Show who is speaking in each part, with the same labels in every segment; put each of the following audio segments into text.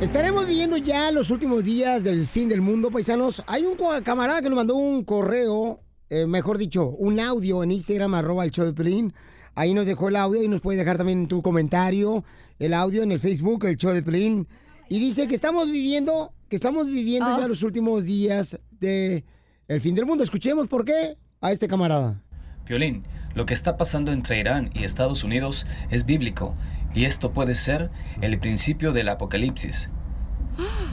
Speaker 1: Estaremos viviendo ya los últimos días del fin del mundo, paisanos. Hay un camarada que nos mandó un correo, eh, mejor dicho, un audio en Instagram, arroba el show de Pelín. Ahí nos dejó el audio y nos puede dejar también tu comentario, el audio en el Facebook, el show de Pelín. Y dice que estamos viviendo, que estamos viviendo ya los últimos días de el fin del mundo. Escuchemos por qué a este camarada.
Speaker 2: Violín, lo que está pasando entre Irán y Estados Unidos es bíblico y esto puede ser el principio del apocalipsis,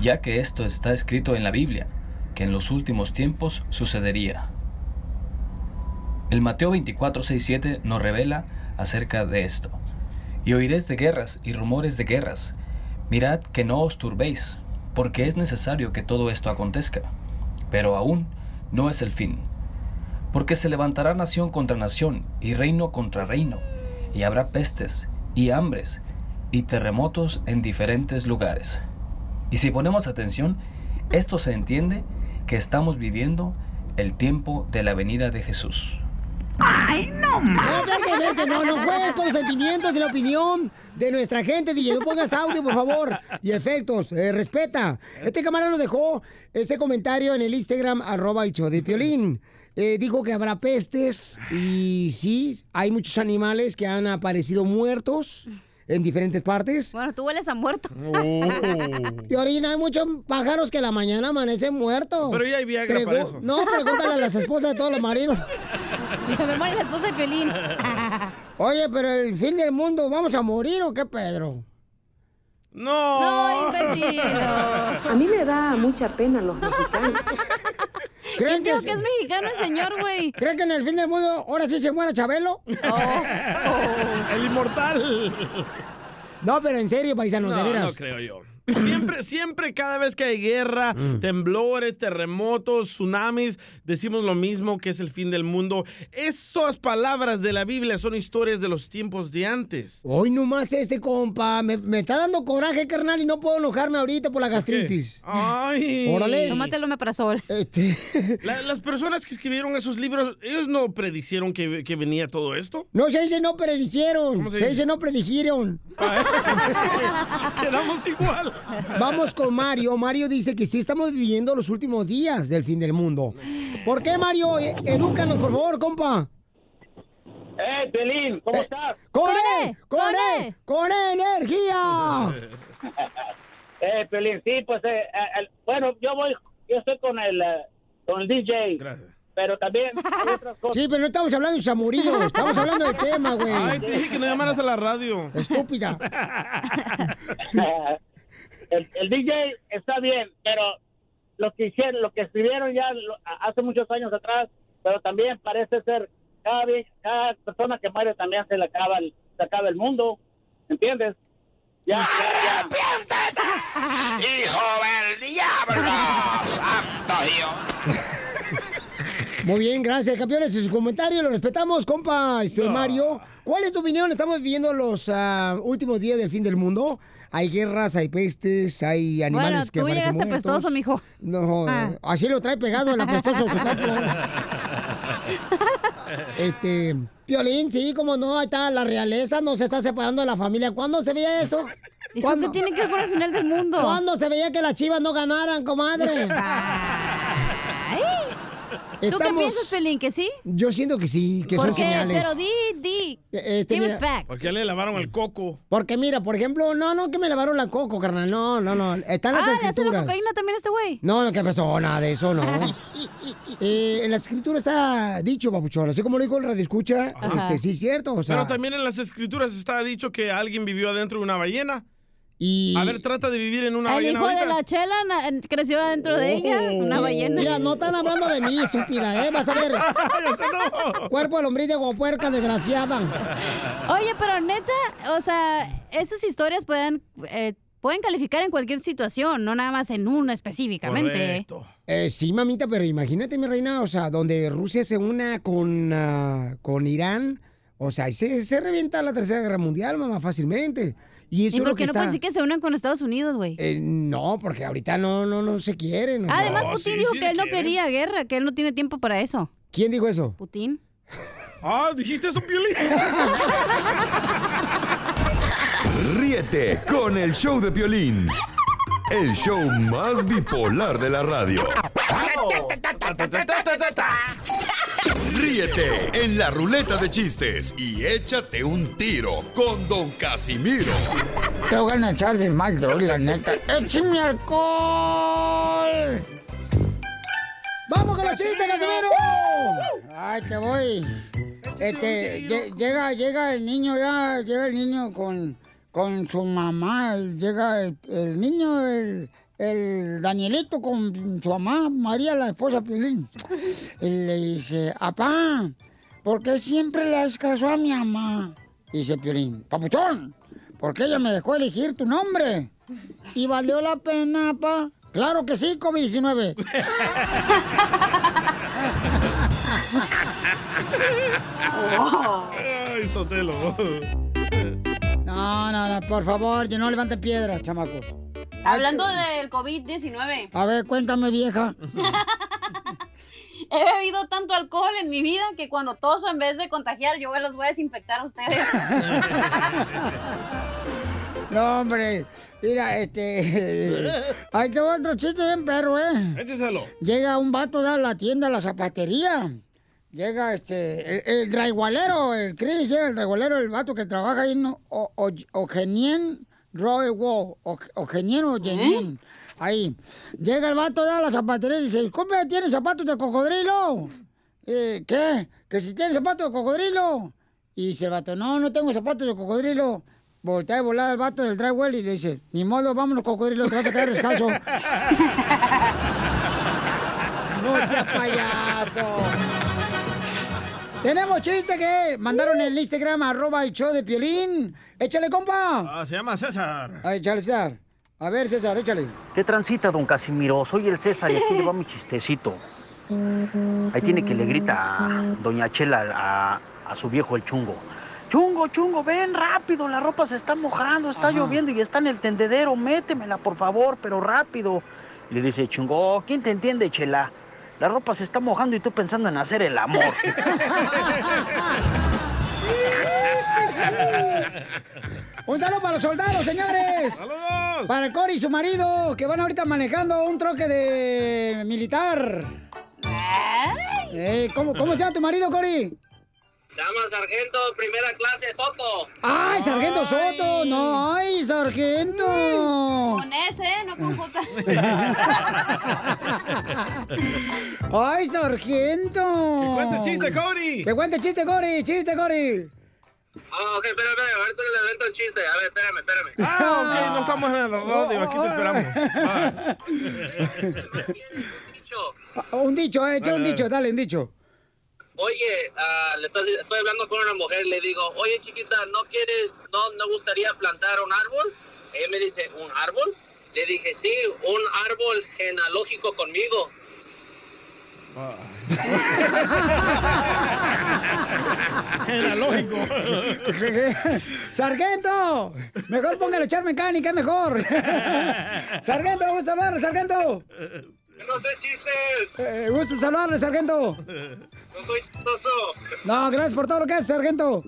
Speaker 2: ya que esto está escrito en la Biblia, que en los últimos tiempos sucedería. El Mateo 24:67 nos revela acerca de esto. Y oiréis de guerras y rumores de guerras. Mirad que no os turbéis, porque es necesario que todo esto acontezca. Pero aún no es el fin. Porque se levantará nación contra nación y reino contra reino, y habrá pestes y hambres y terremotos en diferentes lugares. Y si ponemos atención, esto se entiende que estamos viviendo el tiempo de la venida de Jesús.
Speaker 1: ¡Ay, no No, vete, vete, no, no juegues con los sentimientos y la opinión de nuestra gente, DJ. No pongas audio, por favor, y efectos. eh, respeta. Este camarada nos dejó ese comentario en el Instagram, arroba el show de Piolín. Eh, dijo que habrá pestes y sí, hay muchos animales que han aparecido muertos en diferentes partes.
Speaker 3: Bueno, tú hueles a muerto.
Speaker 1: Y ahorita hay muchos pájaros que a la mañana amanecen muertos.
Speaker 4: Pero ya hay Viagra para eso.
Speaker 1: No, pregúntale a las esposas de todos los maridos.
Speaker 3: Mi memoria es la esposa de Piolín.
Speaker 1: Oye, pero el fin del mundo, ¿vamos a morir o qué, Pedro?
Speaker 4: No.
Speaker 3: No, imbécil.
Speaker 5: A mí me da mucha pena los mexicanos.
Speaker 1: ¿Creen
Speaker 3: que es mexicano el señor, güey?
Speaker 1: ¿Creen que en el fin del mundo ahora sí se muera Chabelo?
Speaker 4: El inmortal.
Speaker 1: No, pero en serio, paisanos,
Speaker 4: No,
Speaker 1: de veras.
Speaker 4: no creo yo. Siempre, siempre, cada vez que hay guerra,
Speaker 1: Mm.
Speaker 4: temblores, terremotos, tsunamis, decimos lo mismo que es el fin del mundo. Esas palabras de la Biblia son historias de los tiempos de antes.
Speaker 1: Hoy nomás este compa, me, me está dando coraje, carnal, y no puedo enojarme ahorita por la gastritis.
Speaker 4: Ay.
Speaker 1: Órale.
Speaker 3: Tómate el omeprazol.
Speaker 1: Este.
Speaker 4: La- las personas que escribieron esos libros, ellos no predicieron que, que venía todo esto.
Speaker 1: No se dice no predicieron,
Speaker 4: ¿Cómo se
Speaker 1: se
Speaker 4: dice?
Speaker 1: dice no predijeron.
Speaker 4: Quedamos igual.
Speaker 1: Vamos con Mario. Mario dice que sí estamos viviendo los últimos días del fin del mundo. ¿Por qué, Mario? Eh, Edúcanos, por favor, compa.
Speaker 6: ¡Eh, Pelín! ¿Cómo estás?
Speaker 1: ¡Con E! ¡Con E! ¡Con E energía!
Speaker 6: Eh, Pelín, sí, pues, eh, eh, el- bueno, yo voy, yo estoy con el, eh, con el DJ.
Speaker 4: Gracias.
Speaker 6: Pero también hay otras cosas.
Speaker 1: Sí, pero no estamos hablando de amoríos, estamos hablando del tema, güey.
Speaker 4: Ay, te dije que no llamaras a la radio.
Speaker 1: Estúpida.
Speaker 6: el, el DJ está bien, pero lo que hicieron, lo que escribieron ya hace muchos años atrás, pero también parece ser cada cada persona que muere también se le acaba el, se acaba el mundo, ¿entiendes? Ya, ya.
Speaker 7: ¡Hijo del diablo! ¡Santo Dios!
Speaker 1: Muy bien, gracias, campeones. Y su comentario lo respetamos, compa este, Mario. ¿Cuál es tu opinión? Estamos viviendo los ah, últimos días del fin del mundo. Hay guerras, hay pestes, hay animales
Speaker 3: Bueno,
Speaker 1: que
Speaker 3: tú llegaste
Speaker 1: muertos.
Speaker 3: apestoso, mijo.
Speaker 1: No,
Speaker 3: Ah.
Speaker 1: eh, así lo trae pegado el apestoso. Este, Piolín, sí, como no, ahí está la realeza, no se está separando de la familia. ¿Cuándo se veía eso?
Speaker 3: ¿Eso qué tiene que ver con el final del mundo?
Speaker 1: ¿Cuándo se veía que las chivas no ganaran, comadre?
Speaker 3: ¿Tú qué piensas, Pelín? ¿Que sí?
Speaker 1: Yo siento que sí, que
Speaker 3: ¿Por
Speaker 1: son
Speaker 3: qué?
Speaker 1: señales.
Speaker 3: Pero di, di.
Speaker 1: Este,
Speaker 3: Give
Speaker 1: mira-
Speaker 3: us facts.
Speaker 4: Porque ya le lavaron el coco.
Speaker 1: Porque mira, por ejemplo, no, no, que me lavaron la coco, carnal. No, no, no. Están las
Speaker 3: Ah, ¿le hace la
Speaker 1: escrituras.
Speaker 3: cocaína también a este güey?
Speaker 1: No, no, ¿qué pasó? Nada de eso, no. Eh, en la escritura está dicho, papuchón. Así como lo dijo el radio escucha, este, sí es cierto. O sea,
Speaker 4: Pero también en las escrituras está dicho que alguien vivió adentro de una ballena.
Speaker 1: Y...
Speaker 4: A ver, trata de vivir en una
Speaker 3: El
Speaker 4: ballena
Speaker 3: hijo
Speaker 4: ahorita.
Speaker 3: de la chela creció adentro de ella, una ballena.
Speaker 1: Mira, no están hablando de mí, estúpida, ¿eh? Vas a ver. Cuerpo de lombriz de guapuerca, desgraciada.
Speaker 3: Oye, pero neta, o sea, estas historias pueden, eh, pueden calificar en cualquier situación, no nada más en una específicamente.
Speaker 1: Eh, sí, mamita, pero imagínate, mi reina, o sea, donde Rusia se una con, ah, con Irán, o sea, se, se revienta la Tercera Guerra Mundial, mamá, fácilmente. Y eso
Speaker 3: ¿Y
Speaker 1: es
Speaker 3: por
Speaker 1: lo que
Speaker 3: qué no
Speaker 1: está...
Speaker 3: decir que se unan con Estados Unidos, güey?
Speaker 1: Eh, no, porque ahorita no, no, no se quieren.
Speaker 3: Además, Putin dijo que él no quería guerra, que él no tiene tiempo para eso.
Speaker 1: ¿Quién dijo eso?
Speaker 3: Putin.
Speaker 4: Ah, dijiste eso, Piolín.
Speaker 8: Ríete con el show de Piolín. El show más bipolar de la radio. Ríete en la ruleta de chistes y échate un tiro con Don Casimiro.
Speaker 1: Te voy a echar de mal, la neta. ¡Échame alcohol! ¡Vamos con los chistes, Casimiro! ¡Ay, te voy! Este, lle- llega, llega el niño ya, llega el niño con, con su mamá, llega el, niño, el, el Danielito con su mamá, María, la esposa Piolín. Y le dice, apá, ¿por qué siempre le das caso a mi mamá? Dice Piolín, papuchón, porque ella me dejó elegir tu nombre. ¿Y valió la pena, pa? Claro que sí, COVID-19.
Speaker 4: Ay, Sotelo.
Speaker 1: No, no, no, por favor, que no levanten piedras, chamacos.
Speaker 3: Hablando del COVID-19,
Speaker 1: A ver, cuéntame, vieja.
Speaker 3: he bebido tanto alcohol en mi vida que cuando toso, en vez de contagiar, yo los voy a desinfectar a ustedes.
Speaker 1: No, hombre, mira, este... Ahí te va otro chiste bien perro, ¿eh?
Speaker 4: Écheselo.
Speaker 1: Llega un vato a la tienda, a la zapatería. Llega este, el, el draigualero, el Chris, llega el draigualero, el vato que trabaja ahí en Ogenien Roy Wall, Ogenien o Genien. Ahí. Llega el vato a la zapatería y dice, ¿cómo tiene zapatos de cocodrilo? Eh, ¿Qué? ¿Que si tiene zapatos de cocodrilo? Y dice el vato, no, no tengo zapatos de cocodrilo. Voltea de volada el vato del drywall y le dice, ni modo, vámonos cocodrilo, te vas a quedar descalzo. no sea payaso. Tenemos chiste que mandaron en el Instagram, arroba el show de Piolín. Échale, compa.
Speaker 4: Ah, se llama César.
Speaker 1: Ay, échale, César. A ver, César, échale.
Speaker 9: ¿Qué transita, don Casimiro? Soy el César y aquí le va mi chistecito. Ahí tiene que le grita a doña Chela a, a su viejo el chungo. Chungo, chungo, ven rápido, la ropa se está mojando, está lloviendo y está en el tendedero, métemela por favor, pero rápido. Y le dice chungo, ¿quién te entiende, Chela? La ropa se está mojando y tú pensando en hacer el amor.
Speaker 1: Un saludo para los soldados, señores.
Speaker 4: ¡Saludos!
Speaker 1: Para Cory y su marido, que van ahorita manejando un troque de militar. Eh, ¿cómo, ¿Cómo se llama tu marido, Cory?
Speaker 10: Llama Sargento Primera Clase Soto.
Speaker 1: ¡Ah, el sargento Soto! ¡No, ay, sargento!
Speaker 3: Con S, no con J.
Speaker 1: ¡Ay, sargento!
Speaker 4: ¡Que cuente chiste, Cody!
Speaker 1: ¡Que cuente chiste, Cory! ¡Chiste, Cory!
Speaker 10: Ah, ok, espérame, espérame, ahorita le invento el chiste. A ver, espérame, espérame.
Speaker 4: Ah, ok, no estamos en el radio, aquí te esperamos. Ah.
Speaker 10: Dicho,
Speaker 1: Un dicho, eh, echa un dicho, dale, un dicho.
Speaker 10: Oye, ah, le estás- estoy hablando con una mujer, le digo, oye chiquita, ¿no quieres, no, no gustaría plantar un árbol? Ella me dice, ¿un árbol? Le dije, sí, un árbol genealógico conmigo.
Speaker 4: Era lógico.
Speaker 1: ¡Sargento! Mejor póngale echar mecánica, mejor. ¡Sargento, gusto saludarle, sargento!
Speaker 10: No sé chistes,
Speaker 1: Eh, gusto saludarle, sargento.
Speaker 10: no soy chistoso.
Speaker 1: No, gracias por todo lo que hace, sargento.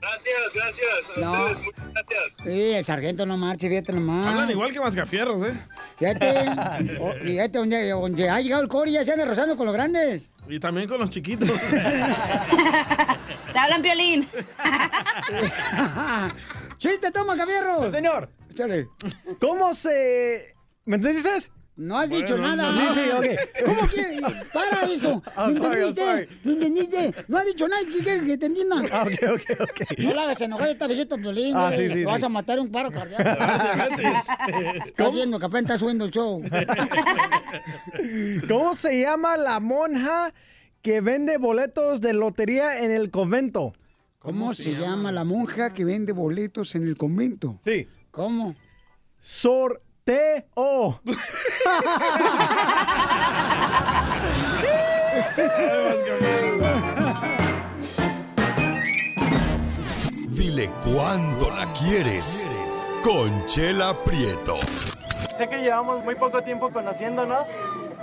Speaker 10: Gracias, gracias. A
Speaker 1: No.
Speaker 10: ustedes, muchas gracias.
Speaker 1: Sí, el sargento no marche, fíjate nomás.
Speaker 4: Hablan igual que mascafierros, ¿eh?
Speaker 1: Fíjate, o- fíjate donde, donde ha llegado el Cori, ya se anda rozando con los grandes.
Speaker 4: Y también con los chiquitos.
Speaker 3: Te hablan violín.
Speaker 1: ¡Chiste, toma, Javierro!
Speaker 11: Señor,
Speaker 1: Échale.
Speaker 11: ¿cómo se... ¿Me entendiste?
Speaker 1: No has
Speaker 4: Bueno,
Speaker 1: dicho
Speaker 4: no,
Speaker 1: nada.
Speaker 11: sí, sí, ok.
Speaker 1: ¿Cómo quieres? Para eso. ¿Lo entendiste? ¿Lo entendiste? No has dicho nada. ¿Qué quieres que te entienda?
Speaker 11: Ah, ok, ok, ok.
Speaker 1: No la hagas enojar a esta viejita violín.
Speaker 11: Ah, sí, sí,
Speaker 1: vas
Speaker 11: sí.
Speaker 1: a matar un paro cardíaco. Estás viendo que apenas está subiendo el show.
Speaker 11: ¿Cómo se llama la monja que vende boletos de lotería en el convento?
Speaker 1: ¿Cómo se llama la monja que vende boletos en el convento?
Speaker 11: Sí.
Speaker 1: ¿Cómo?
Speaker 11: Sorteo.
Speaker 8: Dile cuándo la quieres. Conchela Prieto.
Speaker 12: Sé que llevamos muy poco tiempo conociéndonos.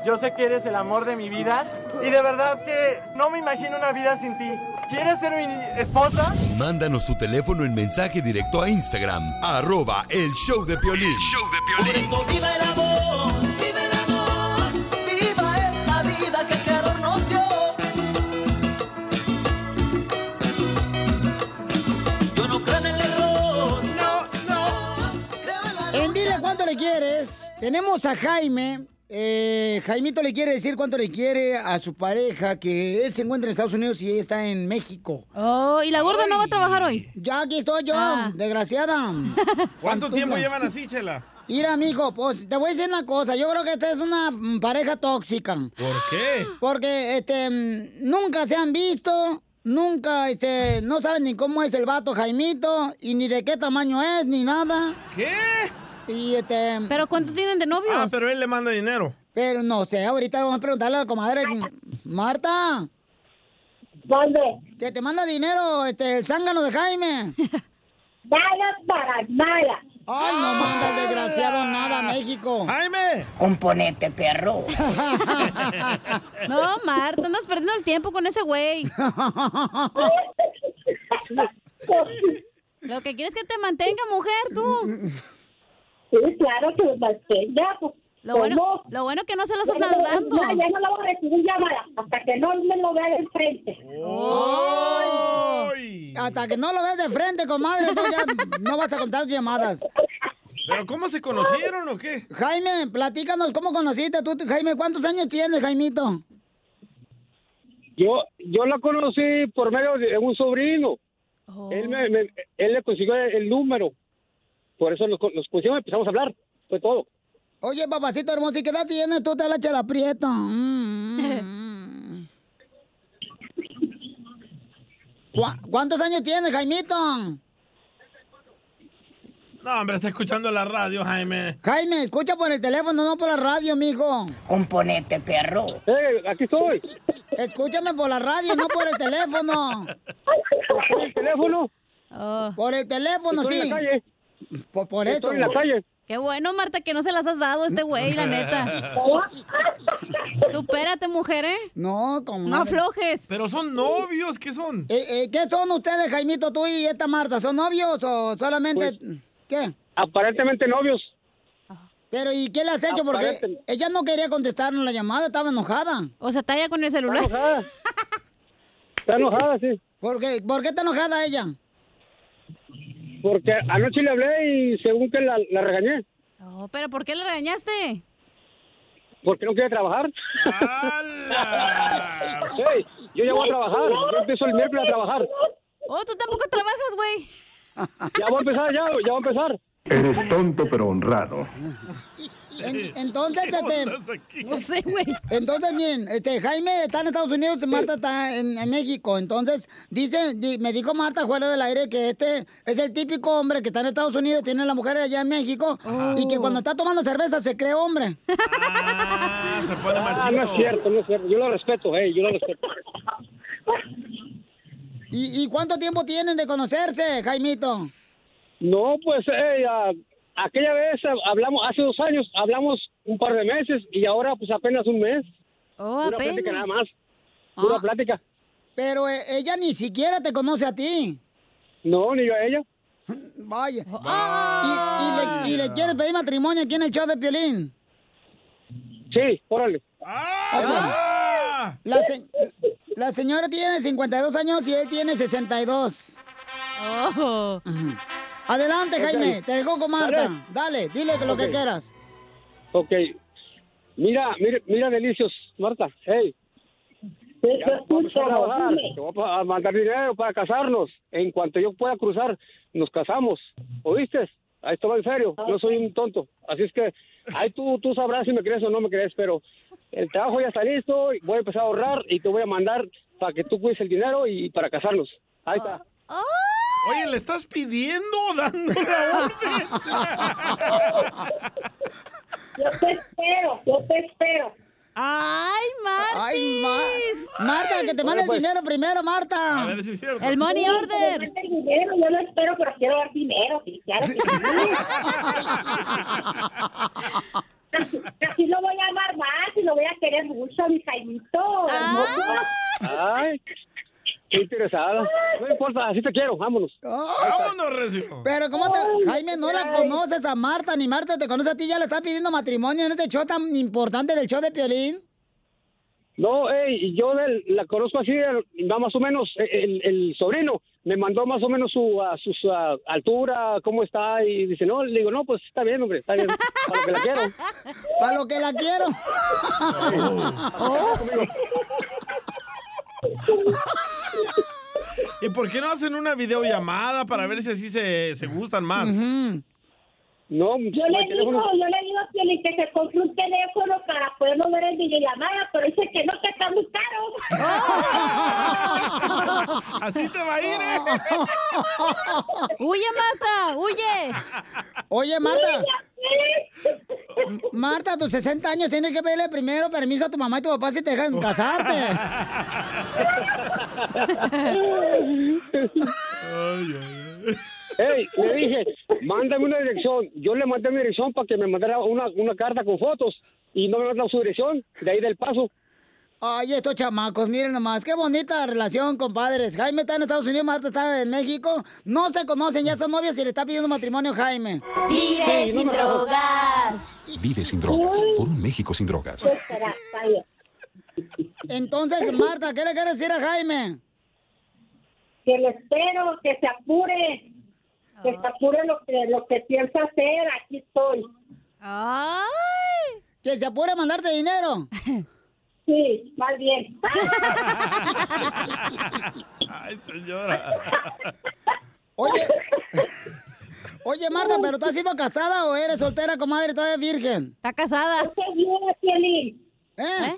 Speaker 12: Yo sé que eres el amor de mi vida. Y de verdad que no me imagino una vida sin ti. ¿Quieres ser mi esposa?
Speaker 8: Mándanos tu teléfono en mensaje directo a Instagram, arroba el show de Piolín.
Speaker 13: Por eso viva el amor, viva el amor, viva esta vida que el Creador nos dio. Yo no creo en el error, no, no.
Speaker 1: En Dile Cuánto Le Quieres, tenemos a Jaime. Eh, Jaimito le quiere decir cuánto le quiere a su pareja, que él se encuentra en Estados Unidos y ella está en México.
Speaker 3: Oh, ¿y la gorda no va a trabajar hoy?
Speaker 1: Ya aquí estoy yo,
Speaker 3: Ah.
Speaker 1: desgraciada.
Speaker 4: ¿Cuánto tiempo llevan así, Chela?
Speaker 1: Mira, mijo, pues te voy a decir una cosa. Yo creo que esta es una pareja tóxica.
Speaker 4: ¿Por qué?
Speaker 1: Porque este nunca se han visto, nunca este no saben ni cómo es el vato Jaimito y ni de qué tamaño es ni nada.
Speaker 4: ¿Qué?
Speaker 1: Y este
Speaker 3: ¿Pero cuánto tienen de novios?
Speaker 4: Ah, pero él le manda dinero.
Speaker 1: Pero no sé, ahorita vamos a preguntarle a la comadre Marta.
Speaker 14: ¿Dónde?
Speaker 1: Que te manda dinero este el zángano de Jaime.
Speaker 14: Nada para nada.
Speaker 1: Ay, no manda el desgraciado nada a México.
Speaker 4: ¡Jaime!
Speaker 1: Componente, perro.
Speaker 3: No, Marta, andas perdiendo el tiempo con ese güey. Lo que quieres es que te mantenga, mujer, tú.
Speaker 14: Sí, claro que me mantenga. Pues,
Speaker 3: Lo bueno, lo bueno que no se
Speaker 14: Ya no-
Speaker 3: dando.
Speaker 14: Ya, ya no la voy a recibir llamada hasta que no me lo vea de frente.
Speaker 1: Ay. Hasta que no lo ves de frente, comadre, tú ya no vas a contar llamadas.
Speaker 4: ¿Pero cómo se conocieron o qué?
Speaker 1: Jaime, platícanos cómo conociste tú, Jaime. ¿Cuántos años tienes, Jaimito?
Speaker 15: Yo, yo la conocí por medio de un sobrino. Él, me, me- él le consiguió el número. Por eso nos, nos pusimos y empezamos a hablar. Fue todo.
Speaker 1: Oye, papacito hermoso, ¿y qué edad tienes tú? Te la chela prieta. Mm, mm. ¿Cuá- ¿Cuántos años tienes, Jaimito?
Speaker 4: No, hombre, está escuchando la radio, Jaime.
Speaker 1: Jaime, escucha por el teléfono, no por la radio, mijo. Componente, perro.
Speaker 15: ¡Eh, aquí estoy!
Speaker 1: Escúchame por la radio, no por el teléfono.
Speaker 15: ¿Por el teléfono?
Speaker 1: Por el teléfono,
Speaker 15: Estoy
Speaker 1: sí.
Speaker 15: en la calle.
Speaker 1: Por, por
Speaker 15: Estoy
Speaker 1: eso.
Speaker 15: en la calle.
Speaker 3: Qué bueno, Marta, que no se las has dado a este güey, la neta. Tú espérate, mujer, ¿eh?
Speaker 1: No, como.
Speaker 3: No aflojes.
Speaker 4: Pero son novios, ¿qué son?
Speaker 1: Eh, eh, ¿Qué son ustedes, Jaimito, tú y esta Marta? ¿Son novios o solamente.? ¿Qué?
Speaker 15: Aparentemente novios.
Speaker 1: Pero ¿y qué le has hecho? Porque ella no quería contestarnos la llamada, estaba enojada.
Speaker 3: O sea, está ya con el celular.
Speaker 15: Está enojada. Está enojada, sí.
Speaker 1: ¿Por qué, ¿Por qué está enojada ella?
Speaker 15: Porque anoche le hablé y según que la, la regañé.
Speaker 3: Oh, ¿Pero por qué le regañaste?
Speaker 15: Porque no quiere trabajar. Ey, yo ya voy a trabajar. Yo empiezo el miércoles a trabajar.
Speaker 3: Oh, tú tampoco trabajas, güey.
Speaker 15: Ya voy a empezar, ya, ya voy a empezar.
Speaker 16: Eres tonto pero honrado.
Speaker 1: En- entonces, este.
Speaker 3: No sé, güey.
Speaker 1: Entonces, miren, este, Jaime está en Estados Unidos, Marta está en, en México. Entonces, dice, di- me dijo Marta fuera del aire que este es el típico hombre que está en Estados Unidos, tiene la mujer allá en México, y que cuando está tomando cerveza se cree hombre.
Speaker 4: Ah, se pone
Speaker 15: Ah, no es cierto, no es cierto. Yo lo respeto, hey, yo lo respeto.
Speaker 1: ¿Y, y cuánto tiempo tienen de conocerse, Jaimito?
Speaker 15: No, pues eh, a- aquella vez eh, hablamos, hace dos años, hablamos un par de meses y ahora pues apenas un mes.
Speaker 3: Oh,
Speaker 15: Pura
Speaker 1: apenas.
Speaker 15: plática nada más. Pura
Speaker 1: Ah.
Speaker 15: plática.
Speaker 1: Pero eh, ella ni siquiera te conoce a ti.
Speaker 15: No, ni yo a ella.
Speaker 1: Vaya. ¿Y, y le, y le quieres pedir matrimonio aquí en el show de Piolín?
Speaker 15: Sí, órale.
Speaker 4: Ah.
Speaker 1: La, se- la señora tiene 52 años y él tiene 62.
Speaker 3: Oh.
Speaker 1: Ujú. Adelante, Jaime.
Speaker 15: Ok.
Speaker 1: Te dejo con Marta.
Speaker 15: Dale.
Speaker 1: Dale, dile que lo que
Speaker 15: Ok.
Speaker 1: quieras.
Speaker 15: Ok. Mira, mira, mira, delicios, Marta. Hey. Ya, vamos a trabajar. Te voy a a mandar dinero para casarnos. En cuanto yo pueda cruzar, nos casamos. ¿Oíste? Ahí estoy en serio. No soy un tonto. Así es que ahí tú, tú sabrás si me crees o no me crees, pero el trabajo ya está listo. Voy a empezar a ahorrar y te voy a mandar para que tú cuides el dinero y para casarnos. Ahí está.
Speaker 4: Oye, ¿le estás pidiendo o dando la orden?
Speaker 14: Yo te espero, yo te espero.
Speaker 3: ¡Ay, Marta!
Speaker 1: Ay, Ma- Marta, que te mande el
Speaker 15: pues.
Speaker 1: dinero primero, Marta.
Speaker 4: A ver si es cierto.
Speaker 3: El money
Speaker 14: Sí,
Speaker 3: order.
Speaker 14: que el dinero, yo lo espero, pero quiero dar dinero, sí, claro que sí. Así lo voy a amar más y lo voy a querer mucho, mi Jaimito. hermoso.
Speaker 15: Ay. Interesada. No importa, así te quiero, vámonos.
Speaker 4: Vámonos, Recio.
Speaker 1: Pero ¿cómo te... Jaime, no la conoces a Marta, ni Marta te conoce a ti, ya le estás pidiendo matrimonio en este show tan importante del show de Piolín.
Speaker 15: No, ey, yo del- la conozco así, va más o menos, eh, el, el sobrino me mandó más o menos su, a, su, su, a, altura, cómo está, y dice, no, le digo, no, pues está bien, hombre, está bien, para lo que la quiero.
Speaker 1: Para lo que la quiero.
Speaker 4: ¿Y por qué no hacen una videollamada para ver si así se, se gustan más?
Speaker 15: No,
Speaker 14: Yo le digo, yo le digo a Piolín que se compre un teléfono para poderlo ver en videollamada, pero dice que no, que está muy caro.
Speaker 4: Así te va a ir, ¿eh?
Speaker 3: ¡Huye, Marta! ¡Huye!
Speaker 1: Oye, Marta. Marta, a tus 60 años tienes que pedirle primero permiso a tu mamá y tu papá si te dejan casarte.
Speaker 15: Ey, le dije, mándame una dirección. Yo le mandé mi dirección para que me mandara una, una carta con fotos y no me mandó su dirección, de ahí del paso.
Speaker 1: Ay, estos chamacos, miren nomás, qué bonita relación, compadres. Jaime está en Estados Unidos, Marta está en México. No se conocen, ya son novios y le está pidiendo matrimonio Jaime.
Speaker 17: Vive sin
Speaker 1: drogas.
Speaker 17: Vive sin drogas. Por un México sin drogas.
Speaker 1: Entonces, Marta, ¿qué le quieres decir a Jaime?
Speaker 14: Que le espero, que se apure, que se apure lo que, lo que piensa hacer, aquí estoy.
Speaker 1: ¡Ay! Que se apure a mandarte dinero.
Speaker 14: Sí, más bien.
Speaker 4: Ay, señora.
Speaker 1: Oye, oye, Marta, ¿pero tú has sido casada o eres soltera, comadre, todavía virgen?
Speaker 3: Está casada.
Speaker 14: Yo soy viuda, Piolín.
Speaker 1: ¿Eh?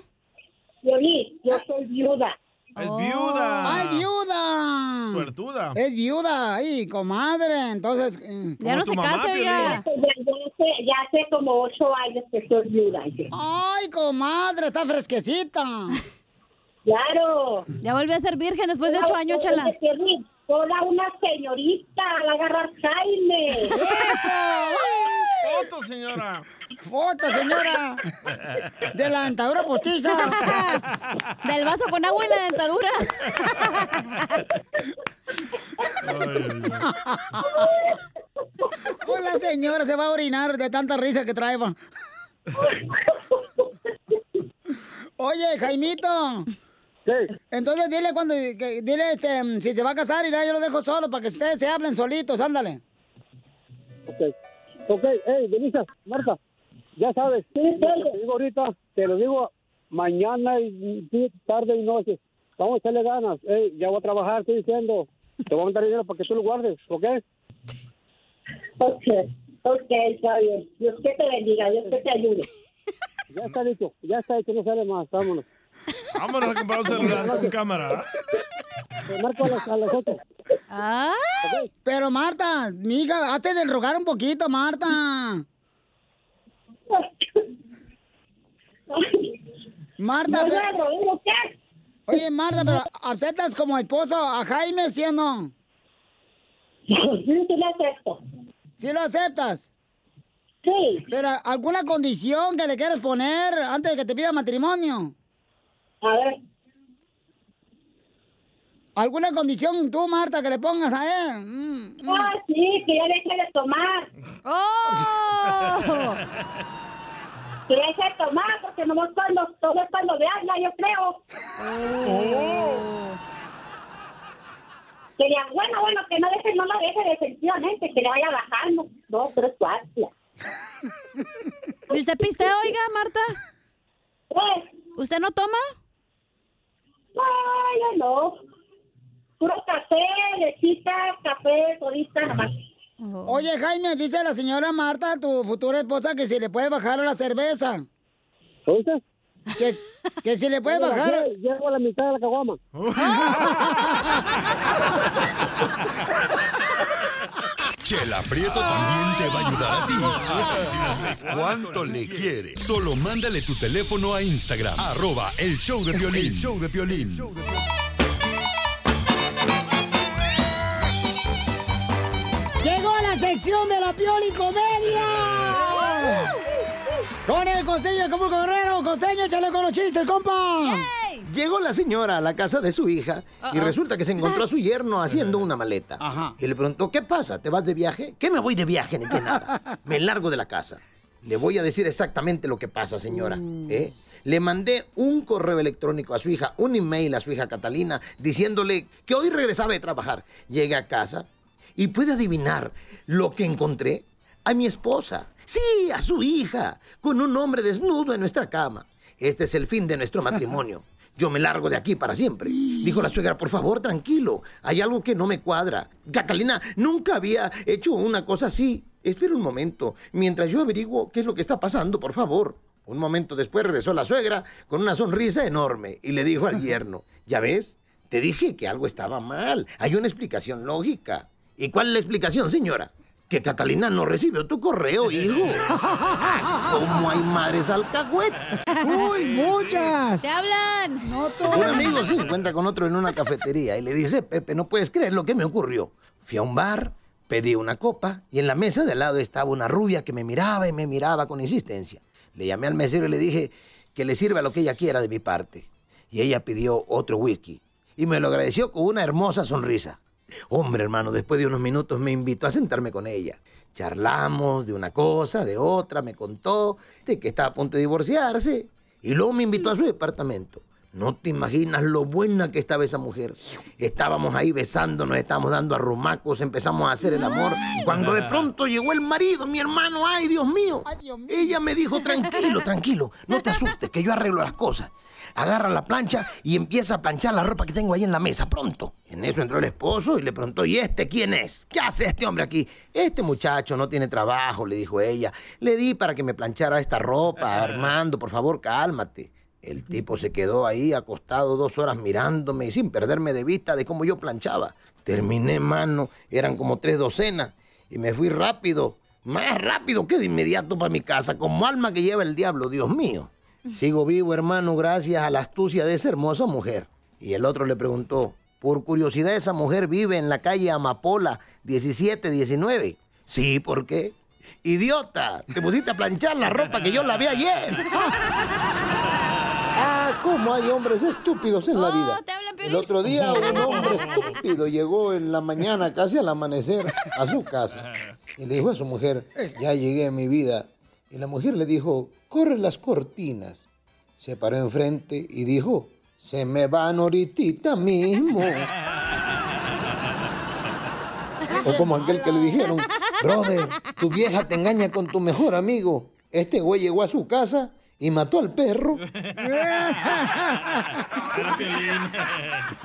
Speaker 14: Piolín, yo soy viuda.
Speaker 4: Es viuda.
Speaker 1: ¡Ay, viuda!
Speaker 4: Suertuda.
Speaker 1: Es viuda, ay, comadre. Entonces. mm.
Speaker 3: Ya no se casa.
Speaker 14: Ya, ya hace, ya hace como ocho años que soy viuda.
Speaker 1: Ay, comadre, está fresquecita.
Speaker 14: Claro.
Speaker 3: Ya volvió a ser virgen después de ocho años, chala.
Speaker 14: Hola, una señorita, la agarrar Jaime.
Speaker 4: ¡Foto, señora!
Speaker 1: ¡Foto, señora! De la dentadura postiza.
Speaker 3: Del vaso con agua y la dentadura.
Speaker 1: Hola, señora, se va a orinar de tanta risa que trae. va. Oye, Jaimito. Entonces dile cuando, que- dile este, si se va a casar, irá, yo lo dejo solo para que ustedes se hablen solitos, ándale.
Speaker 15: Ok, ok, hey, Denisa, Marta, ya sabes, te lo digo ahorita, te lo digo mañana y tarde y noche. Vamos a echarle ganas, hey, ya voy a trabajar, estoy diciendo. Te voy a mandar dinero para que tú lo guardes, ¿ok?
Speaker 14: Ok, ok, está bien. Dios que te bendiga, Dios que te ayude.
Speaker 15: Ya está dicho, ya está hecho, no sale más, vámonos.
Speaker 4: Vámonos a comprar un celular con cámara.
Speaker 15: Te marco a las, a las ocho.
Speaker 1: Pero Marta, mi hija, hazte de rogar un poquito, Marta. Marta, oye Marta, pero ¿aceptas como esposo a Jaime, sí o no?
Speaker 14: Sí, sí lo acepto.
Speaker 1: ¿Sí lo aceptas?
Speaker 14: Sí.
Speaker 1: Pero ¿alguna condición que le quieras poner antes de que te pida matrimonio?
Speaker 14: A ver.
Speaker 1: ¿Alguna condición tú, Marta, que le pongas a él? Mm, mm.
Speaker 14: Ah, sí, que ya deje de tomar.
Speaker 3: ¡Oh!
Speaker 14: Que deje de tomar, porque nomás cuando, todo es cuando veanla, yo creo. Que diga, bueno, bueno, que no deje, no lo deje definitivamente, que le vaya bajando. No, pero es fácil.
Speaker 3: ¿Y usted pistea, oiga, Marta? ¿Usted no toma?
Speaker 14: Ay, yo no. Puro café, lechita, café, todita, nomás.
Speaker 1: Oye, Jaime, dice la señora Marta, tu futura esposa, que si le puede bajar a la cerveza.
Speaker 15: ¿Oíste?
Speaker 1: Que, que si le puede bajar...
Speaker 15: Llego a la mitad de la caguama.
Speaker 8: Chela Prieto también te va a ayudar a ti a decirle cuánto le quieres. Solo mándale tu teléfono a Instagram, arroba el show de Piolín. El show de Piolín.
Speaker 1: La sección de la Pioli Comedia. Con el costeño como Guerrero. Costeño, échale con los chistes, compa.
Speaker 18: Llegó la señora a la casa de su hija y resulta que se encontró a su yerno haciendo una maleta. Y le preguntó, ¿qué pasa? ¿Te vas de viaje? ¿Qué me voy de viaje? Ni que nada. Me largo de la casa. Le voy a decir exactamente lo que pasa, señora. ¿eh? Le mandé un correo electrónico a su hija, un email a su hija Catalina, diciéndole que hoy regresaba de trabajar. Llegué a casa y puede adivinar lo que encontré. A mi esposa. Sí, a su hija, con un hombre desnudo en nuestra cama. Este es el fin de nuestro matrimonio. Yo me largo de aquí para siempre. Dijo la suegra, por favor, tranquilo. Hay algo que no me cuadra. Catalina nunca había hecho una cosa así. Espera un momento, mientras yo averiguo qué es lo que está pasando, por favor. Un momento después regresó la suegra con una sonrisa enorme y le dijo al yerno, ¿ya ves? Te dije que algo estaba mal. Hay una explicación lógica. ¿Y cuál es la explicación, señora? Que Catalina no recibió tu correo, hijo. ¿Cómo hay madres alcahuete?
Speaker 1: ¡Uy, muchas!
Speaker 3: ¡Te hablan!
Speaker 1: No
Speaker 18: Un amigo se encuentra con otro en una cafetería y le dice, Pepe, no puedes creer lo que me ocurrió. Fui a un bar, pedí una copa y en la mesa de al lado estaba una rubia que me miraba y me miraba con insistencia. Le llamé al mesero y le dije que le sirva lo que ella quiera de mi parte. Y ella pidió otro whisky y me lo agradeció con una hermosa sonrisa. Hombre, hermano, después de unos minutos me invitó a sentarme con ella. Charlamos de una cosa, de otra, me contó de que estaba a punto de divorciarse y luego me invitó a su departamento. No te imaginas lo buena que estaba esa mujer. Estábamos ahí besándonos, estábamos dando arrumacos, empezamos a hacer el amor. Cuando de pronto llegó el marido, mi hermano, ay Dios mío. Ella me dijo, tranquilo, tranquilo, no te asustes, que yo arreglo las cosas. Agarra la plancha y empieza a planchar la ropa que tengo ahí en la mesa, pronto. En eso entró el esposo y le preguntó, ¿y este quién es? ¿Qué hace este hombre aquí? Este muchacho no tiene trabajo, le dijo ella. Le di para que me planchara esta ropa, Armando, por favor, cálmate. El tipo se quedó ahí acostado dos horas mirándome y sin perderme de vista de cómo yo planchaba. Terminé, mano, eran como tres docenas y me fui rápido, más rápido que de inmediato para mi casa, como alma que lleva el diablo, Dios mío. Sigo vivo, hermano, gracias a la astucia de esa hermosa mujer. Y el otro le preguntó, por curiosidad, esa mujer vive en la calle Amapola 1719. Sí, ¿por qué? Idiota, te pusiste a planchar la ropa que yo lavé ayer. Ah, cómo hay hombres estúpidos en la vida. El otro día un hombre estúpido llegó en la mañana, casi al amanecer, a su casa. Y le dijo a su mujer, ya llegué a mi vida. Y la mujer le dijo, corre las cortinas. Se paró enfrente y dijo, se me van ahorita mismo. O como aquel que le dijeron, brother, tu vieja te engaña con tu mejor amigo. Este güey llegó a su casa y mató al perro.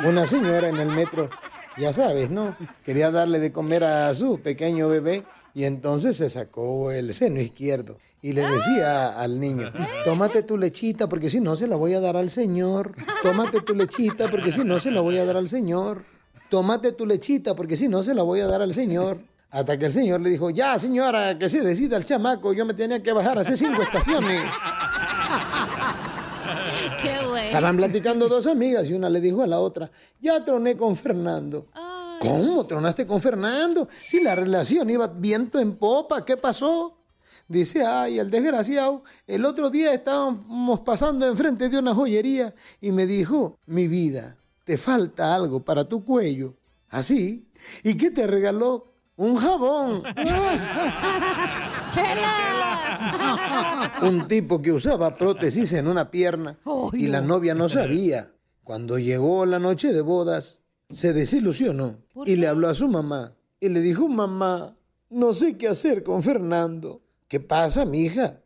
Speaker 18: Una señora en el metro, ya sabes, ¿no? Quería darle de comer a su pequeño bebé y entonces se sacó el seno izquierdo y le decía al niño, tómate tu lechita porque si no se la voy a dar al señor. Tómate tu lechita porque si no se la voy a dar al señor. Tómate tu lechita porque si no se la voy a dar al señor. Hasta que el señor le dijo, ya señora, que se decida el chamaco, yo me tenía que bajar hace cinco estaciones.
Speaker 3: Qué güey.
Speaker 18: Estaban platicando dos amigas y una le dijo a la otra, ya troné con Fernando. ¿Cómo tronaste con Fernando? Si la relación iba viento en popa, ¿qué pasó? Dice, ay, el desgraciado, el otro día estábamos pasando enfrente de una joyería y me dijo, mi vida, te falta algo para tu cuello. ¿Así? ¿Y qué te regaló? Un jabón. Un tipo que usaba prótesis en una pierna y la novia no sabía. Cuando llegó la noche de bodas, se desilusionó y le habló a su mamá y le dijo, mamá, no sé qué hacer con Fernando. ¿Qué pasa, mija?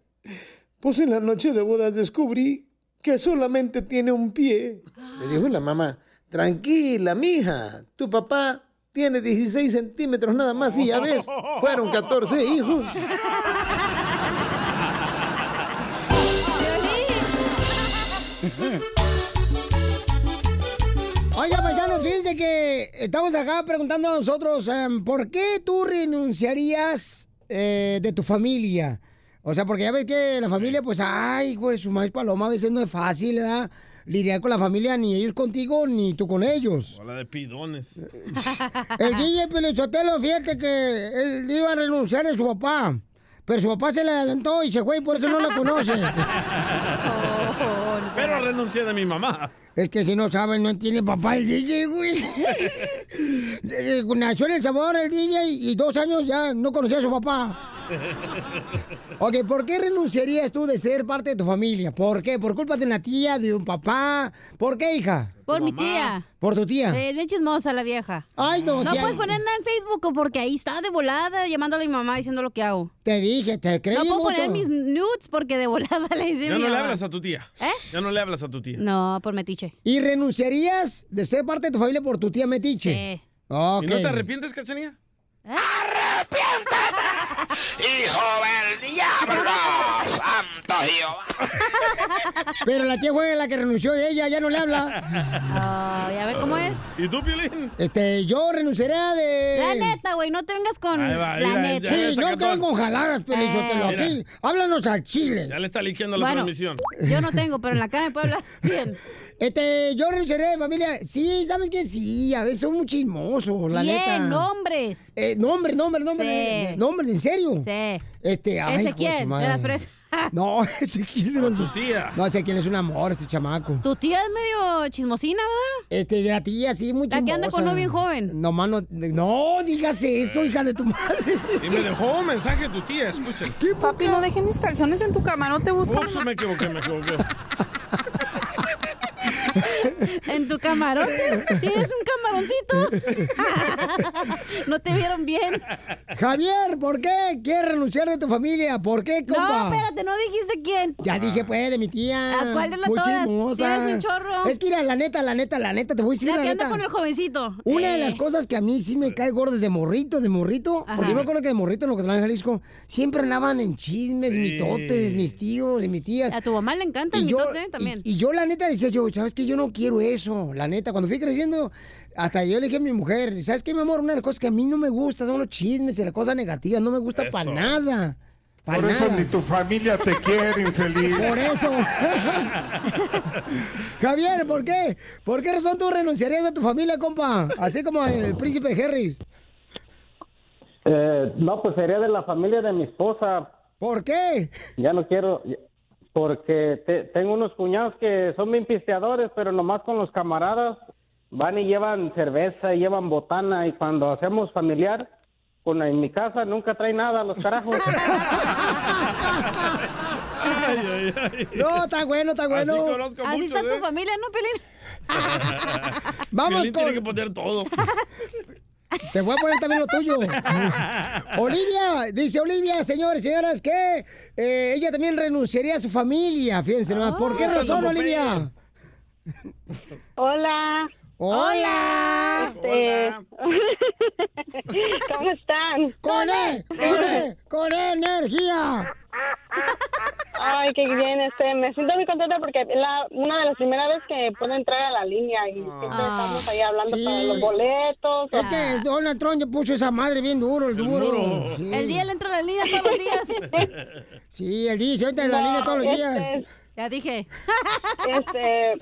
Speaker 18: Pues en la noche de bodas descubrí que solamente tiene un pie. Le dijo la mamá, tranquila, mija, tu papá tiene 16 centímetros nada más y ya ves, fueron 14 hijos.
Speaker 1: Oiga, paisanos, fíjense que estamos acá preguntando a nosotros, em, ¿por qué tú renunciarías eh, de tu familia? O sea, porque ya ves que la familia, pues, ay, pues, su maíz paloma a veces no es fácil, ¿verdad? Lidiar con la familia, ni ellos contigo, ni tú con ellos.
Speaker 4: Hola de pidones.
Speaker 1: El DJ Pelichotelo, fíjate que él iba a renunciar de su papá. Pero su papá se le adelantó y se fue y por eso no lo conoce.
Speaker 3: Oh, no
Speaker 4: Pero renuncié de mi mamá.
Speaker 1: Es que si no saben, no tiene papá el DJ, güey. Eh, Nació en El Salvador el DJ y dos años ya no conocía a su papá. Ok, ¿por qué renunciarías tú de ser parte de tu familia? ¿Por qué? ¿Por culpa de una tía, de un papá? ¿Por qué, hija?
Speaker 3: Por mi tía.
Speaker 1: ¿Por tu tía?
Speaker 3: Es bien chismosa la vieja.
Speaker 1: Ay, no,
Speaker 3: No
Speaker 1: si
Speaker 3: puedes
Speaker 1: hay-
Speaker 3: poner nada en Facebook porque ahí está de volada llamándole a mi mamá diciendo lo que hago.
Speaker 1: Te dije, te creí
Speaker 3: No puedo
Speaker 1: mucho.
Speaker 3: poner mis nudes porque de volada le dice
Speaker 4: Ya
Speaker 3: mi
Speaker 4: no le hablas a tu tía.
Speaker 3: ¿Eh?
Speaker 4: Ya no le hablas a tu tía.
Speaker 3: No, por metiche.
Speaker 1: ¿Y renunciarías de ser parte de tu familia por tu tía Metiche?
Speaker 3: Sí.
Speaker 4: ¿Y no te arrepientes, Cachanía?
Speaker 7: ¡Hijo del diablo! ¡Santo Jehová!
Speaker 1: Pero la tía fue la que renunció de ella, ya no le habla.
Speaker 3: Ah, ya ve cómo es.
Speaker 4: ¿Y tú, Piolín?
Speaker 1: Este, yo renunciaría de...
Speaker 3: La neta, güey, no te vengas con
Speaker 4: va,
Speaker 3: la neta.
Speaker 4: ya le
Speaker 1: Sí, no te van con jaladas, Pelizotelo,
Speaker 3: Eh.
Speaker 1: aquí. Háblanos al chile.
Speaker 4: Ya le está liqueando la
Speaker 3: Bueno,
Speaker 4: transmisión.
Speaker 3: Yo no tengo, pero en la cara me puedo hablar bien.
Speaker 1: Este, yo renunciaría de familia. Sí, ¿sabes qué? Sí, a veces son muy chismosos, la neta.
Speaker 3: ¿Quién? Nombres.
Speaker 1: Eh, nombre, nombre, nombre.
Speaker 3: Sí.
Speaker 1: eh, Nombre, ¿en serio?
Speaker 3: Sí.
Speaker 1: Este, ay,
Speaker 3: ¿Ese quién?
Speaker 1: su
Speaker 3: De
Speaker 1: madre.
Speaker 3: las fresas.
Speaker 1: No, ese quién era
Speaker 4: Tu tía.
Speaker 1: No, ese quién es un amor, este chamaco.
Speaker 3: Tu tía es medio chismosina, ¿verdad?
Speaker 1: Este, de la tía, sí, muy
Speaker 3: La que anda con
Speaker 1: chismosa.
Speaker 3: uno bien joven.
Speaker 1: No, mano, no digas eso, hija de tu madre.
Speaker 4: Y me dejó un mensaje tu tía, escuchen.
Speaker 19: Papi, no dejes mis calzones en tu cama, no te busco.
Speaker 4: Ups, me equivoqué, me equivoqué.
Speaker 3: En tu camarote. ¿Tienes un camaroncito? no te vieron bien.
Speaker 1: Javier, ¿por qué quieres renunciar de tu familia? ¿Por qué, compa?
Speaker 3: No, espérate, no dijiste quién.
Speaker 1: Ya dije, pues, de mi tía.
Speaker 3: ¿A cuál de las
Speaker 1: Muy
Speaker 3: todas?
Speaker 1: chismosa.
Speaker 3: Tienes un chorro.
Speaker 1: Es que, mira, la neta, la neta, la neta, te voy a decir
Speaker 3: La
Speaker 1: la,
Speaker 3: que anda
Speaker 1: neta.
Speaker 3: con el jovencito.
Speaker 1: Una de
Speaker 3: Eh.
Speaker 1: las cosas que a mí sí me cae gordo desde morrito, de morrito,
Speaker 3: Ajá.
Speaker 1: porque yo me acuerdo que de morrito en lo que en Jalisco siempre andaban en chismes, mitotes, mis tíos y mis tías.
Speaker 3: A tu mamá le encanta el
Speaker 1: yo,
Speaker 3: mitote también.
Speaker 1: Y, y yo la neta decía yo, ¿sabes qué? Yo no quiero eso, la neta. Cuando fui creciendo, hasta yo le dije a mi mujer, ¿sabes qué, mi amor? Una de las cosas que a mí no me gusta son los chismes y las cosas negativas, no me gusta para nada. Pa'
Speaker 16: Por eso
Speaker 1: nada.
Speaker 16: ni tu familia te quiere, infeliz.
Speaker 1: Por eso. Javier, ¿por qué? ¿Por qué razón tú renunciarías a tu familia, compa? Así como el príncipe Harris.
Speaker 20: Eh, no, pues sería de la familia de mi esposa.
Speaker 1: ¿Por qué?
Speaker 20: Ya no quiero, porque te- tengo unos cuñados que son bien pisteadores, pero nomás con los camaradas van y llevan cerveza y llevan botana y cuando hacemos familiar, con en mi casa nunca trae nada los carajos.
Speaker 1: No, está bueno, está bueno.
Speaker 4: Así conozco
Speaker 3: Así
Speaker 4: muchos,
Speaker 3: está tu
Speaker 4: ¿eh?
Speaker 3: familia, ¿no, Pelín?
Speaker 1: Vamos
Speaker 4: Piolín tiene que
Speaker 1: con...
Speaker 4: poner todo.
Speaker 1: Te voy a poner también lo tuyo. Olivia, dice Olivia, señores, señoras, que eh, ella también renunciaría a su familia. Fíjense nomás. ¿Por qué
Speaker 21: Ah,
Speaker 1: razón, Olivia?
Speaker 21: Hola.
Speaker 1: Hola.
Speaker 21: Este, ¿Cómo están?
Speaker 1: Con E, con E, con E energía.
Speaker 21: Ay, qué bien, este, me siento muy contenta porque es la, una de las primeras veces que puedo entrar a la línea y siempre estamos ahí hablando
Speaker 1: Sí.
Speaker 21: para los boletos.
Speaker 1: Es que el Donald Trump ya puso esa madre bien duro, el duro.
Speaker 21: duro.
Speaker 1: Sí.
Speaker 3: El día le entra a la línea todos los días.
Speaker 1: Sí, el día se entra en la
Speaker 21: No,
Speaker 1: línea todos los
Speaker 21: este,
Speaker 1: días.
Speaker 3: Ya dije.
Speaker 21: Este.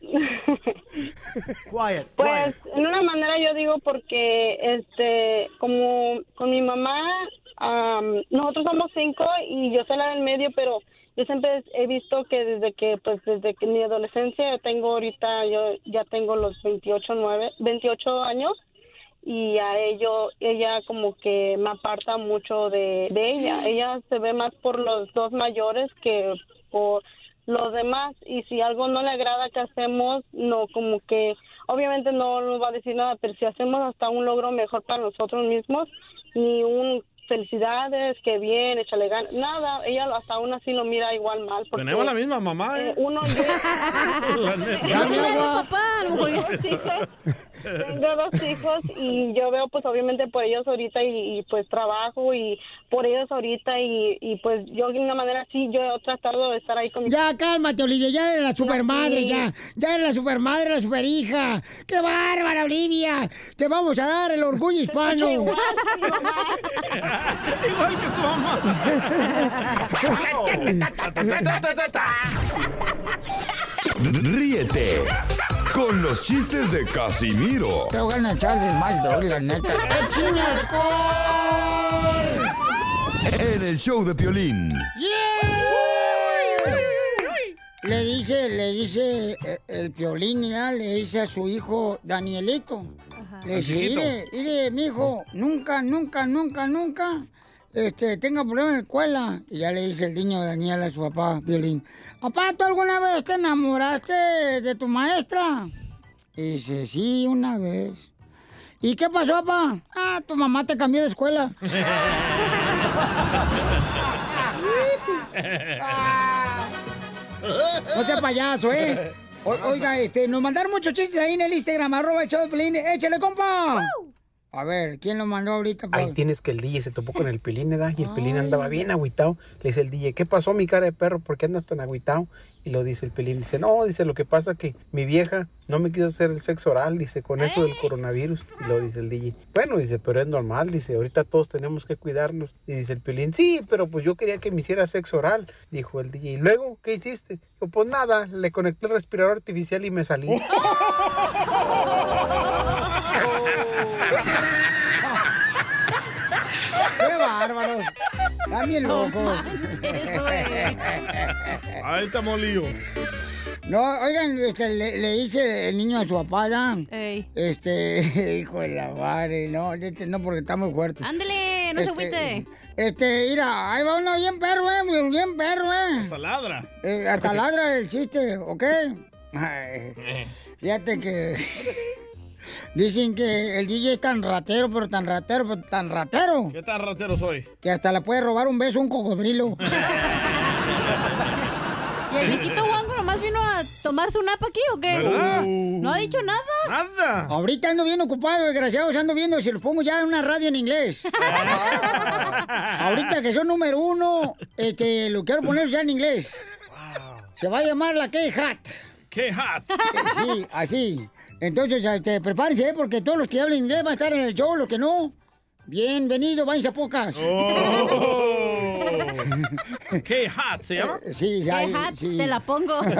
Speaker 11: Quiet,
Speaker 21: Pues, en una manera yo digo porque, este, como con mi mamá, am, nosotros somos cinco y yo soy la del medio, pero yo siempre he visto que desde que, pues, desde que mi adolescencia, yo tengo ahorita, yo ya tengo los 28, 9, 28 años y a ello, ella como que me aparta mucho de, de ella. Ella se ve más por los dos mayores que por los demás y si algo no le agrada que hacemos, no como que obviamente no nos va a decir nada, pero si hacemos hasta un logro mejor para nosotros mismos, ni un felicidades, que bien, échale ganas, nada, ella hasta aún así lo mira igual mal. porque,
Speaker 4: Tenemos la misma mamá,
Speaker 21: eh,
Speaker 4: ¿eh?
Speaker 21: uno
Speaker 4: La neta.
Speaker 21: Dame agua.
Speaker 3: papá, a lo mejor ya-
Speaker 21: Tengo dos hijos, y yo veo pues obviamente por ellos ahorita y, y, pues trabajo y por ellos ahorita y, y pues yo de una manera sí yo he tratado de estar ahí con mis
Speaker 1: Ya, cálmate, Olivia, ya eres la supermadre,
Speaker 21: sí.
Speaker 1: ya. Ya eres la supermadre, la superhija. ¡Qué bárbara, Olivia! Te vamos a dar el orgullo hispano.
Speaker 21: Igual
Speaker 4: Igual que su mamá.
Speaker 8: Ríete con los chistes de Casimiro
Speaker 1: Te voy a echar de mal, doy, la neta. ¡Échame alcohol!
Speaker 8: en el show de Piolín.
Speaker 1: le dice, le dice eh, el piolín, ¿ya? le dice a su hijo Danielito. Le dice, mire, mire, mijo, nunca, nunca, nunca, nunca este, tenga problemas en la escuela. Y ya le dice el niño Daniel a su papá, Piolín. Papá, ¿tú alguna vez te enamoraste de tu maestra? Y dice, sí, una vez. ¿Y qué pasó, papá? Ah, tu mamá te cambió de escuela. No sea payaso, ¿eh? O- oiga, este, nos mandaron muchos chistes ahí en el Instagram, arroba el show de Piolín. ¡Échale, compa! A ver, ¿quién lo mandó ahorita?
Speaker 22: Ahí tienes que el DJ se topó con el Pelín, ¿verdad? Y el Pelín andaba bien agüitado. Le dice el DJ, ¿qué pasó, mi cara de perro? ¿Por qué andas tan agüitado? Y lo dice el Pelín, dice, no, dice, lo que pasa que mi vieja no me quiso hacer el sexo oral, dice, con eso del coronavirus. Y lo dice el DJ, bueno, dice, pero es normal, dice, ahorita todos tenemos que cuidarnos. Y dice el Pelín, sí, pero pues yo quería que me hiciera sexo oral, dijo el DJ. ¿Y luego qué hiciste? Dijo, pues nada, le conecté el respirador artificial y me salí.
Speaker 1: ¡Qué bárbaro! Están bien locos.
Speaker 4: Ahí está molido.
Speaker 1: No, oigan, este, le, le dice el niño a su papá, ¿ya? Este, hijo de la madre, no, este, no, porque está muy fuerte.
Speaker 3: Ándele, no se agüite.
Speaker 1: Este, mira, ahí va uno bien perro, eh, bien perro, eh.
Speaker 4: Hasta ladra.
Speaker 1: Eh, hasta ladra el chiste, ¿ok? Ay, fíjate que dicen que el DJ es tan ratero, pero tan ratero, pero tan ratero,
Speaker 4: ¿Qué tan ratero soy?
Speaker 1: que hasta le puede robar un beso a un cocodrilo.
Speaker 3: ¿Y el viejito guango nomás vino a tomar su napa aquí o qué?
Speaker 1: ¿Verdad?
Speaker 3: No ha dicho nada.
Speaker 4: Nada.
Speaker 1: Ahorita ando bien ocupado, desgraciados, ando viendo si los pongo ya en una radio en inglés. Ahorita que son número uno, este, lo quiero poner ya en inglés. Se va a llamar la K-Hat.
Speaker 4: K-Hat.
Speaker 1: Sí, así. Entonces, este, prepárense, ¿eh? porque todos los que hablan inglés van a estar en el show, los que no. Bienvenido, váyanse a pocas.
Speaker 4: K-Hat, ¿se llama?
Speaker 1: Eh, Sí, ya.
Speaker 3: K-Hat,
Speaker 1: sí.
Speaker 3: te la pongo.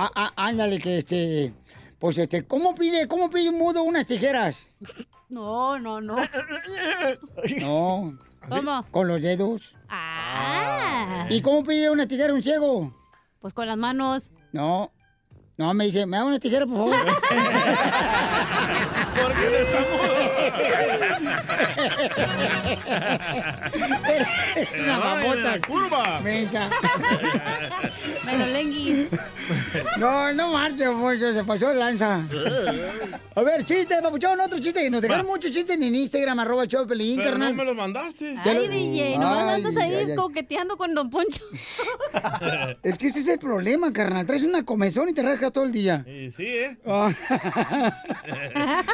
Speaker 1: Ah, ah, ándale, que este. Pues este, ¿cómo pide, cómo pide un mudo unas tijeras?
Speaker 3: No, no, no.
Speaker 1: No.
Speaker 3: ¿Cómo?
Speaker 1: Con los dedos.
Speaker 3: Ah.
Speaker 1: ¿Y cómo pide una tijera un ciego?
Speaker 3: Pues con las manos.
Speaker 1: No. No, me dice, ¿me da una tijera, por favor? Una
Speaker 13: Ay,
Speaker 1: babota.
Speaker 13: la curva.
Speaker 1: Mensa.
Speaker 3: Melolengui.
Speaker 1: No, no marche, Poncho, se pasó de lanza. A ver, chiste, papuchón, otro chiste. Nos dejaron muchos chistes en Instagram, arroba el show de Pelín,
Speaker 4: Pero
Speaker 1: carnal.
Speaker 4: no me lo mandaste.
Speaker 1: Te lo-
Speaker 3: Ay, DJ, nomás
Speaker 1: Ay,
Speaker 3: andas ahí
Speaker 1: ay, ay.
Speaker 3: coqueteando con Don Poncho.
Speaker 1: Es que ese es el problema, carnal. Traes una comezón y te rascas todo el día.
Speaker 4: Sí, ¿eh?
Speaker 1: Ah.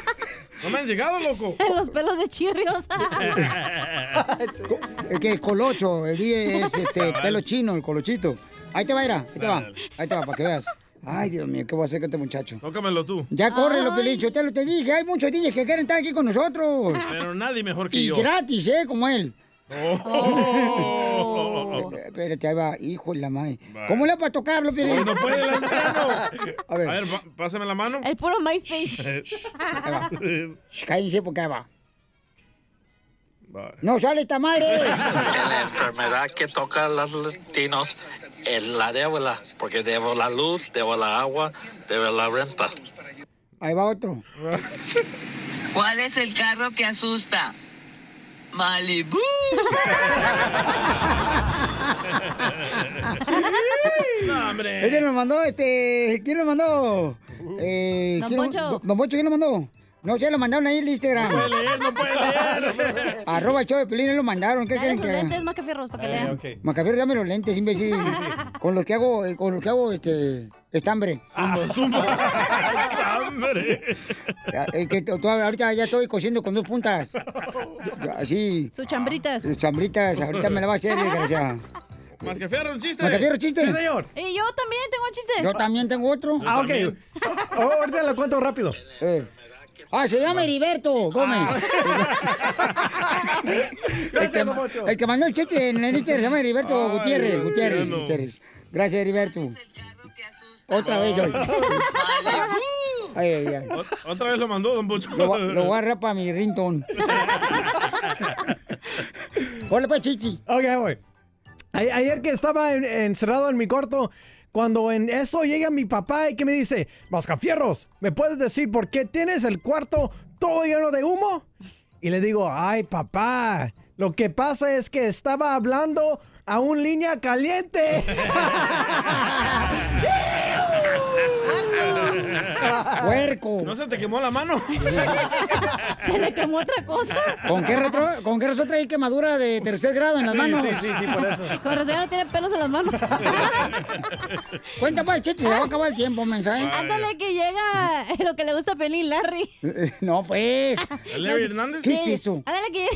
Speaker 4: No me han llegado, loco.
Speaker 3: Los pelos de chirrios.
Speaker 1: El que colocho, el día es este pelo chino, el colochito. Ahí te va, Ira, ahí te va. Ahí te va, para que veas. Ay, Dios mío, ¿qué voy a hacer con este muchacho?
Speaker 4: Tócamelo tú.
Speaker 1: Ya corre, lo Pelicho, te lo te dije. Hay muchos DJs que quieren estar aquí con nosotros.
Speaker 4: Pero nadie mejor que
Speaker 1: Y
Speaker 4: yo.
Speaker 1: gratis, ¿eh? Como él.
Speaker 4: Oh.
Speaker 1: Espérate, ahí va, hijo de la madre. ¿Cómo le va a tocarlo?
Speaker 4: Ay, no puede lanzarlo.
Speaker 1: A ver.
Speaker 4: A ver, pásame la mano.
Speaker 3: El puro MySpace.
Speaker 1: Ahí va. Shh, Cállense porque ahí va. No sale esta madre.
Speaker 10: La enfermedad que toca a los latinos es la deuda, porque debo la luz, debo la agua, debo la renta.
Speaker 1: Ahí va otro.
Speaker 23: ¿Cuál es el carro que asusta? Malibu.
Speaker 4: No, hombre.
Speaker 1: Ese nos mandó, este. ¿Quién lo mandó? Eh,
Speaker 3: Don
Speaker 1: ¿quién
Speaker 3: Poncho.
Speaker 1: Don- Don Poncho, ¿quién lo mandó? No sé, lo mandaron ahí en el Instagram.
Speaker 4: No puede leer, no puede leer.
Speaker 1: Arroba el show de Pelín, lo mandaron. ¿Qué quieren que haga?
Speaker 3: lentes, Macafierros, para que lean.
Speaker 1: Macafierro, dame los lentes, imbécil. Con los que hago, eh, con los que hago, este, estambre.
Speaker 4: Hombre.
Speaker 1: Ya, es que to- to- ahorita ya estoy cosiendo con dos puntas. Ya, Así.
Speaker 3: Sus chambritas.
Speaker 1: Sus chambritas, ahorita me la va a hacer, desgraciada.
Speaker 4: Más que fierro, un chiste.
Speaker 1: Macafierro, chiste.
Speaker 11: Sí, señor.
Speaker 3: Y yo también tengo un chiste.
Speaker 1: Yo también tengo otro.
Speaker 11: Ah, ok. Oh, ahorita lo cuento rápido.
Speaker 1: Eh. Ah, se llama Heriberto Gómez. el, que, el que mandó el chiste en el Instagram se llama Heriberto
Speaker 4: Ay,
Speaker 1: Gutiérrez. Gutiérrez. Gracias, Heriberto. Otra vez hoy. Ay, ay, ay.
Speaker 4: Ot- Otra vez lo mandó, don Poncho.
Speaker 1: Lo, lo voy a agarrar para mi rington. Hola, pues, chichi.
Speaker 11: Ok, voy. A- ayer que estaba en- encerrado en mi cuarto, cuando en eso llega mi papá y que me dice, Mascafierros, ¿me puedes decir por qué tienes el cuarto todo lleno de humo? Y le digo, ay papá, lo que pasa es que estaba hablando a un línea caliente.
Speaker 1: Puerco.
Speaker 4: ¿No se te quemó la mano?
Speaker 3: Se le quemó otra cosa.
Speaker 1: ¿Con qué, retro, ¿Con qué razón trae quemadura de tercer grado en las
Speaker 11: Sí,
Speaker 1: manos?
Speaker 11: sí, sí, sí, por eso.
Speaker 3: Con razón ya no tiene pelos en las manos.
Speaker 1: Cuenta para el chiste, se va a acabar el tiempo, mensaje.
Speaker 3: Ándale que llega lo que le gusta a Pelín, Larry.
Speaker 1: No, pues.
Speaker 4: ¿Larry Hernández?
Speaker 1: ¿Qué es
Speaker 3: Sí.
Speaker 1: eso?
Speaker 3: Ándale que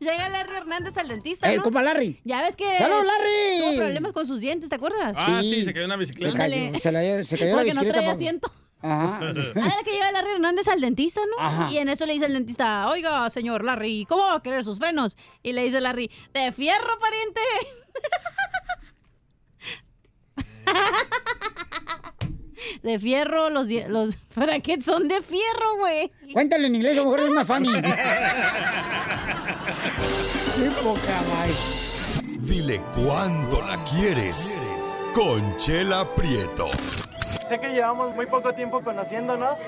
Speaker 3: llega Larry Hernández al dentista,
Speaker 1: El
Speaker 3: ¿no?
Speaker 1: compa Larry.
Speaker 3: Ya ves que
Speaker 1: ¡Salud, Larry!
Speaker 3: tuvo problemas con sus dientes, ¿te acuerdas?
Speaker 4: Ah, sí, se cayó una
Speaker 1: Se
Speaker 4: bicicleta.
Speaker 1: cayó, se, la- se cayó la
Speaker 3: Porque no
Speaker 1: por-
Speaker 3: asiento.
Speaker 1: Ajá.
Speaker 3: Ándale que llega Larry Hernández al dentista, ¿no?
Speaker 1: Ajá.
Speaker 3: Y en eso le dice el dentista, oiga, señor Larry, ¿cómo va a querer sus frenos? Y le dice Larry, de fierro, pariente. De fierro, los, los brackets son de fierro, güey.
Speaker 1: Cuéntalo en inglés, a lo mejor es más funny. Qué poca.
Speaker 8: Dile cuándo la quieres. Conchela Prieto.
Speaker 12: Sé que llevamos muy poco tiempo conociéndonos.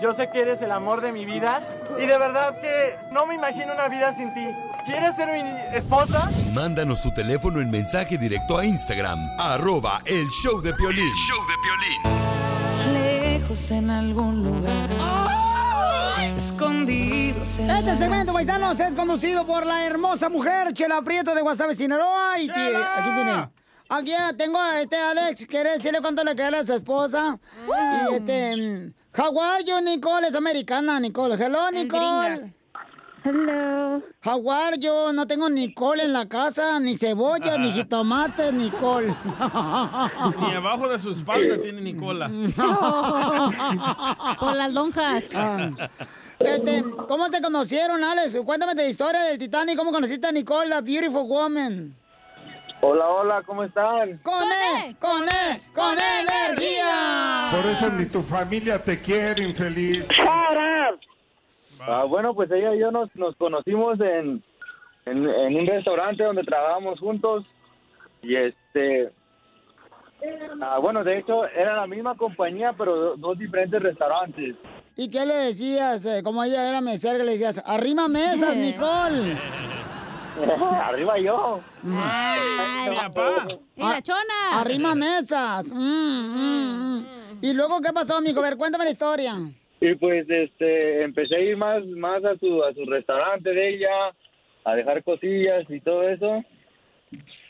Speaker 12: Yo sé que eres el amor de mi vida. Y de verdad que no me imagino una vida sin ti. ¿Quieres ser mi esposa?
Speaker 8: Mándanos tu teléfono en mensaje directo a Instagram, arroba el show de Piolín.
Speaker 13: Lejos en algún lugar. Escondidos en
Speaker 1: Este segmento, paisanos, es conducido por la hermosa mujer Chela Prieto de Guasave, Sinaloa. Y aquí tiene. Aquí tengo a este Alex. ¿Quiere decirle cuánto le queda a su esposa? Y este. mm, How are you, Nicole? Es americana, Nicole. Hello, Nicole. Hello. How are you? No tengo Nicole en la casa, ni cebolla, ni jitomate, Nicole.
Speaker 4: Ni abajo de su espalda tiene Nicola.
Speaker 3: Por las lonjas.
Speaker 1: Este, ¿Cómo se conocieron, Alex? Cuéntame de la historia del Titanic. ¿Cómo conociste a Nicole, la beautiful woman?
Speaker 24: Hola, hola, ¿cómo están?
Speaker 1: ¡Con E! ¡Con E! ¡Con energía!
Speaker 16: Por eso ni tu familia te quiere, infeliz.
Speaker 24: Ah, bueno, pues ella y yo nos, nos conocimos en, en, en un restaurante donde trabajábamos juntos y este... ah, bueno, de hecho era la misma compañía, pero do- dos diferentes restaurantes.
Speaker 1: ¿Y qué le decías? Eh, como ella era mesera, que le decías, arrima mesas, Nicole.
Speaker 24: Arriba yo.
Speaker 3: Ay,
Speaker 1: ¿Y la chona? Arrima mesas. Mm, mm, mm. ¿Y luego qué pasó, amigo? A ver, cuéntame la historia.
Speaker 24: Y pues este empecé a ir más más a su a su restaurante de ella, a dejar cosillas y todo eso,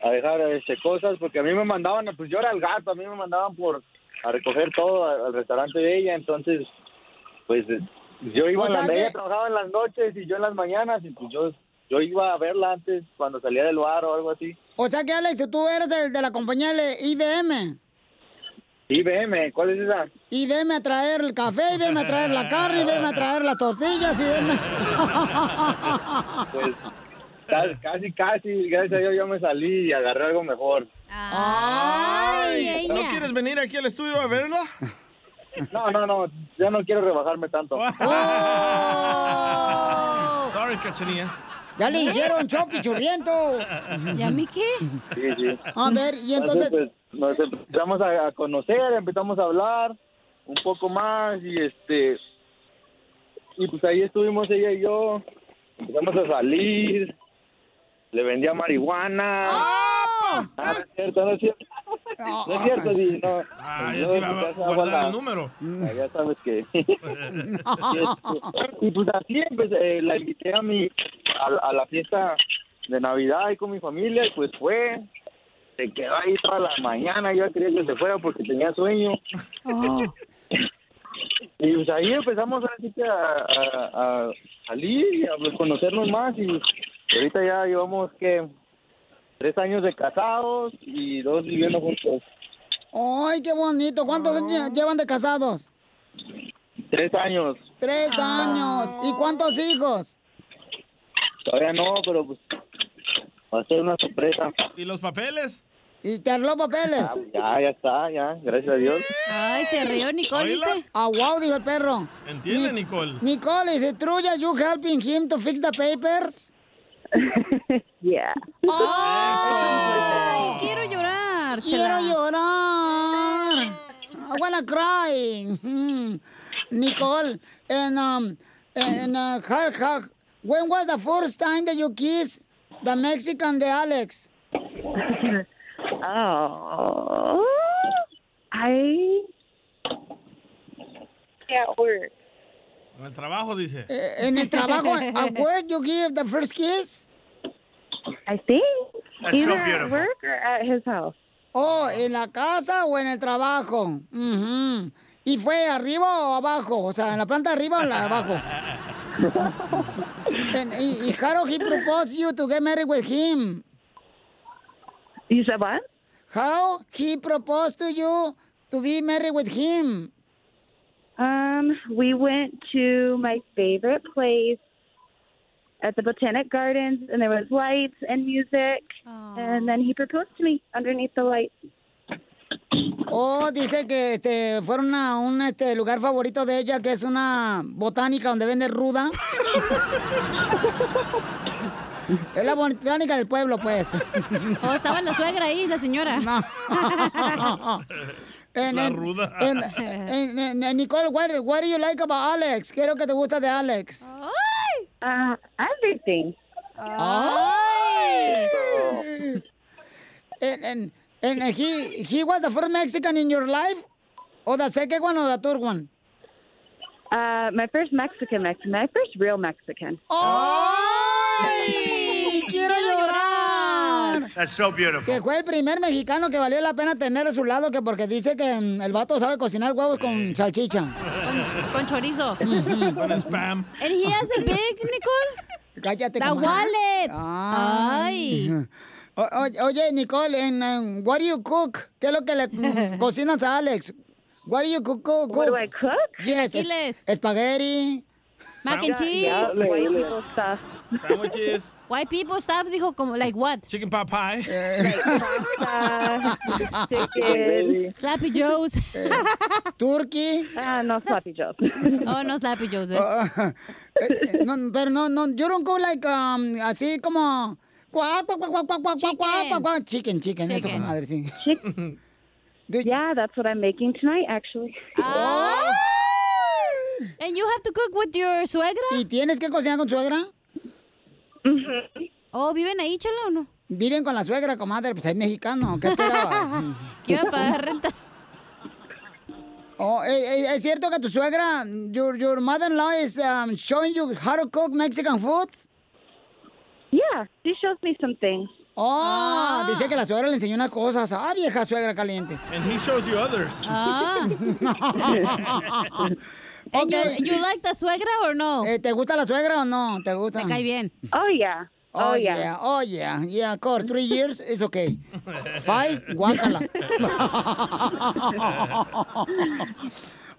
Speaker 24: a dejar este cosas porque a mí me mandaban, pues yo era el gato, a mí me mandaban por a recoger todo al, al restaurante de ella, entonces pues yo iba
Speaker 1: O
Speaker 24: en la
Speaker 1: que-
Speaker 24: ella trabajaba en las noches y yo en las mañanas y pues yo yo iba a verla antes cuando salía del bar o algo así.
Speaker 1: O sea que, Alex, tú eres del- de, la compañía de IBM.
Speaker 24: IBM, ¿cuál es esa?
Speaker 1: IBM a traer el café, IBM a traer la carne, IBM a traer las tortillas, IBM...
Speaker 24: Pues casi, casi, casi, gracias a Dios yo me salí y agarré algo mejor.
Speaker 1: Ay,
Speaker 4: ¿No quieres venir aquí al estudio a verla?
Speaker 24: No, no, no, yo no quiero rebajarme tanto.
Speaker 4: Sorry, cachanilla.
Speaker 1: Ya le dijeron chopi churriento.
Speaker 3: ¿Y a mí qué?
Speaker 24: Sí, sí.
Speaker 1: A ver, y entonces...
Speaker 24: pues, nos empezamos a, a conocer, empezamos a hablar un poco más y este y pues ahí estuvimos ella y yo, empezamos a salir, le vendía marihuana. Ah, no es cierto, no es cierto. No es cierto, sí, no.
Speaker 4: Ah,
Speaker 24: No,
Speaker 4: ya te iba
Speaker 24: pues,
Speaker 4: a guardar
Speaker 24: la-
Speaker 4: el número.
Speaker 24: Ah, ya sabes que. y, este, y pues así empecé, eh, la invité a mi a, a la fiesta de Navidad ahí con mi familia y pues fue. Se quedó ahí toda la mañana, yo quería que se fuera porque tenía sueño. Y pues ahí empezamos ahora sí que a, a- a salir y a pues, conocernos más y ahorita ya llevamos que tres años de casados y dos viviendo juntos.
Speaker 1: Ay, qué bonito. ¿Cuántos lle- llevan de casados?
Speaker 24: Tres años.
Speaker 1: Tres años. ¿Y cuántos hijos?
Speaker 24: Todavía no, pero pues va a ser una sorpresa.
Speaker 4: ¿Y los papeles?
Speaker 1: ¿Y te arregló papeles?
Speaker 24: Ya, ya está, ya, gracias a Dios.
Speaker 3: Ay, se rió Nicole. ¿viste?
Speaker 1: Ah, wow, dijo el perro.
Speaker 4: ¿Entiende,
Speaker 1: Ni-
Speaker 4: Nicole?
Speaker 1: Nicole, is it true that you helping him to fix the papers?
Speaker 25: Yeah.
Speaker 1: ¡Oh! ¡Ay! quiero llorar. Quiero llorar. I wanna cry. Mm-hmm. Nicole, and um, and uh, when was the first time that you kissed the Mexican, the Alex?
Speaker 25: oh, I at work.
Speaker 4: En el trabajo dice.
Speaker 1: Eh, en el trabajo, at work you give the first kiss.
Speaker 25: I think
Speaker 4: That's so
Speaker 25: either at
Speaker 4: beautiful.
Speaker 25: work or at his house.
Speaker 1: Oh, ¿en la casa o en el trabajo? Ujú. ¿Y fue arriba o abajo? O sea, ¿en la planta arriba o en la de abajo? And, y, y how he proposed you to get married with him?
Speaker 25: You said what?
Speaker 1: How he proposed to you to be married with him?
Speaker 25: Um, we went to my favorite place at the Botanic Gardens, and there was lights and music, and then he proposed to me underneath the lights.
Speaker 1: Oh, dice que este, fueron a un este, lugar favorito de ella, que es una botánica donde vende ruda. es la botánica del pueblo, pues.
Speaker 3: O estaba la suegra ahí, la señora.
Speaker 1: En,
Speaker 3: La ruda.
Speaker 1: en- en- en- en- Nicole, what, what do you like about Alex? ¿Qué es lo que te gusta de Alex?
Speaker 25: Uh, everything.
Speaker 1: Ay. And, and, and he, he was the first Mexican in your life? Or the second one or the third one?
Speaker 25: Uh, my first Mexican Mexican, my first real Mexican.
Speaker 1: ¡Ay! ¡Quiero llorar!
Speaker 7: That's so beautiful.
Speaker 1: Que fue el primer mexicano que valió la pena tener a su lado, que porque dice que mm, el vato sabe cocinar huevos con salchicha.
Speaker 3: Con chorizo.
Speaker 4: Con spam.
Speaker 3: And he has a big, Nicole.
Speaker 1: Cállate,
Speaker 3: The
Speaker 1: comadre.
Speaker 3: wallet.
Speaker 1: Ay. O- o- oye, Nicole, en um, what do you cook? ¿Qué es lo que le mm, cocinas a Alex? What do you cook? cook,
Speaker 25: What do I cook?
Speaker 1: Yes, es- espagueti.
Speaker 3: Mac and cheese.
Speaker 25: Yeah, stuff.
Speaker 4: Sandwiches.
Speaker 3: White people stuff dijo como like what?
Speaker 4: Chicken pot pie. Eh.
Speaker 25: Chicken.
Speaker 3: Slappy Joe's. Eh.
Speaker 1: Turkey.
Speaker 25: Ah, no Slappy Joe's.
Speaker 3: oh, no Slappy Joe's.
Speaker 1: Uh, eh, no, pero no, no, yo don't go like um, así como cuac, cuac, cuac, cuac, cuac, chicken. cuac, cuac, chicken, chicken, chicken. eso madre, sí. Chicken.
Speaker 25: yeah, that's what I'm making tonight, actually.
Speaker 3: Ah. Oh. And you have to cook with your suegra?
Speaker 1: ¿Y tienes que cocinar con suegra?
Speaker 3: Oh, ¿viven ahí, chela, o no?
Speaker 1: Viven con la suegra, comadre, pues es mexicano. ¿Qué esperabas?
Speaker 3: ¿Qué iba a pagar renta?
Speaker 1: Oh, eh, eh, ¿Es cierto que tu suegra, your, your mother-in-law is um, showing you how to cook Mexican food?
Speaker 25: Yeah, she shows me some things.
Speaker 1: Oh, dice que la suegra le enseñó unas cosas. Ah, vieja suegra caliente.
Speaker 4: And he shows you others.
Speaker 3: Ah. And you, you like the suegra or no?
Speaker 1: Eh, ¿Te gusta la suegra o no? ¿Te gusta?
Speaker 3: Me cae bien.
Speaker 25: Oh, yeah.
Speaker 1: Oh,
Speaker 25: Oh,
Speaker 1: yeah.
Speaker 25: yeah.
Speaker 1: Oh, yeah. Yeah, of course. Three years is okay. Five, guácala.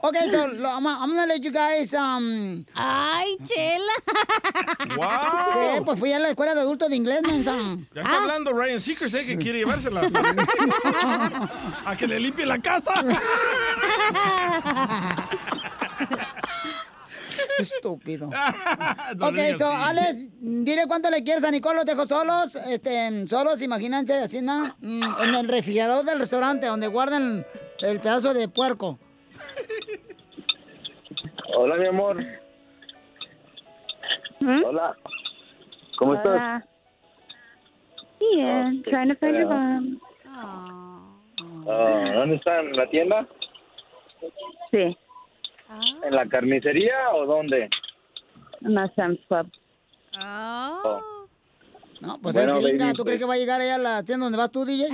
Speaker 1: okay, so lo- I'm, I'm gonna let you guys... Um,
Speaker 3: ¡Ay, chela!
Speaker 1: ¿Qué? Pues fui a la escuela de adultos de inglés, mensa.
Speaker 4: Ya está hablando Ryan Seacrest, eh, que quiere llevársela. A que le limpie la casa.
Speaker 1: Estúpido.
Speaker 4: No
Speaker 1: ok, so,
Speaker 4: así.
Speaker 1: Alex, dile cuánto le quieres a Nicole, los dejo solos, este, solos, imagínense, así, ¿no? Mm, En el refrigerador del restaurante, donde guardan el pedazo de puerco.
Speaker 24: Hola, mi amor. Hola. ¿Cómo estás?
Speaker 25: Hola. Bien, trying to find your mom.
Speaker 24: Ah, ¿Dónde está? ¿En la tienda?
Speaker 25: Sí,
Speaker 24: ¿En la carnicería o dónde?
Speaker 25: en la Sam's Club.
Speaker 24: Oh.
Speaker 1: No, pues
Speaker 24: Bueno,
Speaker 1: gringa,
Speaker 24: baby,
Speaker 1: ¿tú
Speaker 24: pues.
Speaker 1: crees que va a llegar allá a la tienda donde vas tú, DJ?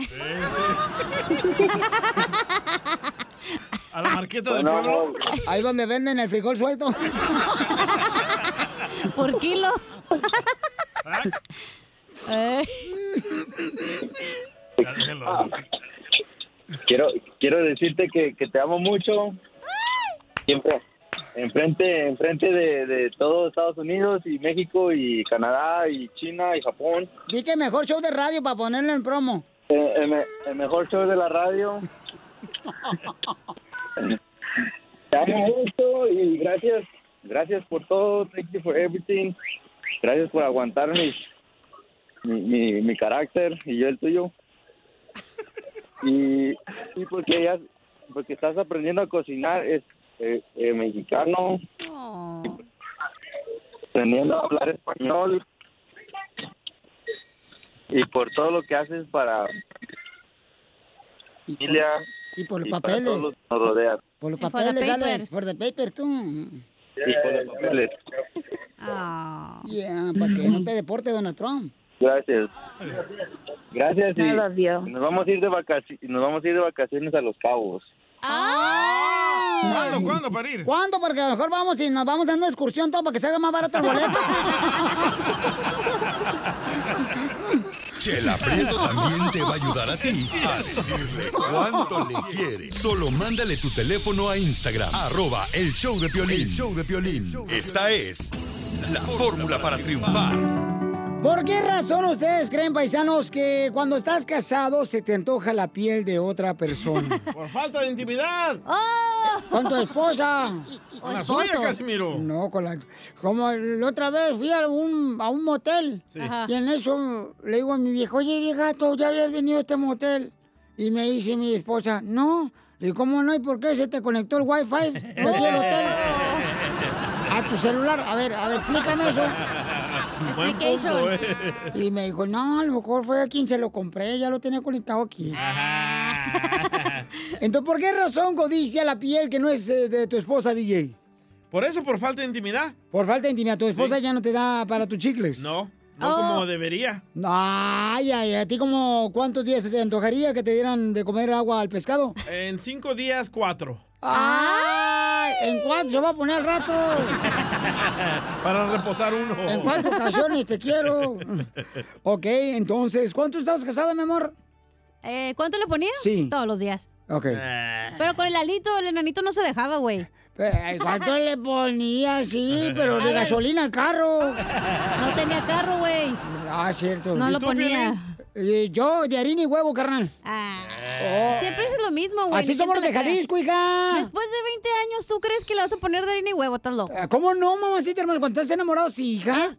Speaker 4: A la marqueta del
Speaker 24: Bueno,
Speaker 4: pueblo.
Speaker 1: Ahí donde venden el frijol suelto.
Speaker 3: Por kilo. Eh.
Speaker 24: Ah, quiero quiero decirte que, que te amo mucho. Siempre enfrente enfrente de, de todo Estados Unidos y México y Canadá y China y Japón.
Speaker 1: Di que mejor show de radio para ponerlo en promo.
Speaker 24: Eh, El, me- el mejor show de la radio. Te amo mucho y gracias. Gracias por todo. Thank you for everything. Gracias por aguantar mis, mi, mi, mi carácter y yo el tuyo. Y, y porque ya, porque estás aprendiendo a cocinar, es eh, eh, mexicano, aprendiendo a hablar español y por todo lo que haces para familia
Speaker 1: y por los
Speaker 24: para
Speaker 1: papeles.
Speaker 24: todos los que nos rodean.
Speaker 1: Por los
Speaker 3: Y
Speaker 1: papeles, Alex.
Speaker 3: papers.
Speaker 1: Por the papers, tú.
Speaker 24: Y por los papeles.
Speaker 1: Yeah, para que no te deporte Donald Trump.
Speaker 24: Gracias. Gracias y nos vamos a ir de vacaciones, nos vamos a ir de vacaciones a Los Cabos.
Speaker 1: ¿Cuándo?
Speaker 4: ¿Cuándo para ir?
Speaker 1: ¿Cuándo? Porque a lo mejor vamos y nos vamos a una excursión todo para que salga más barato el boleto.
Speaker 8: Chela Prieto también te va a ayudar a ti a decirle cuánto le quieres. Solo mándale tu teléfono a Instagram, arroba el show de Piolín. El show de Piolín. Esta es la fórmula para triunfar.
Speaker 1: ¿Por qué razón ustedes creen, paisanos, que cuando estás casado se te antoja la piel de otra persona?
Speaker 4: Por falta de intimidad.
Speaker 1: Con tu esposa.
Speaker 4: Con la suya, Casimiro.
Speaker 1: No, con la... Como la otra vez fui a un, a un motel.
Speaker 4: Sí.
Speaker 1: Y en eso le digo a mi vieja, oye, vieja, ¿tú ya habías venido a este motel? Y me dice mi esposa, no. Le digo, ¿cómo no? ¿Y por qué se te conectó el wifi hotel? A tu celular. A ver, a ver, explícame eso.
Speaker 4: Buen punto, eh.
Speaker 1: Y me dijo, no, a lo mejor fue a quien se lo compré, ya lo tenía conectado aquí. Entonces, ¿por qué razón codicia la piel que no es eh, de tu esposa, DJ?
Speaker 4: Por eso, por falta de intimidad.
Speaker 1: Por falta de intimidad, tu esposa ya no te da para tus chicles.
Speaker 4: No, no
Speaker 1: Oh.
Speaker 4: como debería.
Speaker 1: Ay, ay, ¿a ti como cuántos días se te antojaría que te dieran de comer agua al pescado?
Speaker 4: En cinco días, cuatro.
Speaker 1: ¿En cuánto se va a poner al rato?
Speaker 4: Para reposar uno.
Speaker 1: ¿En cuántas ocasiones te quiero? Ok, entonces, ¿cuánto estabas casada, mi amor?
Speaker 3: Eh, ¿Cuánto le ponía?
Speaker 1: Sí.
Speaker 3: Todos los días.
Speaker 1: Ok.
Speaker 3: Pero con el alito, el enanito no se dejaba, güey.
Speaker 1: Eh, ¿Cuánto le ponía? Sí, pero de gasolina al carro.
Speaker 3: No tenía carro, güey.
Speaker 1: Ah, cierto.
Speaker 3: No
Speaker 1: ¿Y
Speaker 3: lo ponía.
Speaker 1: Eh, yo, de harina y huevo, carnal. Oh.
Speaker 3: Siempre es lo mismo, güey.
Speaker 1: Así somos los de. Jalisco, hija.
Speaker 3: Después de 20 años, ¿tú crees que le vas a poner de harina y huevo? ¿Estás loco?
Speaker 1: Ah, ¿Cómo no, mamacita, hermano? Cuando estás enamorado, sí, hija.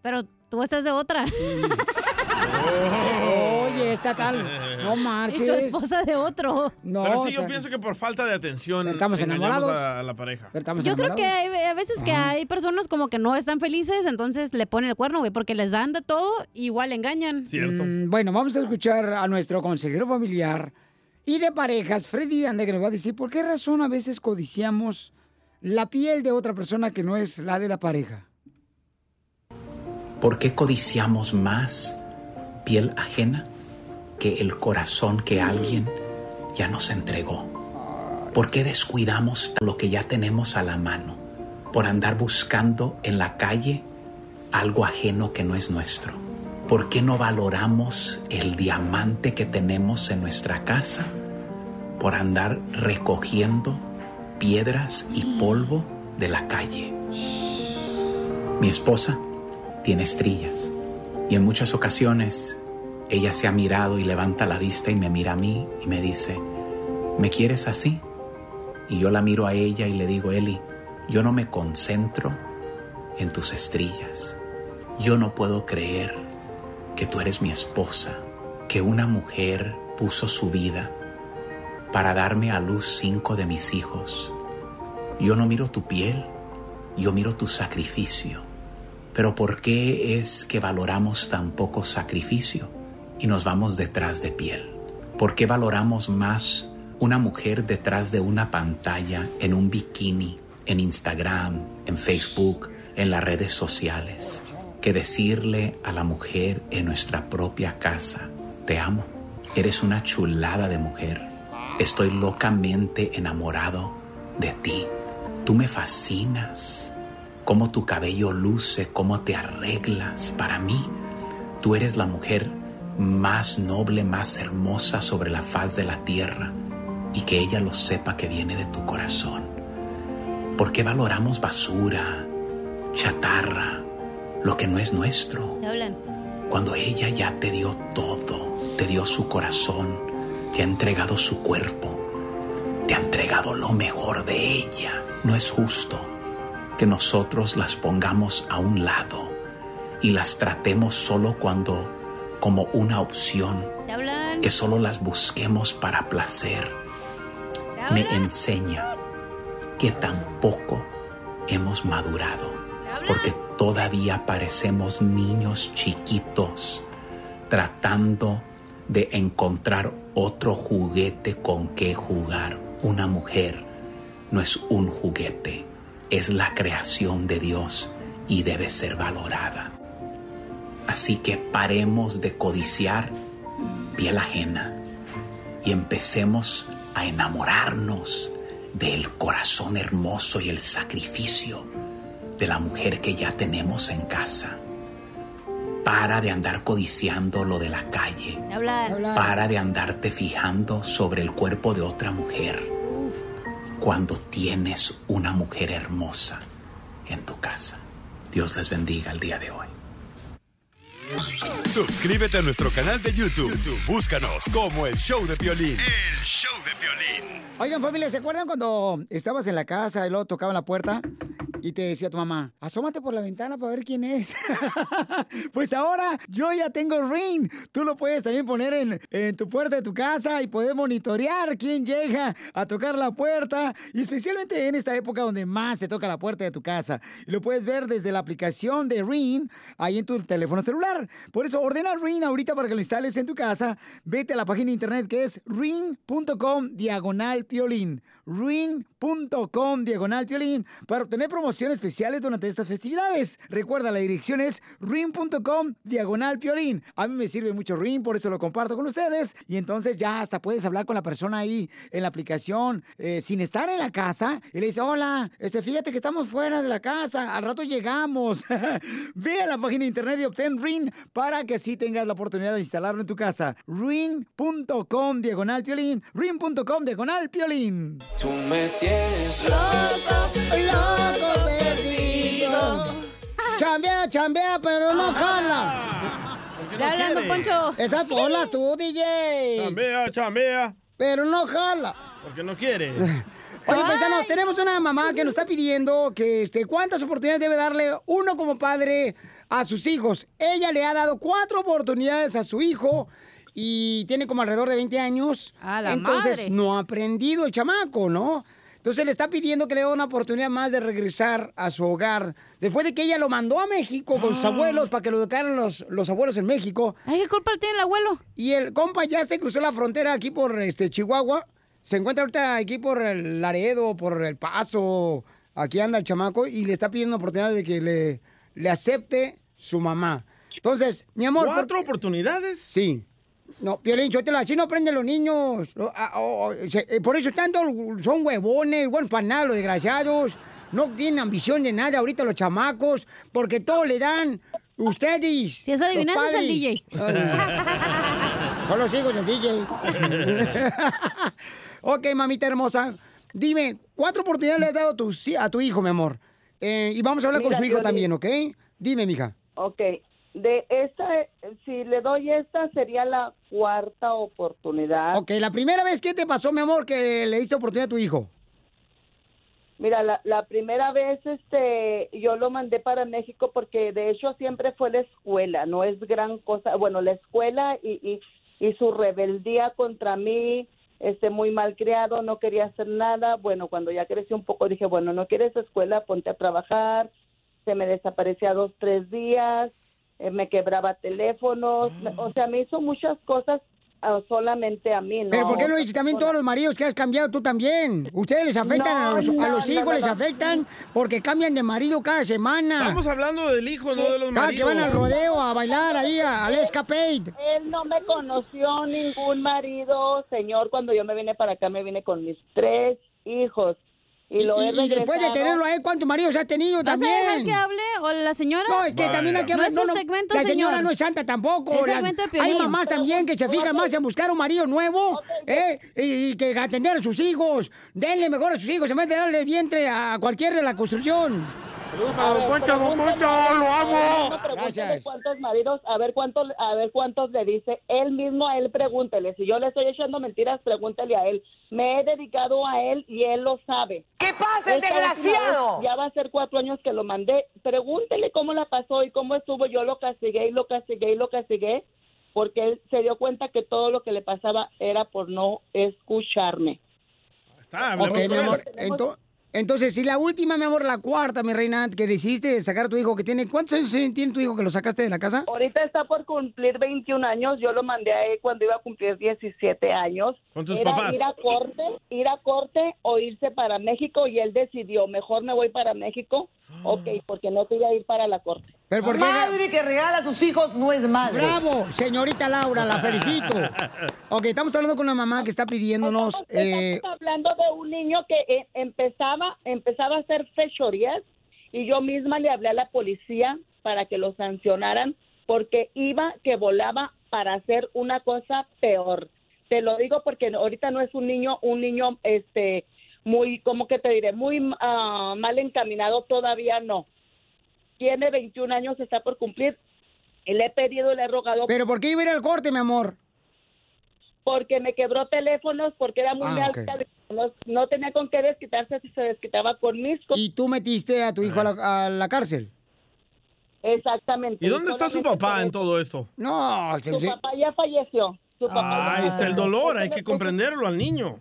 Speaker 3: Pero tú estás de otra.
Speaker 1: Oye, esta tal. No marches.
Speaker 3: Y tu esposa de otro.
Speaker 1: No,
Speaker 4: Pero sí,
Speaker 1: o
Speaker 4: yo
Speaker 1: sea,
Speaker 4: pienso que por falta de atención.
Speaker 1: estamos enamorados.
Speaker 4: A la pareja.
Speaker 3: Yo creo que hay, a veces que hay personas como que no están felices, entonces le ponen el cuerno, güey, porque les dan de todo, igual engañan.
Speaker 1: Mm, bueno, vamos a escuchar a nuestro consejero familiar y de parejas, Freddy Ande, que nos va a decir por qué razón a veces codiciamos la piel de otra persona que no es la de la pareja.
Speaker 26: ¿Por qué codiciamos más piel ajena que el corazón que alguien ya nos entregó? ¿Por qué descuidamos lo que ya tenemos a la mano por andar buscando en la calle algo ajeno que no es nuestro? ¿Por qué no valoramos el diamante que tenemos en nuestra casa por andar recogiendo piedras y polvo de la calle? Mi esposa tiene estrías y en muchas ocasiones ella se ha mirado y levanta la vista y me mira a mí y me dice, ¿me quieres así? Y yo la miro a ella y le digo, Eli, yo no me concentro en tus estrillas. Yo no puedo creer que tú eres mi esposa, que una mujer puso su vida para darme a luz cinco de mis hijos. Yo no miro tu piel, yo miro tu sacrificio. Pero ¿por qué es que valoramos tan poco sacrificio y nos vamos detrás de piel? ¿Por qué valoramos más una mujer detrás de una pantalla, en un bikini, en Instagram, en Facebook, en las redes sociales, que decirle a la mujer en nuestra propia casa, te amo, eres una chulada de mujer, estoy locamente enamorado de ti, tú me fascinas, cómo tu cabello luce, cómo te arreglas para mí, tú eres la mujer más noble, más hermosa sobre la faz de la tierra y que ella lo sepa que viene de tu corazón. ¿Por qué valoramos basura, chatarra, lo que no es nuestro? Cuando ella ya te dio todo, te dio su corazón, te ha entregado su cuerpo, te ha entregado lo mejor de ella. No es justo que nosotros las pongamos a un lado y las tratemos solo cuando como una opción, que solo las busquemos para placer. me enseña que tampoco hemos madurado, porque todavía parecemos niños chiquitos tratando de encontrar otro juguete con que jugar. Una mujer no es un juguete, es la creación de Dios y debe ser valorada. Así que paremos de codiciar piel ajena y empecemos a enamorarnos del corazón hermoso y el sacrificio de la mujer que ya tenemos en casa. Para de andar codiciando lo de la calle.
Speaker 3: Hablar.
Speaker 26: Para de andarte fijando sobre el cuerpo de otra mujer cuando tienes una mujer hermosa en tu casa. Dios les bendiga el día de hoy.
Speaker 8: Suscríbete a nuestro canal de YouTube. YouTube, Búscanos como el show de violín.
Speaker 1: El show de violín. Oigan, familia, ¿se acuerdan cuando estabas en la casa y luego tocaban la puerta? Y te decía tu mamá, asómate por la ventana para ver quién es. pues ahora yo ya tengo Ring. Tú lo puedes también poner en, en tu puerta de tu casa y puedes monitorear quién llega a tocar la puerta. Y especialmente en esta época donde más se toca la puerta de tu casa. Y lo puedes ver desde la aplicación de Ring ahí en tu teléfono celular. Por eso ordena Ring ahorita para que lo instales en tu casa. Vete a la página de internet que es ring.com diagonal piolín ring.com diagonal piolín para obtener promociones especiales durante estas festividades. Recuerda, la dirección es ring.com diagonal piolín. A mí me sirve mucho ring, por eso lo comparto con ustedes. Y entonces ya hasta puedes hablar con la persona ahí en la aplicación eh, sin estar en la casa. Y le dice, hola, este, fíjate que estamos fuera de la casa, al rato llegamos. Ve a la página de internet y obtén ring para que así tengas la oportunidad de instalarlo en tu casa. ring.com diagonal piolín, ring.com diagonal piolín.
Speaker 13: Tú me loco,
Speaker 1: loco perdido. Chambea, chambea, pero no jala.
Speaker 3: Le hablan, don Poncho.
Speaker 1: Esas bolas tú, DJ.
Speaker 4: Chambea, chambea.
Speaker 1: Pero no jala.
Speaker 4: Porque no quiere.
Speaker 1: Oye, paisanos, tenemos una mamá que nos está pidiendo que este, cuántas oportunidades debe darle uno como padre a sus hijos. Ella le ha dado cuatro oportunidades a su hijo y tiene como alrededor de 20 años.
Speaker 3: A la
Speaker 1: Entonces
Speaker 3: madre.
Speaker 1: no ha aprendido el chamaco, ¿no? Entonces le está pidiendo que le dé una oportunidad más de regresar a su hogar. Después de que ella lo mandó a México con sus abuelos para que lo educaran los, los abuelos en México.
Speaker 3: Ay, ¿qué culpa tiene el abuelo?
Speaker 1: Y el compa ya se cruzó la frontera aquí por este Chihuahua. Se encuentra ahorita aquí por el Laredo, por el Paso. Aquí anda el chamaco y le está pidiendo una oportunidad de que le, le acepte su mamá. Entonces, mi amor.
Speaker 4: ¿Cuatro oportunidades?
Speaker 1: Sí. No, Piolín, Chotelo, así no aprenden los niños. Ah, oh, oh, eh, por eso tanto son huevones, buenos para nada, los desgraciados. No tienen ambición de nada ahorita los chamacos, porque todo le dan ustedes.
Speaker 3: Si es adivinanza, es el DJ.
Speaker 1: Son los hijos del DJ. ok, mamita hermosa. Dime, cuatro oportunidades le has dado a tu, si- a tu hijo, mi amor. Eh, y vamos a hablar con su hijo
Speaker 27: Piolín.
Speaker 1: también, ¿ok? Dime, mija.
Speaker 27: Ok, de esta, si le doy esta, sería la cuarta oportunidad.
Speaker 1: Ok, la primera vez, ¿qué te pasó, mi amor, que le diste oportunidad a tu hijo?
Speaker 27: Mira, la, la primera vez este, yo lo mandé para México porque de hecho siempre fue la escuela, no es gran cosa. Bueno, la escuela y, y, y su rebeldía contra mí, este, muy mal criado, no quería hacer nada. Bueno, cuando ya creció un poco dije, bueno, no quieres escuela, ponte a trabajar. Se me desaparecía dos, tres días, eh, me quebraba teléfonos, me- o sea, me hizo muchas cosas ah, solamente a mí, ¿no?
Speaker 1: Pero ¿por qué no dices también todos los maridos que has cambiado tú también? Ustedes les afectan a
Speaker 27: No,
Speaker 1: los, a
Speaker 27: no,
Speaker 1: los
Speaker 27: no,
Speaker 1: hijos,
Speaker 27: no,
Speaker 1: les
Speaker 27: no.
Speaker 1: afectan porque cambian de marido cada semana.
Speaker 4: Estamos hablando del hijo, no de los
Speaker 1: Cada que
Speaker 4: maridos.
Speaker 1: van al rodeo a bailar ahí a- al escapade.
Speaker 27: Él no me conoció ningún marido, señor. Cuando yo me vine para acá, me vine con mis tres hijos. Y, lo he
Speaker 1: y después de tenerlo a él, ¿cuántos maridos has tenido
Speaker 3: ¿Vas a
Speaker 1: también?
Speaker 3: dejar que hable o la señora?
Speaker 1: No, es que también hay que
Speaker 3: No
Speaker 1: hablar.
Speaker 3: es un segmento,
Speaker 1: La
Speaker 3: señor.
Speaker 1: señora no es santa tampoco.
Speaker 3: Es
Speaker 1: La-
Speaker 3: segmento de
Speaker 1: hay mamás también que se fijan más en buscar un marido nuevo ¿eh? y, y que atender a sus hijos. Denle mejor a sus hijos, en vez de darle vientre a cualquier de la construcción.
Speaker 4: Saludos
Speaker 27: A ver, pregúntale-
Speaker 1: lo amo.
Speaker 27: No, pregúntale
Speaker 1: Gracias.
Speaker 27: cuántos maridos, a ver cuántos, a ver cuántos le dice. Él mismo a él pregúntele. Si yo le estoy echando mentiras, pregúntale a él. Me he dedicado a él y él lo sabe.
Speaker 13: ¿Qué pasa, el desgraciado?
Speaker 27: vez, Ya va a ser cuatro años que lo mandé. Pregúntele cómo la pasó y cómo estuvo. Yo lo castigué y lo castigué y lo castigué porque él se dio cuenta que todo lo que le pasaba era por no escucharme.
Speaker 4: hablemos
Speaker 1: Ok, mi amor. ento- entonces, si la última, mi amor, la cuarta, mi reina, que decidiste sacar a tu hijo, que tiene... ¿Cuántos años tiene tu hijo que lo sacaste de la casa?
Speaker 27: Ahorita está por cumplir 21 años. Yo lo mandé a él cuando iba a cumplir 17 años.
Speaker 4: ¿Con tus
Speaker 27: Era
Speaker 4: papás?
Speaker 27: Ir a corte, ir a corte o irse para México y él decidió, mejor me voy para México. Ok, porque no quería ir para la corte.
Speaker 1: ¿Pero por qué?
Speaker 28: Madre que regala a sus hijos no es madre.
Speaker 1: ¡Bravo! Señorita Laura, la felicito. Ok, estamos hablando con una mamá que está pidiéndonos... eh,
Speaker 27: Estamos hablando de un niño que eh, empezaba, empezaba a hacer fechorías y yo misma le hablé a la policía para que lo sancionaran porque iba que volaba para hacer una cosa peor. Te lo digo porque ahorita no es un niño, un niño este muy, ¿cómo que te diré? Muy ah, mal encaminado, todavía no. Tiene 21 años, está por cumplir. Y le he pedido, le he rogado.
Speaker 1: ¿Pero por qué iba a ir al corte, mi amor?
Speaker 27: porque me quebró teléfonos, porque era muy
Speaker 1: Ah,
Speaker 27: alta, no, no tenía con qué desquitarse si se desquitaba con mis cosas.
Speaker 1: Y tú metiste a tu hijo a la, a la cárcel.
Speaker 27: Exactamente.
Speaker 4: ¿Y dónde está su papá en todo esto?
Speaker 1: No,
Speaker 27: Su papá ya falleció. Su papá
Speaker 4: Ahí
Speaker 27: ya
Speaker 4: está el dolor, hay que comprenderlo al niño.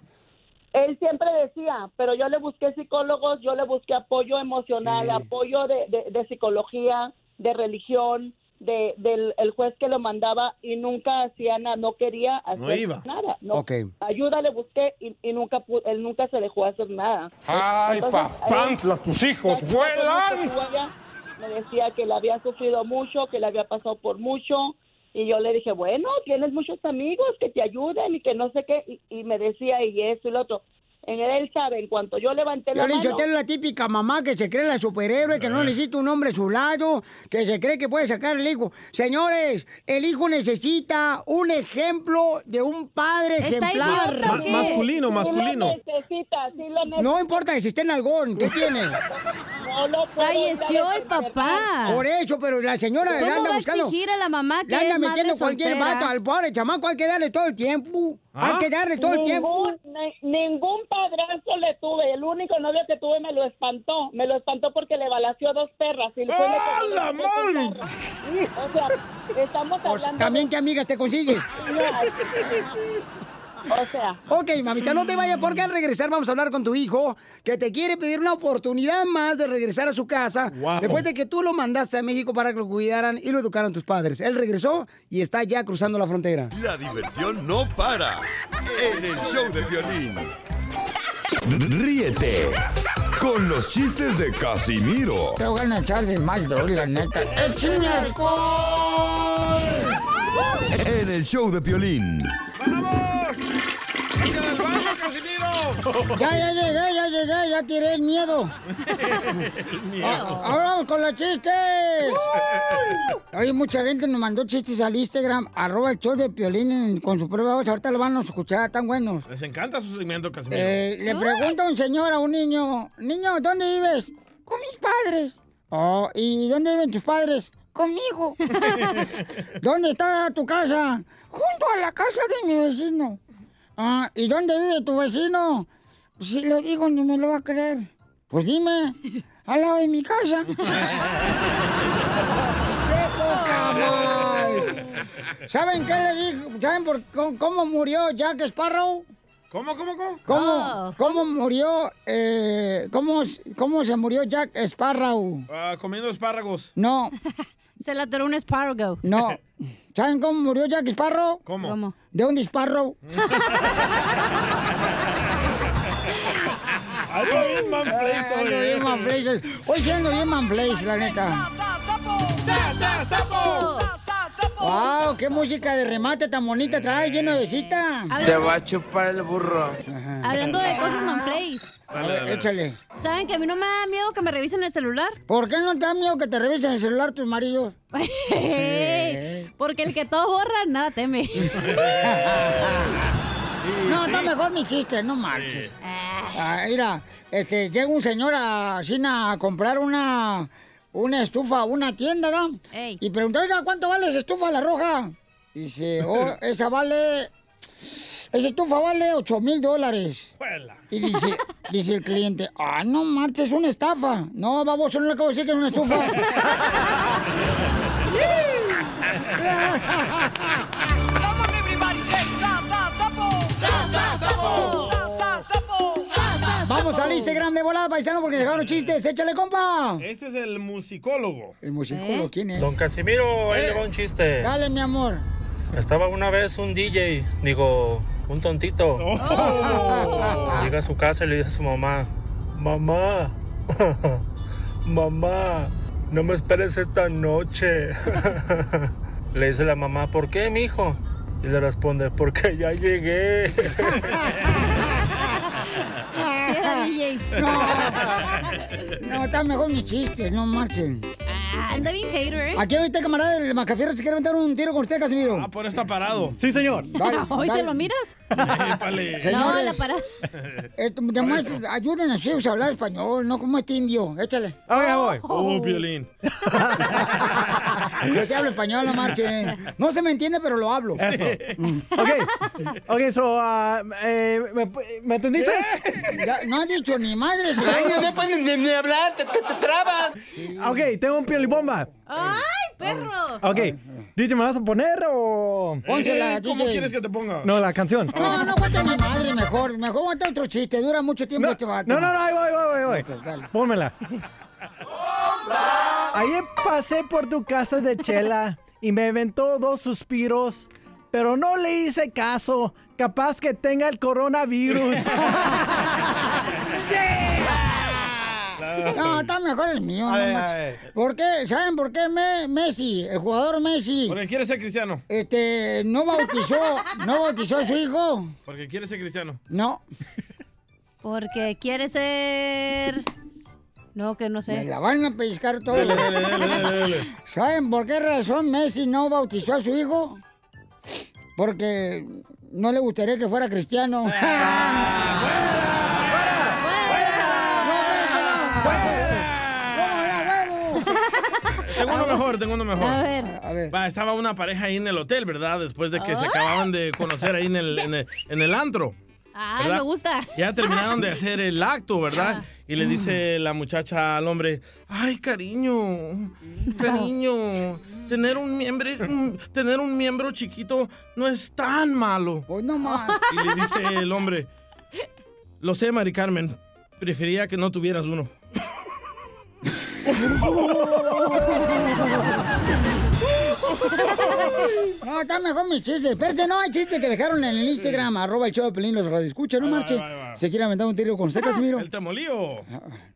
Speaker 27: Él siempre decía, pero yo le busqué psicólogos, yo le busqué apoyo emocional,
Speaker 4: Sí.
Speaker 27: apoyo de, de- de psicología, de religión, de, del el juez que lo mandaba y nunca hacía nada, no quería hacer
Speaker 4: No iba.
Speaker 27: nada. No.
Speaker 1: Ok.
Speaker 27: Ayuda le busqué y, y nunca pu- él nunca se dejó hacer nada.
Speaker 16: ¡Ay, papantla, tus hijos vuelan!
Speaker 27: Me decía que le había sufrido mucho, que le había pasado por mucho. Y yo le dije, bueno, tienes muchos amigos que te ayuden y que no sé qué. Y, me decía, y esto y lo otro. En él sabe, en cuanto yo levanté la
Speaker 1: Piolín
Speaker 27: mano...
Speaker 1: Sotelo es la típica mamá que se cree la superhéroe, que no necesita un hombre a su lado, que se cree que puede sacar el hijo. Señores, el hijo necesita un ejemplo de un padre
Speaker 3: ¿Está
Speaker 1: ejemplar.
Speaker 3: idiota qué?
Speaker 4: masculino, masculino.
Speaker 27: Sí lo necesita, sí lo necesita.
Speaker 1: No importa que si esté en algón, ¿qué tiene?
Speaker 27: No lo puedo
Speaker 3: Falleció el papá.
Speaker 1: Por eso, pero la señora
Speaker 3: ¿Cómo
Speaker 1: le anda
Speaker 3: va a
Speaker 1: buscando.
Speaker 3: exigir a la mamá que
Speaker 1: Le anda
Speaker 3: es madre
Speaker 1: metiendo cualquier
Speaker 3: soltera?
Speaker 1: vato al pobre chamaco, hay que darle todo el tiempo.
Speaker 4: ¿Ah?
Speaker 1: Hay que darle todo el tiempo.
Speaker 27: Ningún, padrastro le tuve. El único novio que tuve me lo espantó. Me lo espantó porque le balació dos perras. Y fue le
Speaker 4: ¡Ah,
Speaker 27: pegó
Speaker 4: la madre!
Speaker 27: O sea, estamos
Speaker 1: Pues,
Speaker 27: hablando...
Speaker 1: También qué amigas te consigues.
Speaker 27: O sea...
Speaker 1: Ok, mamita, no te vayas porque al regresar vamos a hablar con tu hijo que te quiere pedir una oportunidad más de regresar a su casa
Speaker 4: Wow.
Speaker 1: después de que tú lo mandaste a México para que lo cuidaran y lo educaran tus padres. Él regresó y está ya cruzando la frontera.
Speaker 8: La diversión no para. En el show de violín. Ríete con los chistes de Casimiro
Speaker 1: Te voy a echar de mal, la neta. ¡Échame alcohol!
Speaker 8: en el show de violín.
Speaker 1: Ya, ya llegué, ya llegué, ya tiré el miedo. Ah, Ahora vamos con los chistes. Oye, mucha gente nos mandó chistes al Instagram, arroba el show de Piolín en- con su prueba. voz. Ahorita lo van a escuchar, tan buenos.
Speaker 4: Les encanta su segmento, Casimiro.
Speaker 1: Eh, le pregunta un señor a un niño, niño, ¿dónde vives? Con mis padres. Oh, ¿y dónde viven tus padres? Conmigo. ¿Dónde está tu casa? Junto a la casa de mi vecino. Ah, ¿y dónde vive tu vecino? Si lo digo, ni me lo va a creer. Pues dime, al lado de mi casa. ¡Qué poca más! ¿Saben qué le dijo? ¿Saben por cómo, cómo murió Jack Sparrow?
Speaker 4: ¿Cómo, cómo, cómo?
Speaker 1: ¿Cómo,
Speaker 3: Oh.
Speaker 1: cómo murió, eh, cómo, cómo se murió Jack Sparrow?
Speaker 4: Ah, comiendo espárragos.
Speaker 1: No,
Speaker 3: Se la atoró un espárrago.
Speaker 1: no. ¿Saben cómo murió Jack Sparrow?
Speaker 4: ¿Cómo?
Speaker 3: ¿Cómo?
Speaker 1: De un disparo.
Speaker 4: Ando bien, manflays, oye.
Speaker 1: bien manflays hoy. Ando bien manflays, la neta. ¡Wow! ¡Qué música de remate tan bonita trae, lleno de besita!
Speaker 23: Te va a chupar el burro.
Speaker 3: Hablando de cosas
Speaker 1: ver, échale.
Speaker 3: ¿Saben que a mí no me da miedo que me revisen el celular?
Speaker 1: ¿Por qué no te da miedo que te revisen el celular tus maridos?
Speaker 3: Porque el que todo borra, nada teme.
Speaker 1: No, está mejor mi chiste, no marches. Ah, mira, este, llega un señor a China a comprar una, una estufa, a una tienda, ¿no?
Speaker 3: Ey.
Speaker 1: Y preguntó, oiga, ¿cuánto vale esa estufa, la roja? Dice, oh, esa vale, esa estufa vale 8 mil dólares. Y dice, dice el cliente, ah, no marches, es una estafa. No, vamos, no le acabo de decir que es una estufa. volada, paisano, porque dejaron chistes. ¡Échale, compa!
Speaker 4: Este es el musicólogo.
Speaker 1: ¿El musicólogo quién es?
Speaker 29: Don Casimiro, ahí
Speaker 1: Eh,
Speaker 29: le va un chiste.
Speaker 1: Dale, mi amor.
Speaker 29: Estaba una vez un DJ, digo, un tontito. Llega a su casa y le dice a su mamá, mamá, mamá, no me esperes esta noche. le dice la mamá, ¿por qué, mijo? Y le responde, porque ya llegué.
Speaker 3: Sí, DJ.
Speaker 1: No, está mejor mi chiste, no marchen.
Speaker 3: Ah, anda bien hater, ¿eh?
Speaker 1: Aquí ahorita, camarada del Macafierro, se quiere aventar un tiro con usted, Casimiro. Ah,
Speaker 4: por está parado.
Speaker 11: Sí, señor.
Speaker 3: ¿Hoy se lo miras?
Speaker 4: Épale.
Speaker 3: No, la para.
Speaker 1: Esto, además, ayuden a hablar español, no como este indio. Échale.
Speaker 11: voy.
Speaker 4: Oh, violín.
Speaker 1: Yo sí hablo español, no marchen. No se me entiende, pero lo hablo.
Speaker 11: Eso. Ok. Ok, so, ah, eh, ¿me, me entendiste?
Speaker 1: Ya, no dicho ni madre. se
Speaker 11: Ay, no pueden ni, ni hablar, te, te, te trabas. Ok, tengo un piolibomba.
Speaker 3: ¡Ay, perro!
Speaker 11: Ok, DJ, ¿me vas a poner o...?
Speaker 1: Pónsela,
Speaker 4: ¿Cómo
Speaker 1: DJ.
Speaker 4: quieres que te ponga?
Speaker 11: No, la canción.
Speaker 1: No, no cuenta mi madre, mejor. Mejor aguanta otro chiste. Dura mucho tiempo este vato.
Speaker 11: No, no, no, ahí voy, voy, voy, voy. Pónmela. Ayer pasé por tu casa de chela y me aventó dos suspiros, pero no le hice caso. Capaz que tenga el coronavirus.
Speaker 1: No, está mejor el mío. No
Speaker 4: ver, a
Speaker 1: manches.
Speaker 4: ver.
Speaker 1: ¿Por qué? ¿Saben por qué Me- Messi, el jugador Messi,
Speaker 4: Porque quiere ser cristiano.
Speaker 1: este, no bautizó, no bautizó a su hijo?
Speaker 4: Porque quiere ser cristiano.
Speaker 1: No.
Speaker 3: Porque quiere ser... No, que no sé.
Speaker 1: Me la van a pescar todo. ¿Saben por qué razón Messi no bautizó a su hijo? Porque no le gustaría que fuera cristiano.
Speaker 4: Tengo uno mejor, tengo uno mejor.
Speaker 3: A ver.
Speaker 1: A ver.
Speaker 4: Va, estaba una pareja ahí en el hotel, ¿verdad? Después de que se
Speaker 3: Ay.
Speaker 4: acababan de conocer ahí en el, en el, en el antro. ¿verdad?
Speaker 3: me gusta.
Speaker 4: Ya terminaron de hacer el acto, ¿verdad? Y le dice la muchacha al hombre, ay, cariño, cariño, tener un miembro, tener un miembro chiquito no es tan malo.
Speaker 1: Pues no más.
Speaker 4: Y le dice el hombre, lo sé, Mari Carmen, prefería que no tuvieras uno. 됐어.
Speaker 1: No, está mejor mi chiste. Espérate, no hay chiste que dejaron en el Instagram, arroba el show de Pelín, los radioescucha, no marche. ¿Se quiere aventar un tiro con usted, Casimiro?
Speaker 4: El temolío.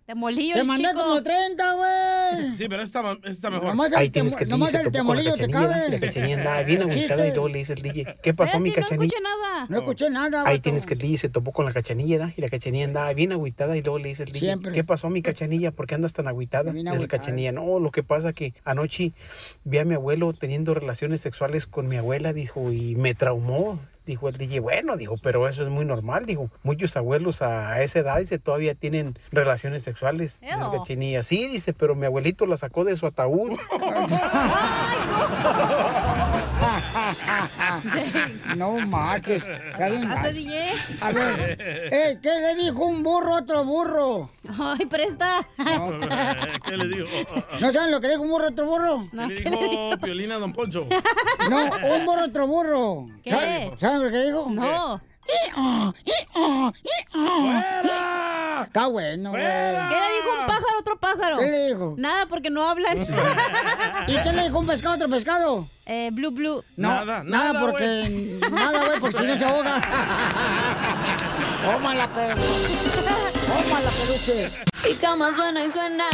Speaker 3: Te molillo
Speaker 1: Te mandé
Speaker 3: chico.
Speaker 1: como 30, güey.
Speaker 4: Sí, pero esta, esta está mejor.
Speaker 1: Nomás
Speaker 22: Ahí
Speaker 1: el,
Speaker 22: tienes que
Speaker 1: nomás el temolillo te
Speaker 22: cachanilla,
Speaker 1: cabe.
Speaker 22: la cachanilla andaba bien
Speaker 1: Chiste.
Speaker 22: aguitada y luego le dice el DJ, ¿qué pasó mi
Speaker 3: Espérate, no
Speaker 22: cachanilla?
Speaker 3: escuché nada.
Speaker 1: No escuché nada,
Speaker 22: Ahí tienes que el DJ se topó con la cachanilla ¿da? y la cachanilla andaba bien agüitada y luego le dice el DJ,
Speaker 1: Siempre.
Speaker 22: ¿qué pasó mi cachanilla? ¿Por qué andas tan agüitada?
Speaker 1: Bien
Speaker 22: Dice la
Speaker 1: agüitada.
Speaker 22: cachanilla, no, lo que pasa que anoche vi a mi abuelo teniendo relaciones sexuales con mi abuela, dijo, y me traumó. Dijo el DJ, bueno, dijo, pero eso es muy normal, dijo. Muchos abuelos a esa edad, dice, todavía tienen relaciones sexuales. Dice cachanilla, sí, dice, pero mi abuelito la sacó de su ataúd.
Speaker 1: No marches. A ver, eh, ¿qué le dijo un burro a otro burro?
Speaker 3: Ay, presta.
Speaker 4: ¿Qué le digo?
Speaker 1: ¿No saben lo que le dijo un burro a otro burro?
Speaker 4: ¿Qué le dijo Piolina a Don Poncho?
Speaker 1: No, un burro a otro burro.
Speaker 3: ¿Qué?
Speaker 1: ¿Saben- ¿Saben lo que dijo?
Speaker 3: No.
Speaker 1: ¡Fuera! Está bueno, güey.
Speaker 3: ¿Qué le dijo un pájaro a otro pájaro?
Speaker 1: ¿Qué le dijo?
Speaker 3: Nada, porque no hablan.
Speaker 1: ¿Y qué le dijo un pescado a otro pescado?
Speaker 3: Eh, blue, blue.
Speaker 1: No,
Speaker 4: Nada,
Speaker 1: nada,
Speaker 4: nada,
Speaker 1: porque. Nada, güey, porque si no se ahoga. Tómala, perro. Tómala, peluche.
Speaker 30: Mi cama suena y suena.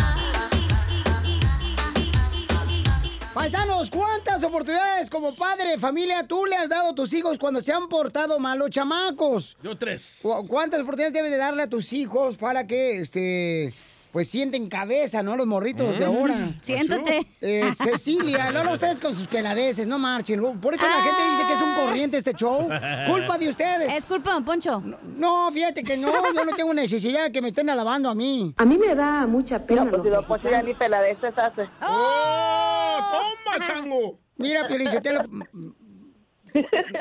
Speaker 1: Paisanos, ¿cuántas oportunidades como padre de familia tú le has dado a tus hijos cuando se han portado mal los chamacos?
Speaker 4: Yo tres.
Speaker 1: ¿Cu- ¿Cuántas oportunidades debes de darle a tus hijos para que, este, pues sienten cabeza, ¿no? Los morritos de
Speaker 3: Mm,
Speaker 1: ahora.
Speaker 3: siéntate.
Speaker 1: Eh, Cecilia, no, no, ustedes con sus peladeces, no marchen. Por eso la gente dice que es un corriente este show. Culpa de ustedes.
Speaker 3: Es culpa de Don Poncho.
Speaker 1: No, fíjate que no, yo no tengo necesidad de que me estén alabando a mí.
Speaker 27: A mí me da mucha pena.
Speaker 1: No, pues,
Speaker 27: si
Speaker 1: lo
Speaker 27: lo Poncho ya ni peladeces hace.
Speaker 4: ¡Oh! ¡Toma, chango!
Speaker 1: Mira, Piolichotelo.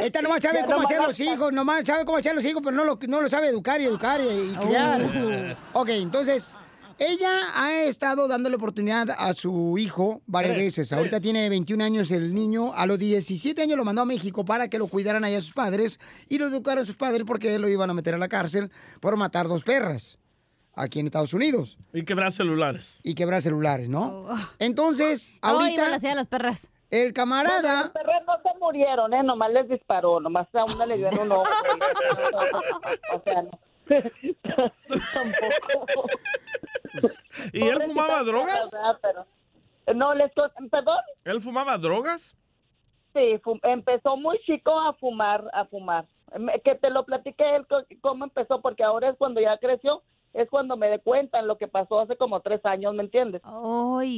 Speaker 1: Esta nomás sabe
Speaker 27: Ya
Speaker 1: cómo
Speaker 27: nomás
Speaker 1: hacer los hijos, nomás sabe cómo hacer los hijos, pero no lo, no lo sabe educar y educar y, y criar.
Speaker 4: Oh.
Speaker 1: Ok, entonces, ella ha estado dándole oportunidad a su hijo varias
Speaker 4: Tres,
Speaker 1: veces.
Speaker 4: tres.
Speaker 1: Ahorita tiene 21 años el niño. A los 17 años lo mandó a México para que lo cuidaran allá sus padres y lo educaran sus padres porque lo iban a meter a la cárcel por matar dos perras. Aquí en Estados Unidos.
Speaker 4: Y quebrar celulares.
Speaker 1: Y quebrar celulares, ¿no? Entonces,
Speaker 3: Oh,
Speaker 1: ahorita...
Speaker 3: iba a la las perras.
Speaker 1: El camarada...
Speaker 27: Los perros no se murieron, ¿eh? Nomás les disparó, nomás a una le dieron un ojo. o sea, no. Tampoco.
Speaker 4: ¿Y él fumaba drogas?
Speaker 27: ¿verdad? Pero- No, les... ¿Perdón?
Speaker 4: ¿Él fumaba drogas?
Speaker 27: Sí, fu- empezó muy chico a fumar, a fumar. Que te lo platiqué él cómo empezó, porque ahora es cuando ya creció, es cuando me de cuenta en lo que pasó hace como tres años, ¿me entiendes?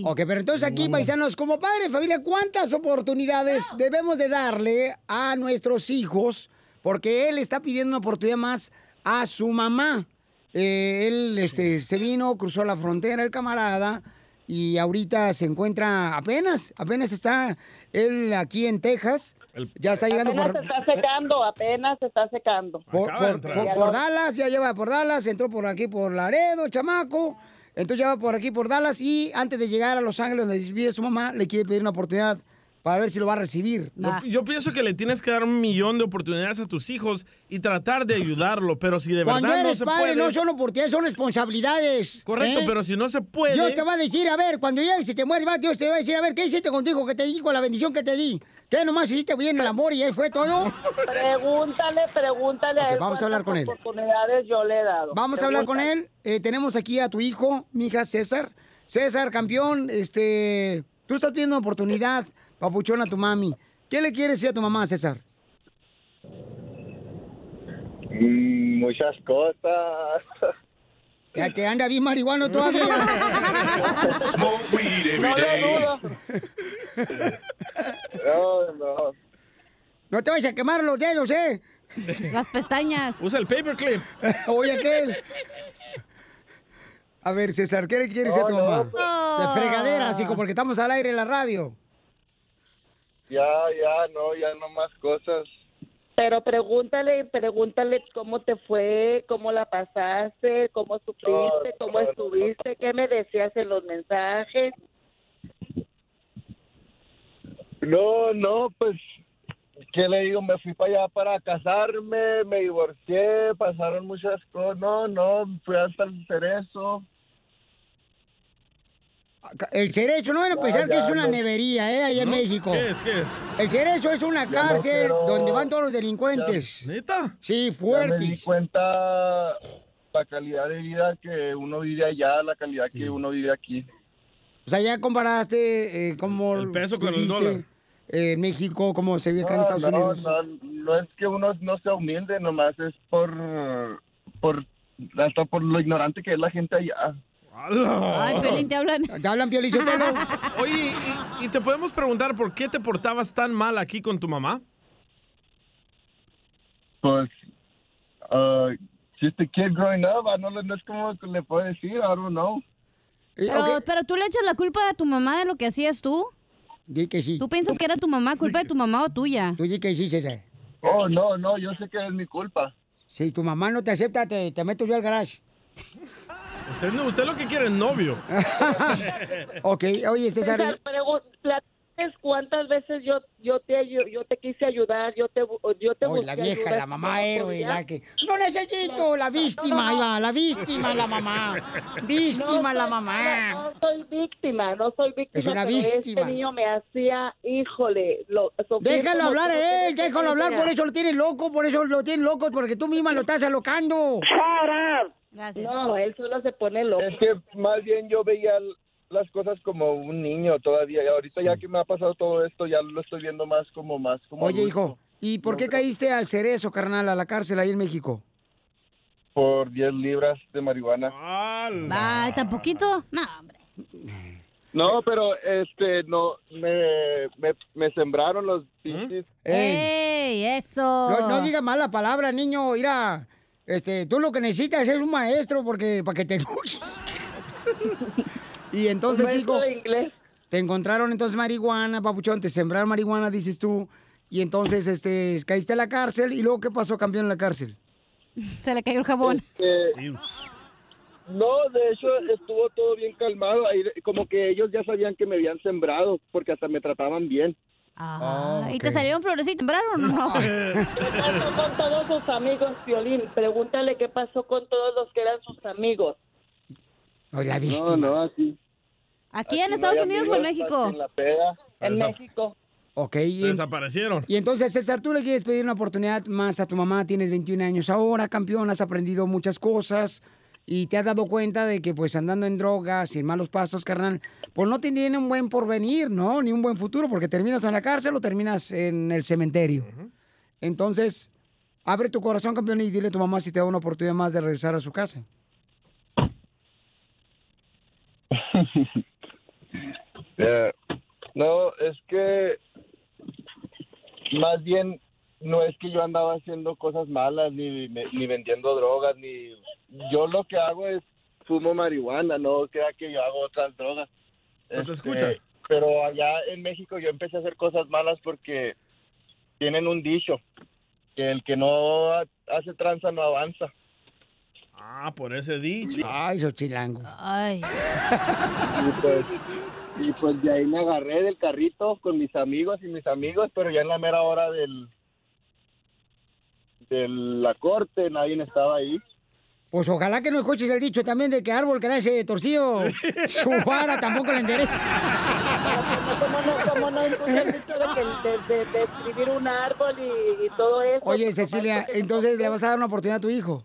Speaker 1: Ok, pero entonces aquí, paisanos, como padre de familia, ¿cuántas oportunidades debemos de darle a nuestros hijos? Porque él está pidiendo una oportunidad más a su mamá. Eh, él este, se vino, cruzó la frontera, el camarada, y ahorita se encuentra apenas, apenas está él aquí en Texas. Ya está llegando
Speaker 27: apenas
Speaker 1: por,
Speaker 27: se está secando, apenas se está secando.
Speaker 1: por, por- por- por Dallas, ya lleva por Dallas, entró por aquí por Laredo, chamaco. Entonces ya va por aquí por Dallas y antes de llegar a Los Ángeles donde vive su mamá, le quiere pedir una oportunidad para ver si lo va a recibir.
Speaker 4: Yo, yo pienso que le tienes que dar un millón de oportunidades a tus hijos y tratar de ayudarlo, pero si de
Speaker 1: Cuando
Speaker 4: verdad no se
Speaker 1: padre,
Speaker 4: puede...
Speaker 1: no son oportunidades, son responsabilidades.
Speaker 4: Correcto,
Speaker 1: ¿eh?
Speaker 4: pero si no se puede...
Speaker 1: Dios te va a decir, a ver, cuando llegues y te mueres, va, Dios te va a decir, a ver, ¿qué hiciste contigo? ¿Qué te di con la bendición que te di? ¿Qué nomás hiciste bien el amor y ahí fue todo?
Speaker 27: Pregúntale, pregúntale a
Speaker 1: Ok,
Speaker 27: él
Speaker 1: vamos a hablar con él.
Speaker 27: oportunidades yo le he dado.
Speaker 1: Vamos a hablar con él. Eh, tenemos aquí a tu hijo, mi hija César. César, campeón, este, tú estás pidiendo oportunidad, papuchón, a tu mami. ¿Qué le quieres decir a tu mamá, César?
Speaker 24: Mm, muchas cosas.
Speaker 1: Ya te anda bien marihuano todavía.
Speaker 7: Smoke weed every
Speaker 1: No lo
Speaker 7: day.
Speaker 24: No, no.
Speaker 1: No te vayas a quemar los dedos, ¿eh?
Speaker 3: Las pestañas.
Speaker 4: Usa el paperclip.
Speaker 1: Oye, aquel. A ver, César, ¿qué le quieres decir a tu
Speaker 24: no,
Speaker 1: mamá?
Speaker 24: pues-
Speaker 1: De fregadera, así como porque estamos al aire en la radio.
Speaker 24: Ya, ya, no, ya no más cosas.
Speaker 27: Pero pregúntale, pregúntale cómo te fue, cómo la pasaste, cómo sufriste,
Speaker 24: No,
Speaker 27: cómo estuviste, qué me decías en los mensajes.
Speaker 24: No, no, pues, ¿qué le digo? Me fui para allá para casarme, me divorcié, pasaron muchas cosas. No, no, fui hasta el cerezo.
Speaker 1: El cerezo, no van a
Speaker 24: Ya,
Speaker 1: pensar que
Speaker 24: ya,
Speaker 1: es una
Speaker 24: no.
Speaker 1: nevería, ¿eh? Allá en
Speaker 24: ¿No?
Speaker 1: México.
Speaker 24: ¿Qué es?
Speaker 4: ¿Qué es?
Speaker 1: El cerezo es una
Speaker 24: Ya no
Speaker 1: cárcel
Speaker 24: quiero-
Speaker 1: donde van todos los delincuentes.
Speaker 4: ¿Neta?
Speaker 1: Sí,
Speaker 24: Ya me di
Speaker 1: fuertes.
Speaker 24: cuenta la calidad de vida que uno vive allá, la calidad que uno vive aquí.
Speaker 1: O sea, ya comparaste eh, cómo
Speaker 4: El peso con el dólar.
Speaker 1: eh, México, cómo se vive acá en
Speaker 24: No,
Speaker 1: Estados
Speaker 24: no,
Speaker 1: Unidos.
Speaker 24: No, no es que uno no sea humilde, nomás es por, por hasta por lo ignorante que es la gente allá.
Speaker 3: Ay, Piolín, te hablan.
Speaker 1: Te hablan, Piolín, yo te hablo.
Speaker 4: Oye, ¿y, y te podemos preguntar por qué te portabas tan mal aquí con tu mamá?
Speaker 24: Pues, uh, just a kid growing up, I don't know, no es como le puedo decir, I don't know.
Speaker 3: Pero, pero tú le echas la culpa a tu mamá de lo que hacías tú.
Speaker 1: Di que sí.
Speaker 3: ¿Tú piensas que era tu mamá, culpa de tu mamá o tuya?
Speaker 1: Tú di que sí, César.
Speaker 24: Oh, no, no, yo sé que es mi culpa.
Speaker 1: Si tu mamá no te acepta, te, te meto yo al garage.
Speaker 4: Usted, no- usted lo que quiere es novio.
Speaker 1: ok, oye, César.
Speaker 27: César, cuántas veces yo yo te ayu- yo te quise ayudar, yo te yo te busqué
Speaker 1: la vieja, la mamá
Speaker 27: no
Speaker 1: héroe, la que... No necesito, la víctima, va, la víctima, la mamá. Víctima,
Speaker 27: No
Speaker 1: la mamá.
Speaker 27: No, no soy víctima, no soy víctima.
Speaker 1: Es una
Speaker 27: pero
Speaker 1: víctima.
Speaker 27: Este niño me hacía, híjole, lo,
Speaker 1: Déjalo hablar
Speaker 27: no
Speaker 1: a él, déjalo hablar, por eso lo tienes loco, por eso lo tienes loco, porque tú misma lo estás alocando.
Speaker 3: Gracias.
Speaker 27: No, él solo se pone loco.
Speaker 24: Es que más bien yo veía las cosas como un niño todavía y ahorita ya que me ha pasado todo esto ya lo estoy viendo más como más como
Speaker 1: Oye,
Speaker 24: adulto.
Speaker 1: hijo, ¿y por qué caíste al cerezo, carnal, a la cárcel ahí en México?
Speaker 24: por 10 libras de marihuana.
Speaker 3: Ay, ¿tan poquito? No, hombre.
Speaker 24: No, pero este no me, me, me sembraron los pinches.
Speaker 3: ¡Ey, eso!
Speaker 1: No, no digas mala palabra, niño, mira. Este, tú lo que necesitas es un maestro porque para que te y entonces, hijo,
Speaker 27: de inglés.
Speaker 1: te encontraron entonces marihuana, papuchón, te sembraron marihuana, dices tú. Y entonces, este, caíste a la cárcel. ¿Y luego qué pasó, campeón, en la cárcel?
Speaker 3: Se le cayó el jabón.
Speaker 24: Este, no, de hecho estuvo todo bien calmado. Ahí, como que ellos ya sabían que me habían sembrado porque hasta me trataban bien.
Speaker 3: Ah, ¿Y te salieron florecitas? ¿Sembraron o no?
Speaker 27: ¿Qué pasó con todos sus amigos, Violín? Pregúntale qué pasó con todos los que eran sus amigos.
Speaker 1: la
Speaker 24: No, no, aquí.
Speaker 3: ¿Aquí en Estados Unidos o en México?
Speaker 24: En la peda.
Speaker 4: En
Speaker 27: México.
Speaker 1: Ok. Y, en-
Speaker 4: Desaparecieron.
Speaker 1: y entonces, César, tú le quieres pedir una oportunidad más a tu mamá. Tienes 21 años ahora, campeón, has aprendido muchas cosas y te has dado cuenta de que, pues, andando en drogas y en malos pasos, carnal, pues no te tiene un buen porvenir, ¿no? Ni un buen futuro, porque terminas en la cárcel o terminas en el cementerio. Entonces, abre tu corazón, campeón, y dile a tu mamá si te da una oportunidad más de regresar a su casa.
Speaker 24: No, es que más bien no es que yo andaba haciendo cosas malas ni, ni vendiendo drogas ni yo lo que hago es fumo marihuana, no crea que yo hago otras drogas.
Speaker 4: No te
Speaker 24: Este,
Speaker 4: escucha.
Speaker 24: Pero allá en México yo empecé a hacer cosas malas porque tienen un dicho que el que no ha- hace tranza no avanza.
Speaker 4: Ah, por ese dicho.
Speaker 1: Ay, esos chilangos.
Speaker 3: Ay.
Speaker 24: Y pues, y pues de ahí me agarré del carrito con mis amigos y mis amigos, pero ya en la mera hora del de la corte nadie estaba ahí.
Speaker 1: Pues ojalá que no escuches el dicho también de que árbol que nace torcido, su vara tampoco le endereza.
Speaker 27: ¿Cómo no, cómo no el dicho de, que- de, de- de escribir un árbol y, y todo eso?
Speaker 1: Oye, Cecilia, entonces le vas a dar una oportunidad a tu hijo.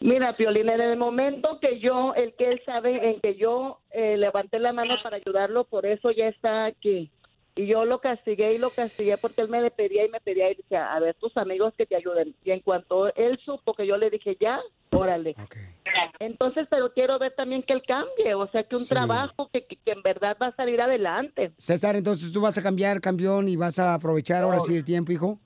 Speaker 27: Mira, Piolín, en el momento que yo, el que él sabe, en que yo eh, levanté la mano para ayudarlo, por eso ya está aquí. Y yo lo castigué y lo castigué porque él me pedía y me pedía y decía, a ver, tus amigos que te ayuden. Y en cuanto él supo que yo le dije, ya, órale. Entonces, pero quiero ver también que él cambie, o sea, que un trabajo que, que, que en verdad va a salir adelante.
Speaker 1: César, entonces tú vas a cambiar, campeón, y vas a aprovechar ahora sí el tiempo, hijo.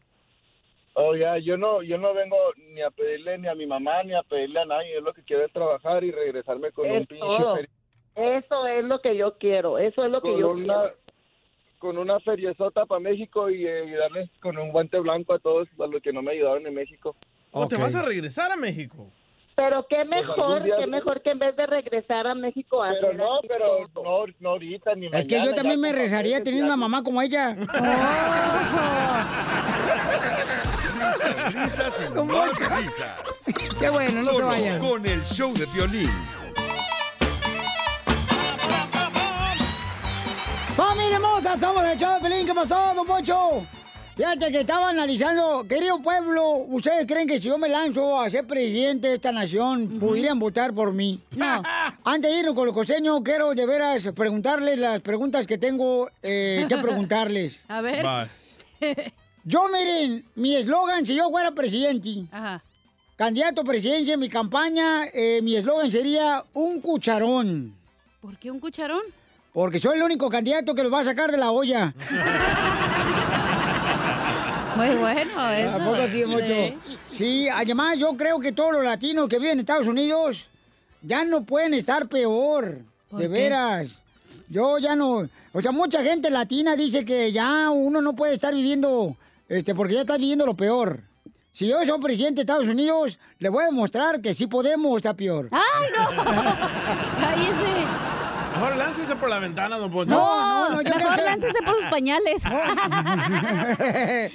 Speaker 24: Oh, ya, yo no, yo no vengo ni a pedirle ni a mi mamá ni a pedirle a nadie. Yo lo que quiero es trabajar y regresarme con un pinche
Speaker 27: Eso es lo que yo quiero, eso es lo que yo
Speaker 24: una,
Speaker 27: quiero.
Speaker 24: Con una feriezota para México y eh, y darles con un guante blanco a todos a los que no me ayudaron en México.
Speaker 4: ¿O te vas a regresar a México?
Speaker 27: Pero qué
Speaker 24: algún
Speaker 27: mejor, qué mejor que en vez de regresar a México a
Speaker 24: Pero
Speaker 27: hacer
Speaker 24: no, pero no, no ahorita ni
Speaker 1: Es que yo también me
Speaker 24: papeles
Speaker 1: teniendo una mamá como ella.
Speaker 8: Risas, risas y más risas.
Speaker 1: Qué bueno, no se
Speaker 8: Solo
Speaker 1: vayan.
Speaker 8: con el show de violín.
Speaker 1: ¡Familia hermosa! Somos el show de Pelín. ¿Qué pasó, don Poncho? Fíjate que estaba analizando, querido pueblo, ¿ustedes creen que si yo me lanzo a ser presidente de esta nación, pudieran votar por mí? No. Antes de irnos con los costeños, quiero de veras preguntarles las preguntas que tengo eh, que preguntarles.
Speaker 3: A ver.
Speaker 1: Yo, miren, mi eslogan, si yo fuera presidente, candidato a presidencia en mi campaña, eh, mi eslogan sería un cucharón.
Speaker 3: ¿Por qué un cucharón?
Speaker 1: Porque soy el único candidato que los va a sacar de la olla.
Speaker 3: Muy bueno eso.
Speaker 1: ¿A poco sí, mucho?
Speaker 3: Sí.
Speaker 1: Sí, además yo creo que todos los latinos que viven en Estados Unidos ya no pueden estar peor.
Speaker 3: ¿Por
Speaker 1: De
Speaker 3: qué?
Speaker 1: veras. Yo ya no... O sea, mucha gente latina dice que ya uno no puede estar viviendo, este, porque ya está viviendo lo peor. Si yo soy presidente de Estados Unidos, le voy a demostrar que sí podemos estar peor.
Speaker 3: ¡Ay, no! ¡Cállese!
Speaker 4: Mejor láncese por la ventana, don Poncho.
Speaker 1: No, no, no, yo
Speaker 3: Mejor
Speaker 1: creo-
Speaker 3: láncese por sus pañales.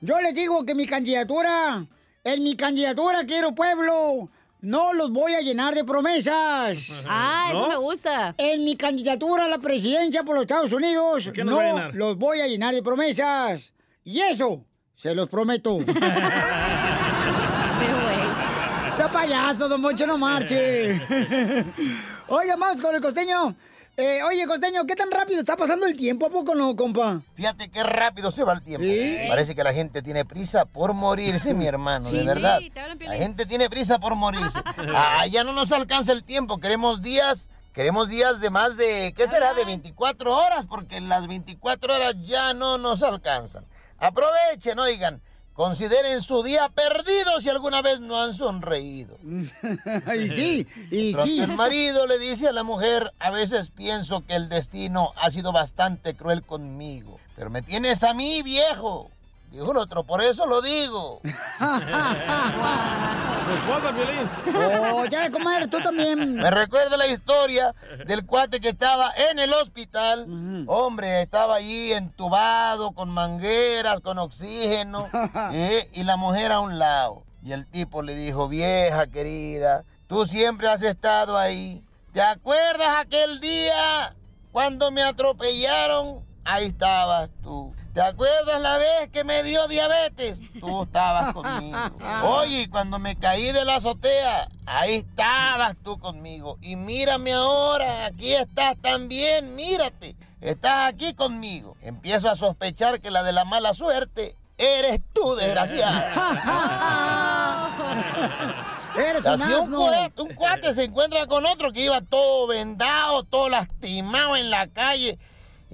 Speaker 1: Yo les digo que mi candidatura, en mi candidatura quiero pueblo, no los voy a llenar de promesas.
Speaker 3: Ah, eso ¿No? me
Speaker 1: gusta. En mi candidatura a la presidencia por los Estados Unidos, no los voy a llenar de promesas. Y eso, se los prometo. Payaso, don Moncho, no marche. Oye, vamos con el costeño. Eh, oye, costeño, ¿qué tan rápido está pasando el tiempo? ¿A poco no, compa?
Speaker 18: Fíjate qué rápido se va el tiempo.
Speaker 1: Sí.
Speaker 18: Parece que la gente tiene prisa por morirse, mi hermano,
Speaker 1: Sí,
Speaker 18: de verdad.
Speaker 1: sí,
Speaker 18: la gente tiene prisa por morirse. Ah, ya no nos alcanza el tiempo. Queremos días, queremos días de más de, ¿qué será? De 24 horas, porque las 24 horas ya no nos alcanzan. Aprovechen, oigan. Consideren su día perdido si alguna vez no han sonreído.
Speaker 1: y sí, y sí.
Speaker 18: El marido le dice a la mujer, a veces pienso que el destino ha sido bastante cruel conmigo, pero me tienes a mí, viejo. Dijo el otro, por eso lo digo.
Speaker 4: Tu esposa, Piolín.
Speaker 1: Oh, ya, comadre, tú también.
Speaker 18: Me recuerda la historia del cuate que estaba en el hospital. Hombre, estaba allí entubado, con mangueras, con oxígeno, ¿eh? y la mujer a un lado. Y el tipo le dijo, vieja querida, tú siempre has estado ahí. ¿Te acuerdas aquel día cuando me atropellaron? Ahí estabas tú. ¿Te acuerdas la vez que me dio diabetes? Tú estabas conmigo. Oye, cuando me caí de la azotea, ahí estabas tú conmigo. Y mírame ahora, aquí estás también, mírate. Estás aquí conmigo. Empiezo a sospechar que la de la mala suerte eres tú, desgraciada.
Speaker 1: Eres
Speaker 18: Así
Speaker 1: un
Speaker 18: un, cue- un cuate se encuentra con otro que iba todo vendado, todo lastimado en la calle.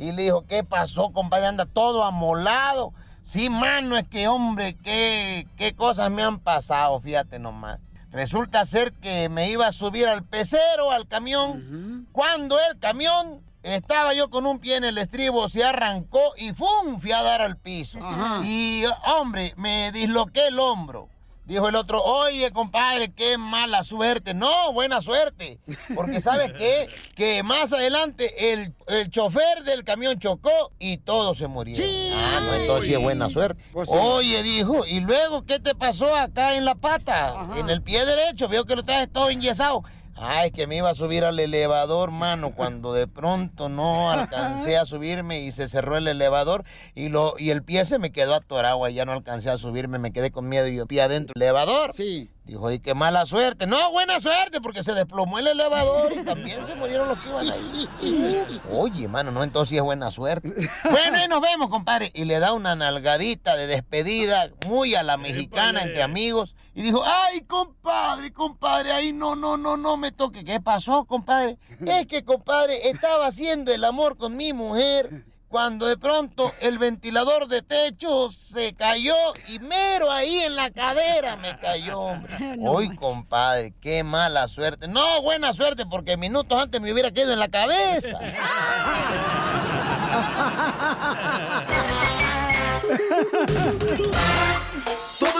Speaker 18: Y le dijo, ¿qué pasó, compadre? Anda todo amolado. Sí, mano, es que, hombre, qué, qué cosas me han pasado, fíjate nomás. Resulta ser que me iba a subir al pecero, al camión, cuando el camión estaba yo con un pie en el estribo, se arrancó y ¡fum! fui a dar al piso. Y, hombre, me disloqué el hombro. Dijo el otro, oye, compadre, qué mala suerte. No, buena suerte. Porque ¿sabes qué? Que más adelante el, el chofer del camión chocó y todos se murieron. Ah, no, entonces sí es buena suerte.
Speaker 1: Pues.
Speaker 18: Oye, dijo, ¿y luego qué te pasó acá en la pata? En el pie derecho, veo que lo traes todo enyesado. Ay, que me iba a subir al elevador, mano, cuando de pronto no alcancé a subirme y se cerró el elevador y lo y el pie se me quedó atorado, y ya no alcancé a subirme, me quedé con miedo y yo pie adentro elevador.
Speaker 1: Sí.
Speaker 18: Dijo, y qué mala suerte. No, buena suerte, porque se desplomó el elevador y también se murieron los que iban ahí. Oye, mano, no, entonces sí es buena suerte. Bueno, ahí nos vemos, compadre. Y le da una nalgadita de despedida, muy a la mexicana, entre amigos. Y dijo, ay, compadre, compadre, ahí no, no, no, no me toque. ¿Qué pasó, compadre? Es que, compadre, estaba haciendo el amor con mi mujer. Cuando de pronto el ventilador de techo se cayó y mero ahí en la cadera me cayó, hombre. Hoy, compadre, qué mala suerte. No, buena suerte, porque minutos antes me hubiera quedado en la cabeza.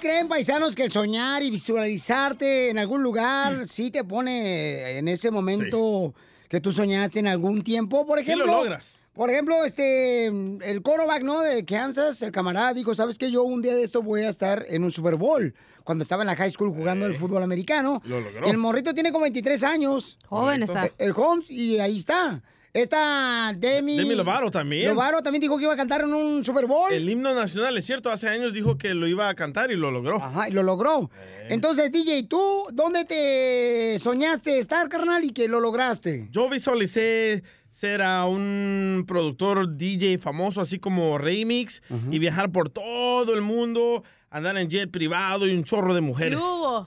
Speaker 1: creen, paisanos, que el soñar y visualizarte en algún lugar sí te pone en ese momento que tú soñaste en algún tiempo? Por
Speaker 4: Sí lo
Speaker 1: ejemplo,
Speaker 4: logras.
Speaker 1: Por ejemplo, este, el quarterback, ¿no? De Kansas, el camarada dijo, ¿sabes qué? Yo un día de esto voy a estar en un Super Bowl. Cuando estaba en la high school jugando el fútbol americano.
Speaker 4: Lo logró.
Speaker 1: El morrito tiene como 23 años.
Speaker 3: Joven está.
Speaker 1: El, el Holmes, y ahí está. Esta Demi...
Speaker 4: Demi Lovato también.
Speaker 1: Lovato también dijo que iba a cantar en un Super Bowl.
Speaker 4: El himno nacional, es cierto, hace años dijo que lo iba a cantar y lo logró.
Speaker 1: Ajá, y lo logró. Entonces, DJ, ¿tú dónde te soñaste estar, carnal, y que lo lograste?
Speaker 4: Yo visualicé ser a un productor DJ famoso, así como Remix, y viajar por todo el mundo, andar en jet privado y un chorro de mujeres.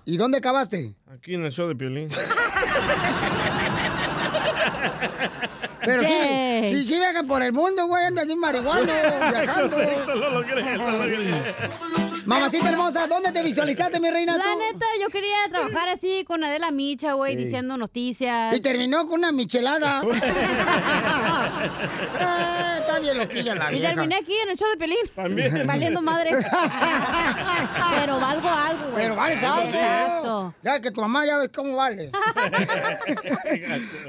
Speaker 1: ¿Y dónde acabaste?
Speaker 4: Aquí en el show de Piolín.
Speaker 1: Pero sí, sí, sí viajan por el mundo, güey, andas sin marihuana, viajando.
Speaker 4: lo logré, lo logré.
Speaker 1: Mamacita hermosa, ¿dónde te visualizaste, mi reina?
Speaker 3: La
Speaker 1: tú?
Speaker 3: neta, yo quería trabajar así con Adela Micha, güey,
Speaker 1: Sí.
Speaker 3: diciendo noticias.
Speaker 1: Y terminó con una michelada. Ah, está bien loquilla la
Speaker 3: Y
Speaker 1: vieja.
Speaker 3: terminé aquí en el show de Pelín.
Speaker 1: También.
Speaker 3: Valiendo madre. Pero valgo algo, güey.
Speaker 1: Pero vales algo.
Speaker 3: Exacto.
Speaker 1: Ya que tu mamá ya ves cómo vale.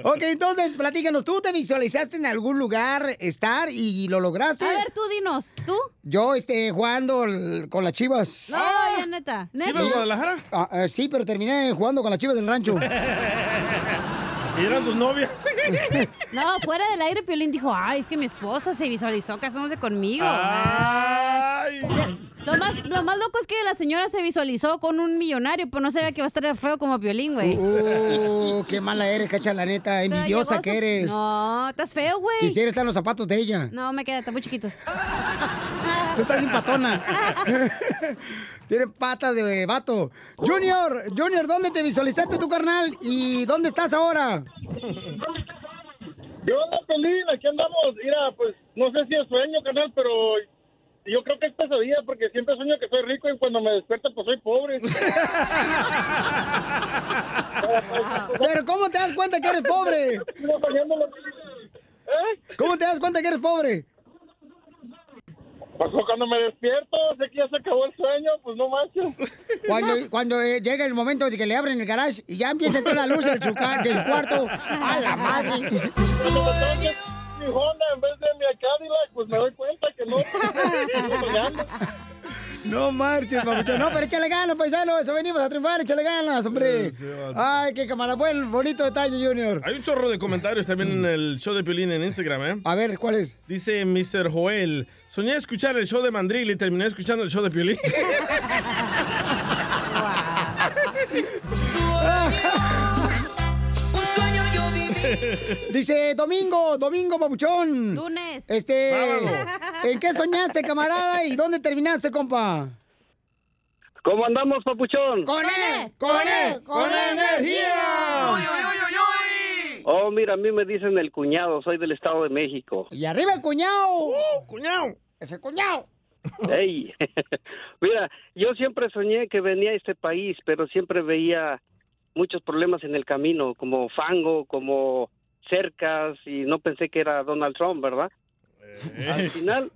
Speaker 1: ok, entonces, platícanos. ¿Tú te visualizaste en algún lugar estar y lo lograste?
Speaker 3: A ver, tú dinos, ¿tú?
Speaker 1: Yo, este, jugando el- con las chivas.
Speaker 3: No, ya neta. Neta.
Speaker 4: ¿Chivas Guadalajara?
Speaker 1: Ah, ah, sí, pero terminé jugando con las chivas del rancho.
Speaker 4: ¿Y eran tus novias?
Speaker 3: No, fuera del aire, Piolín dijo, ay, es que mi esposa se visualizó casándose conmigo.
Speaker 4: Ay.
Speaker 3: Lo más, lo más loco es que la señora se visualizó con un millonario, pero no sabía que va a estar feo como Piolín, güey.
Speaker 1: Uh, qué mala eres, cacha, la neta. Envidiosa que eres.
Speaker 3: No, estás feo, güey.
Speaker 1: Quisiera estar en los zapatos de ella.
Speaker 3: No, me quedan, están muy chiquitos.
Speaker 1: Tú estás bien patona. Tiene patas de vato. Junior, Junior, ¿dónde te visualizaste tu carnal? ¿Y dónde estás ahora?
Speaker 24: Yo, Pelín, aquí andamos. Mira, pues no sé si es sueño, canal, pero yo creo que es pesadilla porque siempre sueño que soy rico y cuando me despierto pues soy pobre.
Speaker 1: Pero ¿cómo te das cuenta que eres pobre?
Speaker 24: Soñándolo.
Speaker 1: ¿Cómo te das cuenta que eres pobre?
Speaker 24: Pues cuando me despierto, sé que ya se acabó el sueño, pues no manches.
Speaker 1: Cuando, cuando eh, llega el momento de que le abren el garage y ya empieza a entrar la luz de su, ca- de su cuarto. ¡A la madre!
Speaker 24: Mi Honda en vez de mi Cadillac, pues me doy cuenta que no.
Speaker 1: No marches, papuchón. No, pero échale ganas, paisano. Eso venimos a triunfar, échale ganas, hombre. Ay, qué cámara. Buen, bonito detalle, Junior.
Speaker 4: Hay un chorro de comentarios también en el show de Piolín en Instagram, ¿eh?
Speaker 1: A ver, ¿cuál es?
Speaker 4: Dice Mr. Joel, soñé escuchar el show de Mandril y terminé escuchando el show de Piolín.
Speaker 1: Dice, domingo, domingo, papuchón.
Speaker 3: Lunes.
Speaker 1: Este. ¿en qué soñaste, camarada? ¿Y dónde terminaste, compa?
Speaker 24: ¿Cómo andamos, papuchón?
Speaker 1: ¡Con él! ¡Con él! ¡Con energía!
Speaker 24: Oh, mira, a mí me dicen el cuñado, soy del Estado de México.
Speaker 1: Y arriba el cuñado. cuñado! ¡Ese cuñado!
Speaker 24: Ey, mira, yo siempre soñé que venía a este país, pero siempre veía muchos problemas en el camino, como fango, como cercas, y no pensé que era Donald Trump, ¿verdad? Al final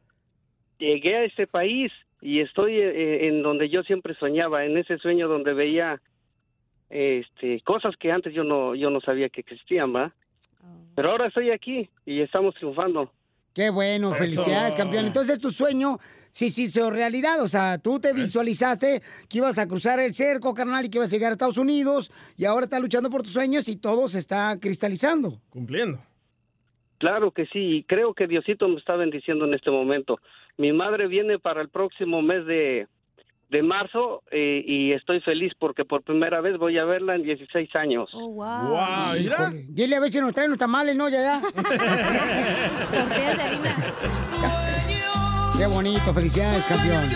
Speaker 24: llegué a este país y estoy eh, en donde yo siempre soñaba, en ese sueño donde veía este cosas que antes yo no yo no sabía que existían, ¿va? Pero ahora estoy aquí y estamos triunfando.
Speaker 1: Qué bueno,
Speaker 24: Eso.
Speaker 1: felicidades, campeón. Entonces tu sueño sí sí hizo realidad. O sea, tú te visualizaste que ibas a cruzar el cerco, carnal, y que ibas a llegar a Estados Unidos, y ahora estás luchando por tus sueños y todo se está cristalizando.
Speaker 4: Cumpliendo.
Speaker 24: Claro que sí, y creo que Diosito me está bendiciendo en este momento. Mi madre viene para el próximo mes de, de marzo eh, y estoy feliz porque por primera vez voy a verla en 16 años.
Speaker 3: Oh,
Speaker 4: wow.
Speaker 1: Híjole. Dile a ver si nos traen los tamales, ¿no? Ya, ya. Qué bonito, felicidades, campeón.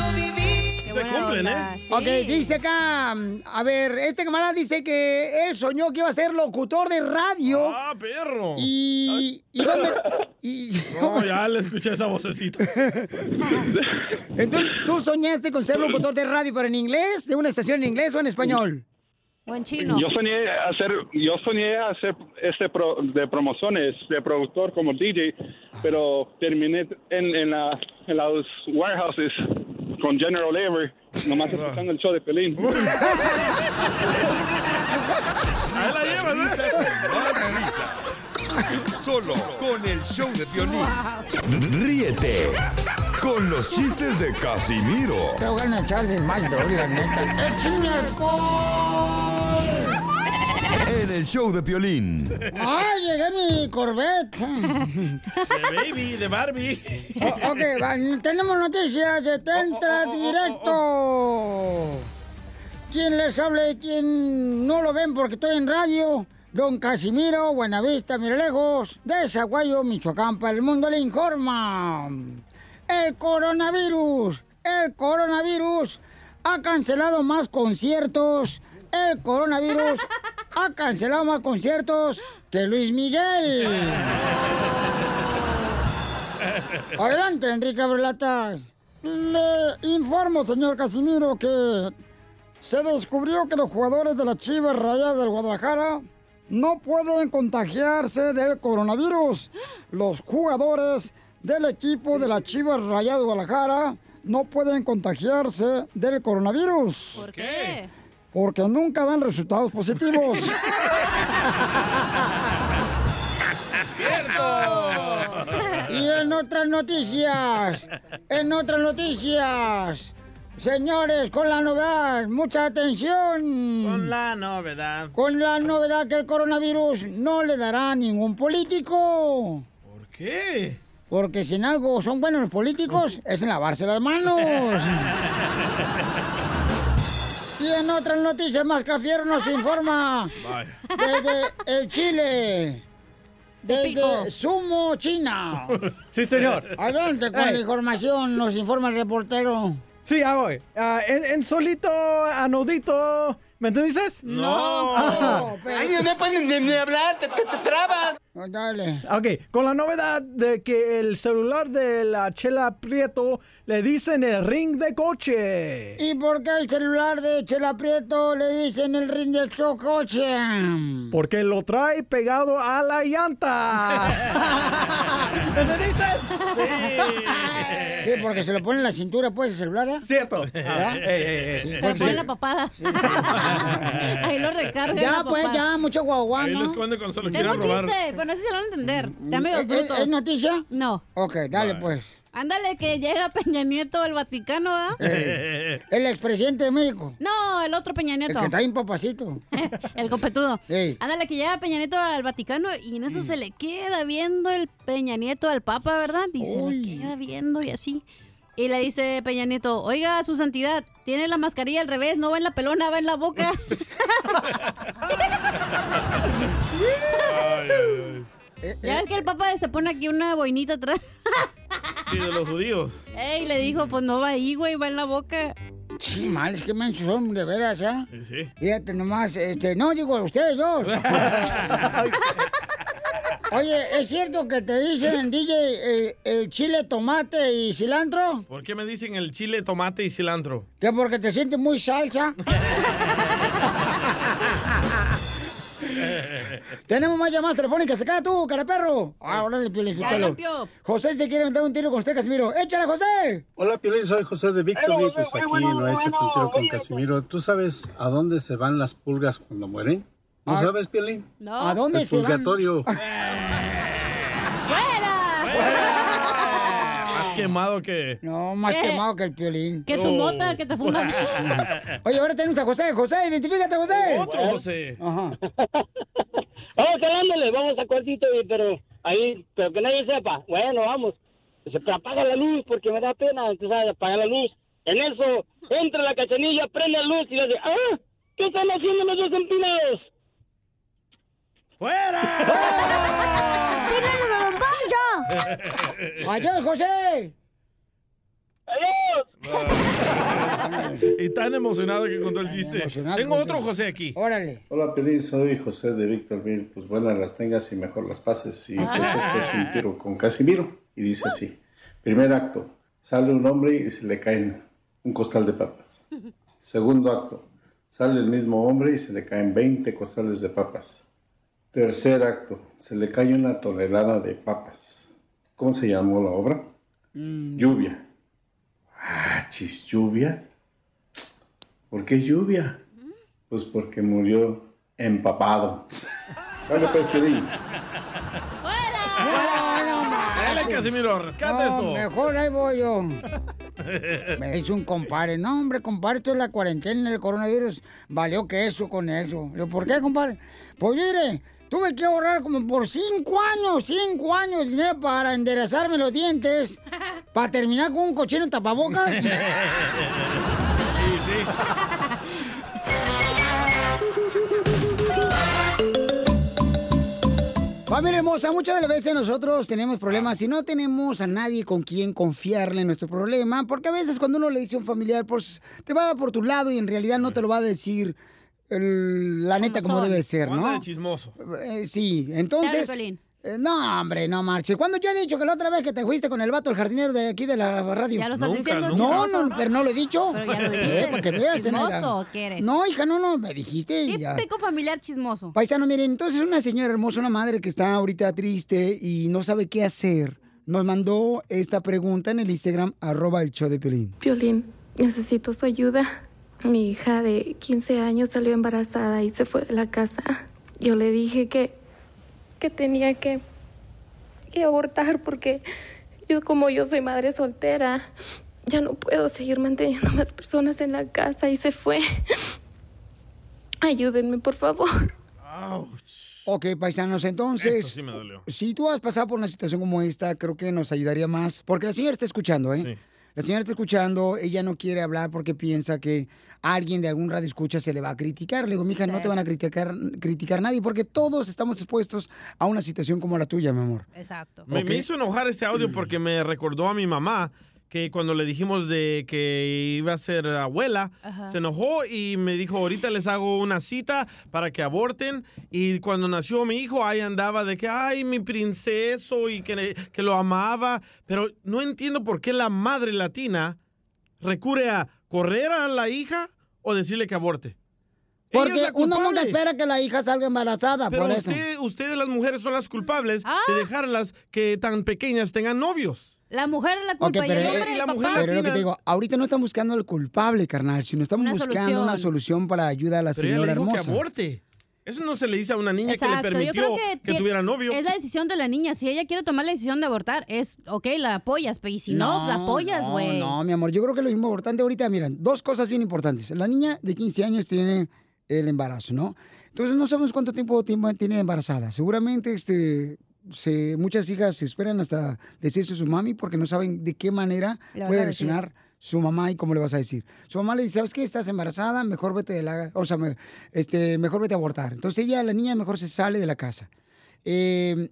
Speaker 4: Se cumplen, ¿eh?
Speaker 1: Ok, dice acá, a ver, este camarada dice que él soñó que iba a ser locutor de radio.
Speaker 4: ¡Ah, perro!
Speaker 1: ¿Y, y dónde? y-
Speaker 4: No, ya le escuché esa vocecita.
Speaker 1: Entonces, ¿tú soñaste con ser locutor de radio, pero en inglés? ¿De una estación en inglés o en español?
Speaker 3: O en
Speaker 31: Yo soñé hacer, yo soñé hacer este pro- de promociones, de productor como DJ, pero terminé en, en, la, en los warehouses con General Labor, nomás escuchando el show de Pelín.
Speaker 8: Risas, risas y más risas. Solo con el show de violín. Ríete con los chistes de Casimiro
Speaker 1: Te voy a echar de mal, la neta. ¡Échame alcohol!
Speaker 8: en el show de violín.
Speaker 1: ¡Ay, llegué mi Corvette!
Speaker 4: De Baby, de Barbie.
Speaker 1: O- ok, va, tenemos noticias de Te Entra Directo. ¿Quién les habla y quién no lo ven porque estoy en radio? Don Casimiro, Buenavista, Miralejos, de Zaguayo, Michoacán, para el mundo le informa. El coronavirus, el coronavirus ha cancelado más conciertos. El coronavirus ha cancelado más conciertos que Luis Miguel. Adelante, Enrique Berlatas. Le informo, señor Casimiro, que se descubrió que los jugadores de la Chivas Rayadas del Guadalajara no pueden contagiarse del coronavirus. Los jugadores del equipo de la Chivas Rayadas de Guadalajara no pueden contagiarse del coronavirus.
Speaker 3: ¿Por qué?
Speaker 1: Porque nunca dan resultados positivos. Y en otras noticias, en otras noticias, señores, con la novedad, mucha atención.
Speaker 4: Con la novedad.
Speaker 1: Con la novedad que el coronavirus no le dará a ningún político.
Speaker 4: ¿Por qué?
Speaker 1: Porque si en algo son buenos los políticos, es en lavarse las manos. Y en otras noticias, Mascafierro nos informa
Speaker 4: Vaya.
Speaker 1: desde el Chile. Desde Sumo, China.
Speaker 11: Sí, señor.
Speaker 1: Adelante con
Speaker 11: Ey.
Speaker 1: la información, nos informa el reportero.
Speaker 11: Sí, ya voy. Ah, en, en solito, anudito. ¿Me entiendes?
Speaker 1: No. Ay, no pueden ni, hablar, te, trabas. Dale.
Speaker 11: Ok, con la novedad de que el celular de la Chela Prieto le dicen el ring de coche.
Speaker 1: ¿Y por qué el celular de Chela Prieto le dicen el ring de su coche?
Speaker 11: Porque lo trae pegado a la llanta. ¿Entendiste?
Speaker 1: Sí, porque se lo pone en la cintura, pues, el celular, ¿eh?
Speaker 11: Cierto.
Speaker 1: Sí,
Speaker 3: Se lo
Speaker 1: porque-
Speaker 3: pone en la papada. Ahí lo recarga.
Speaker 1: Ya, pues, ya, mucho guaguá,
Speaker 4: Ahí
Speaker 1: ¿no?
Speaker 4: lo esconde cuando se lo
Speaker 3: Tengo un
Speaker 4: robar.
Speaker 3: chiste, pero no sé si se lo van a entender. Ya medio
Speaker 1: ¿Es, es-
Speaker 3: brutos.
Speaker 1: es noticia?
Speaker 3: No.
Speaker 1: Ok, dale, pues.
Speaker 3: Ándale, que llega Peña Nieto al Vaticano, ¿ah?
Speaker 1: Eh, el expresidente de México.
Speaker 3: No, el otro Peña
Speaker 1: El
Speaker 3: Nieto.
Speaker 1: que está bien papacito.
Speaker 3: El copetudo.
Speaker 1: Ey.
Speaker 3: Ándale, que llega Peña Nieto al Vaticano y en eso se le queda viendo el Peña Nieto al Papa, ¿verdad? Y se le queda viendo y así. Y le dice Peña Nieto, oiga, su santidad, tiene la mascarilla al revés, no va en la pelona, va en la boca. ya ves que el Papa se pone aquí una boinita atrás.
Speaker 4: Sí, de los judíos.
Speaker 3: Ey, le dijo, pues no va ahí, güey, va en la boca.
Speaker 1: Sí, mal, es que mensos son de veras, ¿ya?
Speaker 4: Sí, sí.
Speaker 1: Fíjate nomás, este, no digo ustedes dos. Oye, ¿es cierto que te dicen, DJ, eh, el chile, tomate y cilantro?
Speaker 4: ¿Por qué me dicen el chile, tomate y cilantro?
Speaker 1: Que porque te sientes muy salsa. Tenemos más llamadas telefónicas. Se cae tú, cara perro. Ah, órale, Piolín. José se quiere meter un tiro con usted, Casimiro. ¡Échale, José!
Speaker 32: Hola, Piolín, soy José de Victorville, pues aquí no he hecho un tiro con Casimiro. ¿Tú sabes a dónde se van las pulgas cuando mueren? ¿No
Speaker 1: Ah.
Speaker 32: sabes, Piolín?
Speaker 3: No.
Speaker 1: ¿A dónde
Speaker 32: El
Speaker 1: se van?
Speaker 32: purgatorio.
Speaker 4: Más quemado que...
Speaker 1: No, más
Speaker 3: ¿Qué?
Speaker 1: quemado que el piolín.
Speaker 3: Que tu mota, que te fundas.
Speaker 1: Oye, ahora tenemos a José. José, identifícate, José.
Speaker 4: Otro José.
Speaker 1: Ajá.
Speaker 33: Vamos calándole, vamos a cuartito, y- pero ahí, pero que nadie sepa. Bueno, vamos. Pero apaga la luz porque me da pena. Entonces, apaga la luz. En eso, entra la cachanilla, prende la luz y le dice, ¡ah! ¿Qué están haciendo los dos empinados?
Speaker 1: ¡Adiós, José!
Speaker 4: Y tan emocionado que contó el chiste. Tengo otro José aquí.
Speaker 1: Órale.
Speaker 32: Hola, Piolín, soy José de Victorville. Pues buenas las tengas y mejor las pases. Y pues este es un tiro con Casimiro. Y dice así. Primer acto. Sale un hombre y se le caen un costal de papas. Segundo acto. Sale el mismo hombre y se le caen 20 costales de papas. Tercer acto. Se le cae una tonelada de papas. ¿Cómo se llamó la obra? Lluvia. Ah, chis, lluvia. ¿Por qué lluvia? Pues porque murió empapado. Dale pues, Piolín.
Speaker 4: Dale, Casimiro, rescata
Speaker 1: No,
Speaker 4: esto.
Speaker 1: mejor ahí voy yo. Me hizo un compadre. No, hombre, compadre, esto es la cuarentena del coronavirus. Valió que eso con eso. Le digo, ¿Por qué, compadre? Pues mire, tuve que ahorrar como por cinco años, cinco años dinero para enderezarme los dientes. Para terminar con un cochino tapabocas. Familia hermosa, muchas de las veces nosotros tenemos problemas y no tenemos a nadie con quien confiarle nuestro problema, porque a veces cuando uno le dice a un familiar, pues te va a dar por tu lado y en realidad no te lo va a decir el- la neta como debe ser,
Speaker 4: anda
Speaker 1: ¿no?
Speaker 4: de chismoso.
Speaker 1: Eh, sí, entonces...
Speaker 3: Piolín.
Speaker 1: eh, no, hombre, no marches. Cuando yo he dicho que la otra vez que te fuiste con el vato, el jardinero de aquí de la radio.
Speaker 3: Ya lo estás Nunca, diciendo,
Speaker 1: No,
Speaker 3: chismoso.
Speaker 1: no, pero no lo he dicho.
Speaker 3: Pero ya lo dijiste.
Speaker 1: Eh, para que veas,
Speaker 3: ¿Chismoso qué eres?
Speaker 1: No, hija, no, no, me dijiste y ya.
Speaker 3: Típico familiar chismoso.
Speaker 1: Paisano, miren, entonces una señora hermosa, una madre que está ahorita triste y no sabe qué hacer, nos mandó esta pregunta en el Instagram, arroba el show de Pelín.
Speaker 34: Piolín, necesito su ayuda. Mi hija de 15 años salió embarazada y se fue de la casa. Yo le dije que, que tenía que, que abortar porque yo como yo soy madre soltera, ya no puedo seguir manteniendo más personas en la casa y se fue. Ayúdenme, por favor.
Speaker 1: Ok, paisanos, entonces...
Speaker 4: Esto sí me dolió.
Speaker 1: Si tú has pasado por una situación como esta, creo que nos ayudaría más, porque la señora está escuchando, ¿eh? La señora está escuchando, ella no quiere hablar porque piensa que alguien de algún radio escucha se le va a criticar. Le digo, mija, no te van a criticar, criticar nadie porque todos estamos expuestos a una situación como la tuya, mi amor.
Speaker 3: Exacto.
Speaker 4: Me, me hizo enojar este audio porque me recordó a mi mamá que cuando le dijimos de que iba a ser abuela,
Speaker 3: Ajá.
Speaker 4: se enojó y me dijo, ahorita les hago una cita para que aborten. Y cuando nació mi hijo, ahí andaba de que, ay, mi princeso y que, que lo amaba. Pero no entiendo por qué la madre latina recurre a correr a la hija o decirle que aborte.
Speaker 1: Porque uno nunca espera que la hija salga embarazada,
Speaker 4: Pero
Speaker 1: por eso.
Speaker 4: usted, ustedes las mujeres son las culpables de dejarlas que tan pequeñas tengan novios.
Speaker 3: La mujer es la culpa
Speaker 1: pero,
Speaker 3: y el
Speaker 1: eh,
Speaker 3: hombre, el
Speaker 1: pero
Speaker 3: papá.
Speaker 1: lo que te digo, ahorita no estamos buscando el culpable, carnal, sino estamos
Speaker 3: Una
Speaker 1: buscando
Speaker 3: solución.
Speaker 1: una solución para ayudar a la
Speaker 4: Pero ella
Speaker 1: señora
Speaker 4: le dijo que
Speaker 1: hermosa.
Speaker 4: aborte. Eso no se le dice a una niña
Speaker 3: Exacto,
Speaker 4: que le
Speaker 3: yo
Speaker 4: permitió
Speaker 3: creo
Speaker 4: que,
Speaker 3: que,
Speaker 4: tuviera novio.
Speaker 3: Es la decisión de la niña. Si ella quiere tomar la decisión de abortar, es ok, la apoyas, pero y si no, la apoyas, güey.
Speaker 1: No, no, mi amor, yo creo que lo importante ahorita, miren, dos cosas bien importantes. La niña de 15 años tiene el embarazo, ¿no? Entonces no sabemos cuánto tiempo, tiempo tiene embarazada. Seguramente este, se, muchas hijas se esperan hasta decirse a su mami porque no saben de qué manera puede reaccionar su mamá y cómo le vas a decir. Su mamá le dice, ¿sabes qué? Estás embarazada, mejor vete de la... O sea, me- este, mejor vete a abortar. Entonces ella, la niña, mejor se sale de la casa. Eh,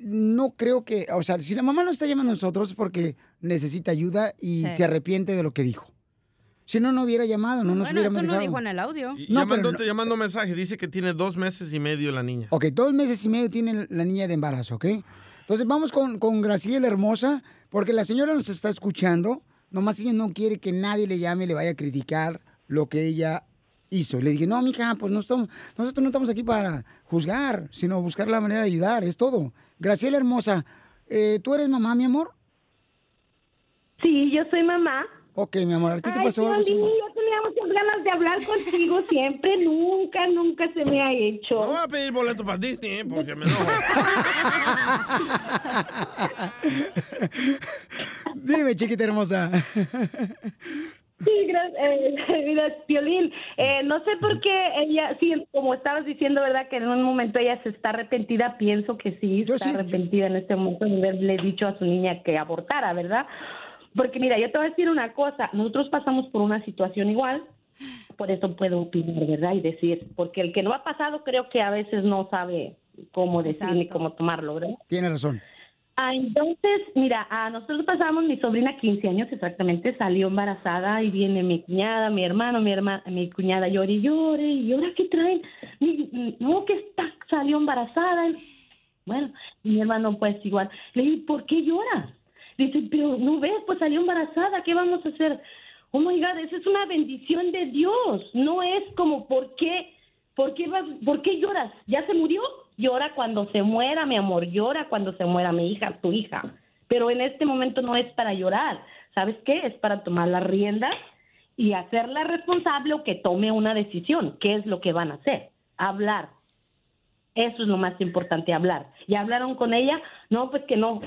Speaker 1: no creo que, o sea, si la mamá no está llamando a nosotros es porque necesita ayuda y
Speaker 3: Sí.
Speaker 1: se arrepiente de lo que dijo. Si no, no hubiera llamado, no nos
Speaker 3: bueno,
Speaker 1: hubiera
Speaker 3: eso no
Speaker 1: dejado.
Speaker 3: dijo en el audio.
Speaker 4: Y
Speaker 1: No,
Speaker 4: llamando,
Speaker 1: pero
Speaker 4: te llamando mensaje, dice que tiene dos meses y medio la niña.
Speaker 1: Ok, dos meses y medio tiene la niña de embarazo, ¿ok? Entonces vamos con, con Graciela hermosa, porque la señora nos está escuchando. Nomás ella no quiere que nadie le llame y le vaya a criticar lo que ella hizo. Le dije, no, mija, pues no estamos, nosotros no estamos aquí para juzgar, sino buscar la manera de ayudar, es todo. Graciela hermosa, eh, ¿tú eres mamá, mi amor?
Speaker 27: Sí, yo soy mamá.
Speaker 1: Ok, mi amor, ¿a ti te
Speaker 27: Ay,
Speaker 1: pasó algo?
Speaker 27: Yo tenía muchas ganas de hablar contigo siempre, nunca, nunca se me ha hecho.
Speaker 4: No voy a pedir boleto para Disney, ¿eh? porque me enojo.
Speaker 1: Dime, chiquita hermosa.
Speaker 27: Sí, gracias, eh, mira, Piolín, eh, no sé por qué ella, sí, como estabas diciendo, ¿verdad? Que en un momento ella se está arrepentida, pienso que sí, está arrepentida en este momento de haberle dicho a su niña que abortara, ¿verdad? Porque mira, yo te voy a decir una cosa, nosotros pasamos por una situación igual, por eso puedo opinar, ¿verdad? Y decir, porque el que no ha pasado creo que a veces no sabe cómo decir ni cómo tomarlo, ¿verdad?
Speaker 1: Tiene razón.
Speaker 27: Ah, entonces, mira, a nosotros pasamos, mi sobrina 15 años exactamente, salió embarazada y viene mi cuñada, mi hermano, mi hermana, mi cuñada llora y llore, y ahora qué traen, Mi- no, que está, salió embarazada. Bueno, mi hermano pues igual, le dije, ¿por qué lloras? Dice, pero no ves, pues salió embarazada, ¿qué vamos a hacer? Oh my God, esa es una bendición de Dios, no es como, ¿por qué? ¿Por qué, ¿Por qué lloras? ¿Ya se murió? Llora cuando se muera, mi amor, llora cuando se muera mi hija, tu hija. Pero en este momento no es para llorar, ¿sabes qué? Es para tomar las riendas y hacerla responsable o que tome una decisión. ¿Qué es lo que van a hacer? Hablar. Eso es lo más importante, hablar. ¿Y hablaron con ella? No, pues que no,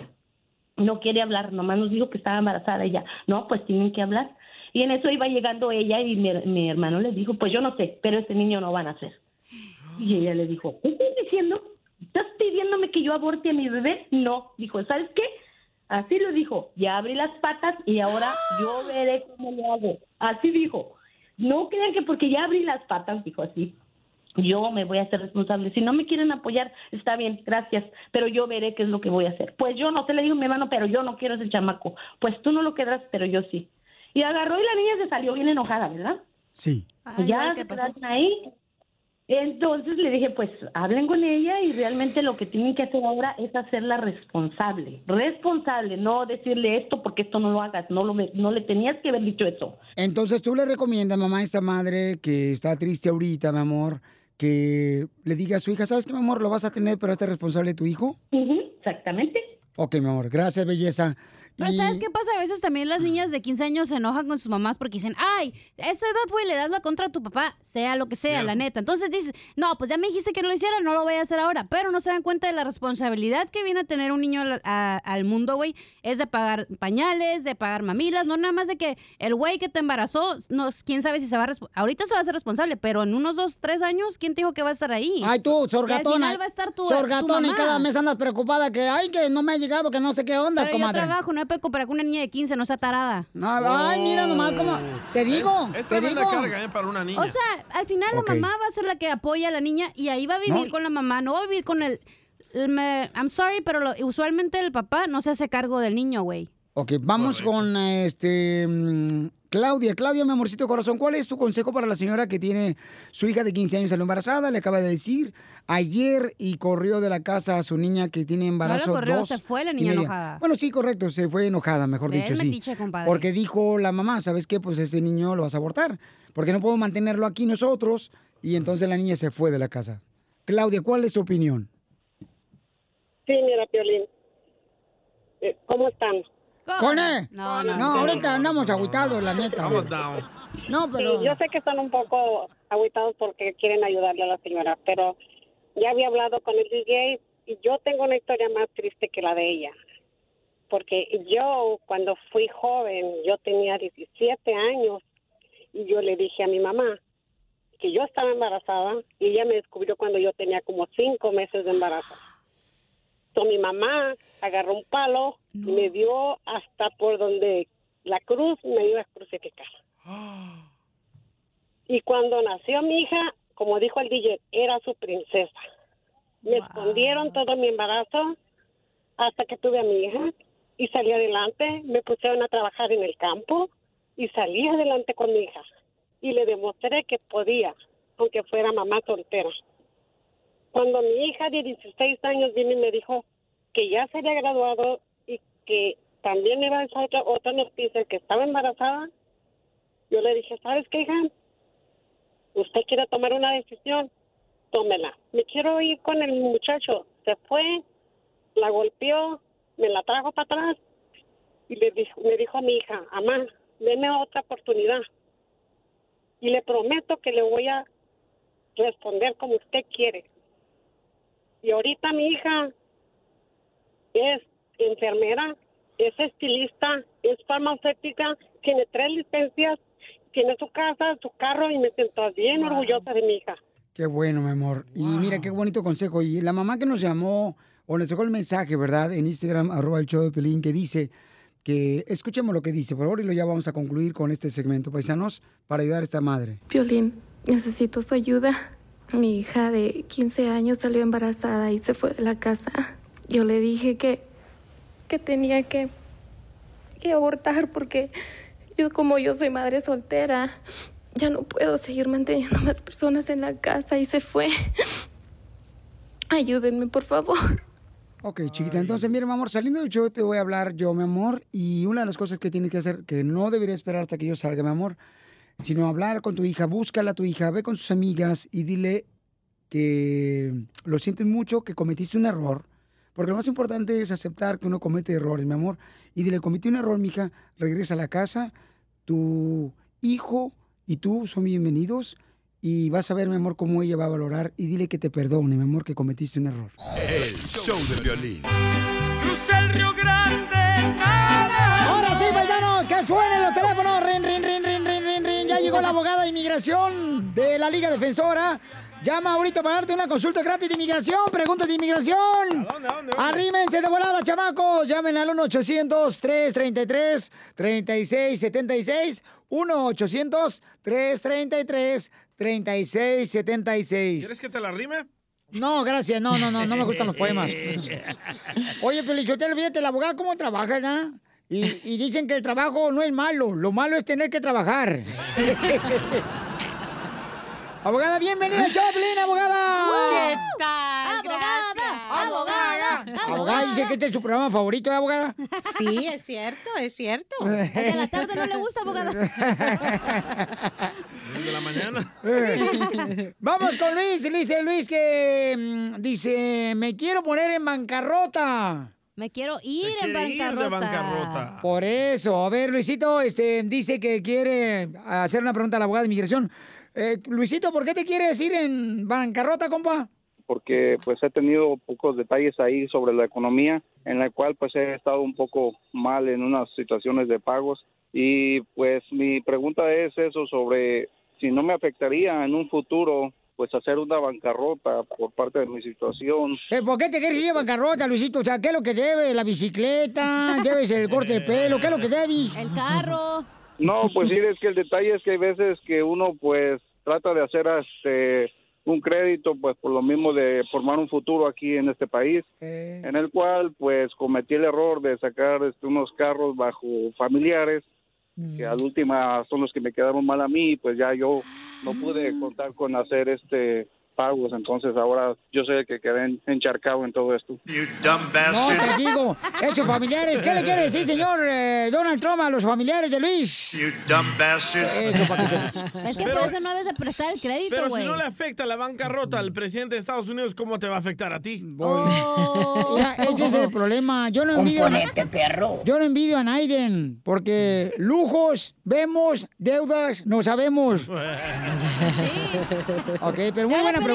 Speaker 27: no quiere hablar, nomás nos dijo que estaba embarazada ella. No, pues tienen que hablar. Y en eso iba llegando ella y mi, mi hermano le dijo, pues yo no sé, pero ese niño no van a hacer. Y ella le dijo, ¿qué estás diciendo? ¿Estás pidiéndome que yo aborte a mi bebé? No. Dijo, ¿sabes qué? Así lo dijo, ya abrí las patas y ahora yo veré cómo lo hago. Así dijo. No crean que porque ya abrí las patas, dijo así, yo me voy a hacer responsable. Si no me quieren apoyar, está bien, gracias, pero yo veré qué es lo que voy a hacer. Pues yo no, se le dijo a mi hermano, pero yo no quiero ese chamaco. Pues tú no lo quedas, pero yo sí. Y agarró y la niña se salió bien enojada, ¿verdad?
Speaker 1: Sí.
Speaker 27: Y ya se quedaron ahí. Entonces le dije, pues hablen con ella y realmente lo que tienen que hacer ahora es hacerla responsable. Responsable, no decirle esto porque esto no lo hagas, no, lo, no le tenías que haber dicho eso.
Speaker 1: Entonces tú le recomiendas, mamá, a esta madre que está triste ahorita, mi amor, que le diga a su hija, ¿sabes qué, mi amor? Lo vas a tener, pero hazte responsable de tu hijo.
Speaker 27: exactamente.
Speaker 1: Ok, mi amor, gracias, belleza.
Speaker 3: Pero
Speaker 1: Y-
Speaker 3: ¿sabes qué pasa? A veces también las niñas de 15 años se enojan con sus mamás porque dicen, ay, a esa edad, güey, le das la contra a tu papá, sea lo que sea, la neta. Entonces dices, no, pues ya me dijiste que no lo hiciera, no lo voy a hacer ahora. Pero no se dan cuenta de la responsabilidad que viene a tener un niño al, a- al mundo, güey. Es de pagar pañales, de pagar mamilas, no nada más de que el güey que te embarazó, no, quién sabe si se va a... Ahorita se va a hacer responsable, pero en unos dos, tres años, ¿quién te dijo que va a estar ahí?
Speaker 1: Ay, tú,
Speaker 3: Y al
Speaker 1: sorgatona.
Speaker 3: final va a estar tu, tu
Speaker 1: sorgatona y cada mes andas preocupada que, ay, que no me ha llegado, que no sé qué ondas,
Speaker 3: Pero yo
Speaker 1: comadre.
Speaker 3: trabajo, no me puedo comparar con una niña de 15, no sea tarada.
Speaker 1: ay, mira nomás cómo... Te digo,
Speaker 4: Es
Speaker 1: te
Speaker 4: tremenda
Speaker 1: digo.
Speaker 4: carga, ¿eh? Para una niña.
Speaker 3: O sea, al final la mamá va a ser la que apoya a la niña y ahí va a vivir
Speaker 1: No.
Speaker 3: con la mamá, no va a vivir con el... el me- I'm sorry, pero lo- usualmente el papá no se hace cargo del niño, güey.
Speaker 1: Ok, vamos con este mm, Claudia. Claudia, mi amorcito corazón, ¿cuál es tu consejo para la señora que tiene su hija de 15 años salió embarazada? Le acaba de decir ayer y corrió de la casa a su niña que tiene embarazo.
Speaker 3: No la corrió,
Speaker 1: dos
Speaker 3: se fue la niña enojada.
Speaker 1: Bueno, sí, correcto, se fue enojada, mejor dicho, sí.
Speaker 3: metiche, compadre.
Speaker 1: Porque dijo la mamá, ¿sabes qué? Pues este niño lo vas a abortar, porque no puedo mantenerlo aquí nosotros. Y entonces la niña se fue de la casa. Claudia, ¿cuál es su opinión?
Speaker 35: Sí, mira, Piolín. Eh, ¿Cómo están?
Speaker 1: ¿Con él?
Speaker 3: No,
Speaker 1: No,
Speaker 3: no, no.
Speaker 1: ahorita andamos agüitados, la neta. No, pero...
Speaker 35: Sí, yo sé que están un poco agüitados porque quieren ayudarle a la señora, pero ya había hablado con el DJ y yo tengo una historia más triste que la de ella. Porque yo, cuando fui joven, yo tenía 17 años y yo le dije a mi mamá que yo estaba embarazada y ella me descubrió cuando yo tenía como cinco meses de embarazo. Mi mamá agarró un palo y me dio hasta por donde la cruz me iba a crucificar. Y cuando nació mi hija, como dijo el DJ, era su princesa. Me escondieron todo mi embarazo hasta que tuve a mi hija y salí adelante. Me pusieron a trabajar en el campo y salí adelante con mi hija. Y le demostré que podía, aunque fuera mamá soltera. Cuando mi hija de 16 años vino y me dijo que ya se había graduado y que también iba a echar otra, otra noticia que estaba embarazada, yo le dije, ¿sabes qué, hija? Usted quiere tomar una decisión, tómela. Me quiero ir con el muchacho. Se fue, la golpeó, me la trajo para atrás y le dijo, me dijo a mi hija, mamá, deme otra oportunidad. Y le prometo que le voy a responder como usted quiere. Y ahorita mi hija es enfermera, es estilista, es farmacéutica, tiene tres licencias, tiene su casa, su carro y me siento bien orgullosa de mi hija.
Speaker 1: Qué bueno, mi amor. Y mira, qué bonito consejo. Y la mamá que nos llamó o nos dejó el mensaje, ¿verdad? En Instagram, arroba el show de Pelín, que dice que, escuchemos lo que dice, por favor, y lo ya vamos a concluir con este segmento, paisanos, para ayudar a esta madre.
Speaker 34: Violín, necesito su ayuda. Mi hija de 15 años salió embarazada y se fue de la casa. Yo le dije que, que tenía que, que abortar porque yo como yo soy madre soltera, ya no puedo seguir manteniendo más personas en la casa y se fue. Ayúdenme, por favor.
Speaker 1: Ok, chiquita, entonces, mira, mi amor, saliendo show te voy a hablar yo, mi amor, y una de las cosas que tienes que hacer, que no debería esperar hasta que yo salga, mi amor, sino hablar con tu hija, búscala a tu hija, ve con sus amigas y dile que lo sientes mucho, que cometiste un error, porque lo más importante es aceptar que uno comete errores, mi amor, y dile, cometí un error, mija, regresa a la casa, tu hijo y tú son bienvenidos, y vas a ver, mi amor, cómo ella va a valorar, y dile que te perdone, mi amor, que cometiste un error.
Speaker 8: El show de violín.
Speaker 13: Crucé el Río Grande.
Speaker 1: Ahora sí, paisanos, que suenen inmigración de la Liga Defensora. Llama ahorita para darte una consulta gratis de inmigración. Preguntas de inmigración. Arrímense de volada, chamacos. Llamen al 1-800-333-3676. 1-800-333-3676.
Speaker 4: ¿Quieres que te la rime?
Speaker 1: No, gracias. No, no, no, no me gustan los poemas. Oye, Pelichotelo, fíjate, la abogada cómo trabaja, ¿no? Y, y dicen que el trabajo no es malo, lo malo es tener que trabajar. abogada, bienvenida Choplin, abogada.
Speaker 36: ¿Qué tal? Abogada, abogada,
Speaker 1: Abogada, dice que este es su programa favorito, ¿eh, abogada?
Speaker 36: Sí, es cierto, es cierto.
Speaker 1: El de la
Speaker 3: tarde no le gusta, abogada.
Speaker 4: El de la mañana.
Speaker 1: Vamos con Luis, dice Luis que mm, dice, me quiero poner en bancarrota.
Speaker 3: Me quiero ir en
Speaker 4: quiere ir de
Speaker 3: bancarrota.
Speaker 4: bancarrota.
Speaker 1: Por eso, a ver, Luisito, este, dice que quiere hacer una pregunta a la abogada de inmigración. Eh, Luisito, ¿por qué te quieres ir en bancarrota, compa?
Speaker 24: porque pues he tenido pocos detalles ahí sobre la economía en la cual pues he estado un poco mal en unas situaciones de pagos y pues mi pregunta es eso sobre si no me afectaría en un futuro pues hacer una bancarrota por parte de mi situación.
Speaker 1: Eh, ¿Por qué te quieres ir en bancarrota, Luisito? O sea, ¿qué es lo que debe? ¿La bicicleta? ¿Lleves el corte de pelo? ¿Qué es lo que debes?
Speaker 3: El carro.
Speaker 24: No, pues sí, es que el detalle es que hay veces que uno pues trata de hacer este un crédito pues por lo mismo de formar un futuro aquí en este país en el cual pues cometí el error de sacar este, unos carros bajo familiares que al última son los que me quedaron mal a mí pues ya yo no pude contar con hacer este
Speaker 31: pagos. Entonces ahora yo soy el que quedé en- encharcado en todo esto.
Speaker 1: No, te digo, esos familiares, ¿qué le quiere decir, señor eh, Donald Trump, a los familiares de Luis?
Speaker 7: You dumb bastards.
Speaker 1: Eso, para que se-
Speaker 3: Es que por eso no debes de prestar el crédito,
Speaker 4: Pero si no le afecta la bancarrota al presidente de Estados Unidos, ¿cómo te va a afectar a ti?
Speaker 1: Mira, ese es el problema. Yo no envidio,
Speaker 4: Componente,
Speaker 1: perro. Yo no envidio a Naiden, porque lujos vemos, deudas no sabemos. Ok, pero muy buena pregunta.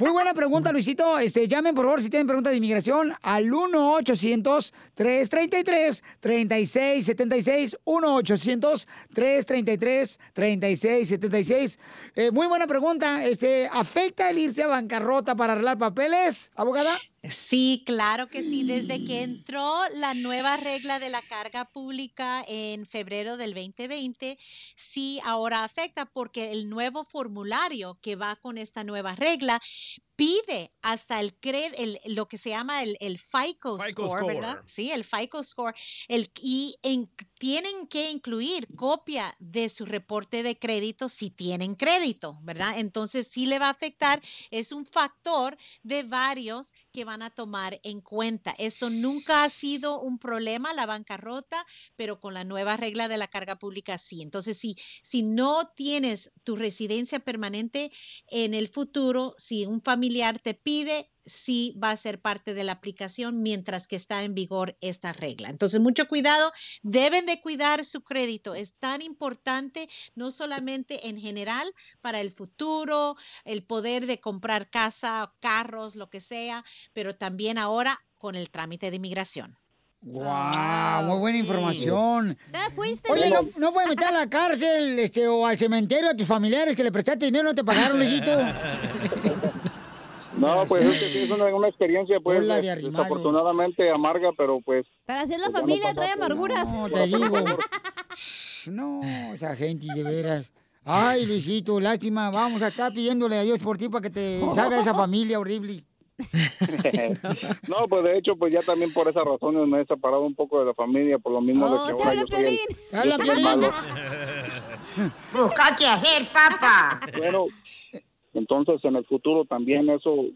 Speaker 1: Muy buena pregunta, Luisito. Este, llamen, por favor, si tienen preguntas de inmigración, al 1-800-333-3676. 1-800-333-3676. Eh, muy buena pregunta. Este, ¿Afecta el irse a bancarrota para arreglar papeles, abogada?
Speaker 36: Sí, claro que sí. Desde que entró la nueva regla de la carga pública en febrero del 2020, sí ahora afecta porque el nuevo formulario que va con esta nueva regla pide hasta el, cred, el lo que se llama el, el FICO,
Speaker 37: FICO
Speaker 36: score,
Speaker 37: score.
Speaker 36: ¿verdad? Sí, el FICO score. El, y en- tienen que incluir copia de su reporte de crédito si tienen crédito, ¿verdad? Entonces sí le va a afectar. Es un factor de varios que van a tomar en cuenta. Esto nunca ha sido un problema, la bancarrota, pero con la nueva regla de la carga pública sí. Entonces, si, si no tienes tu residencia permanente en el futuro, si un familiar te pide, sí va a ser parte de la aplicación mientras que está en vigor esta regla. Entonces, mucho cuidado, deben de cuidar su crédito. Es tan importante, no solamente en general para el futuro, el poder de comprar casa, carros, lo que sea, pero también ahora con el trámite de inmigración.
Speaker 1: ¡Wow! Muy buena información.
Speaker 3: ¿Te fuiste,
Speaker 1: Oye? ¿no, no puedes meter a la cárcel este, o al cementerio a tus familiares que le prestaste dinero y no te pagaron, Luisito?
Speaker 31: No, pues es que sí, es una, una experiencia, pues,
Speaker 1: de
Speaker 31: desafortunadamente amarga, pero pues...
Speaker 3: Pero así es la
Speaker 31: pues
Speaker 3: familia, trae amarguras.
Speaker 1: No, te digo. No, esa gente de veras. Ay, Luisito, lástima. Vamos a estar pidiéndole a Dios por ti para que te salga esa familia horrible.
Speaker 31: no, pues de hecho, pues ya también por esas razones me he separado un poco de la familia, por lo mismo
Speaker 1: Oh,
Speaker 31: de
Speaker 1: te
Speaker 31: que ahora yo soy el,
Speaker 1: Piolín. Te
Speaker 31: yo
Speaker 1: habla
Speaker 31: soy el
Speaker 1: Piolín.
Speaker 31: malo.
Speaker 37: Busca qué hacer, papá.
Speaker 31: Bueno, entonces en el futuro también eso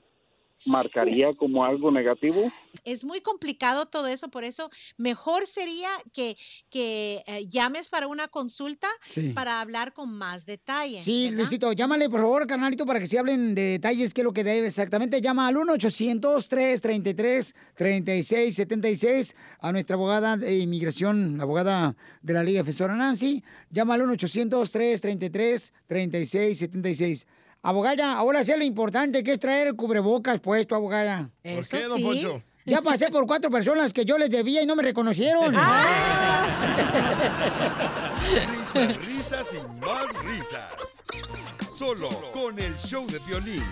Speaker 31: marcaría como algo negativo.
Speaker 36: Es muy complicado todo eso, por eso mejor sería que, que eh, llames para una consulta
Speaker 1: Sí.
Speaker 36: para hablar con más detalle.
Speaker 1: Sí,
Speaker 36: ¿verdad?
Speaker 1: Luisito, llámale por favor, carnalito, para que se hablen de detalles, qué es lo que debe exactamente. Llama al 1-800-333-3676 a nuestra abogada de inmigración, la abogada de la Liga Defensora Nancy. Llama al 1-800-333-3676. Abogada, ahora sé lo importante que es traer el cubrebocas puesto, abogada.
Speaker 36: ¿Por qué, don sí. Poncho?
Speaker 1: Ya pasé por cuatro personas que yo les debía y no me reconocieron.
Speaker 8: Risas, risas y más risas. Solo con el show de violín.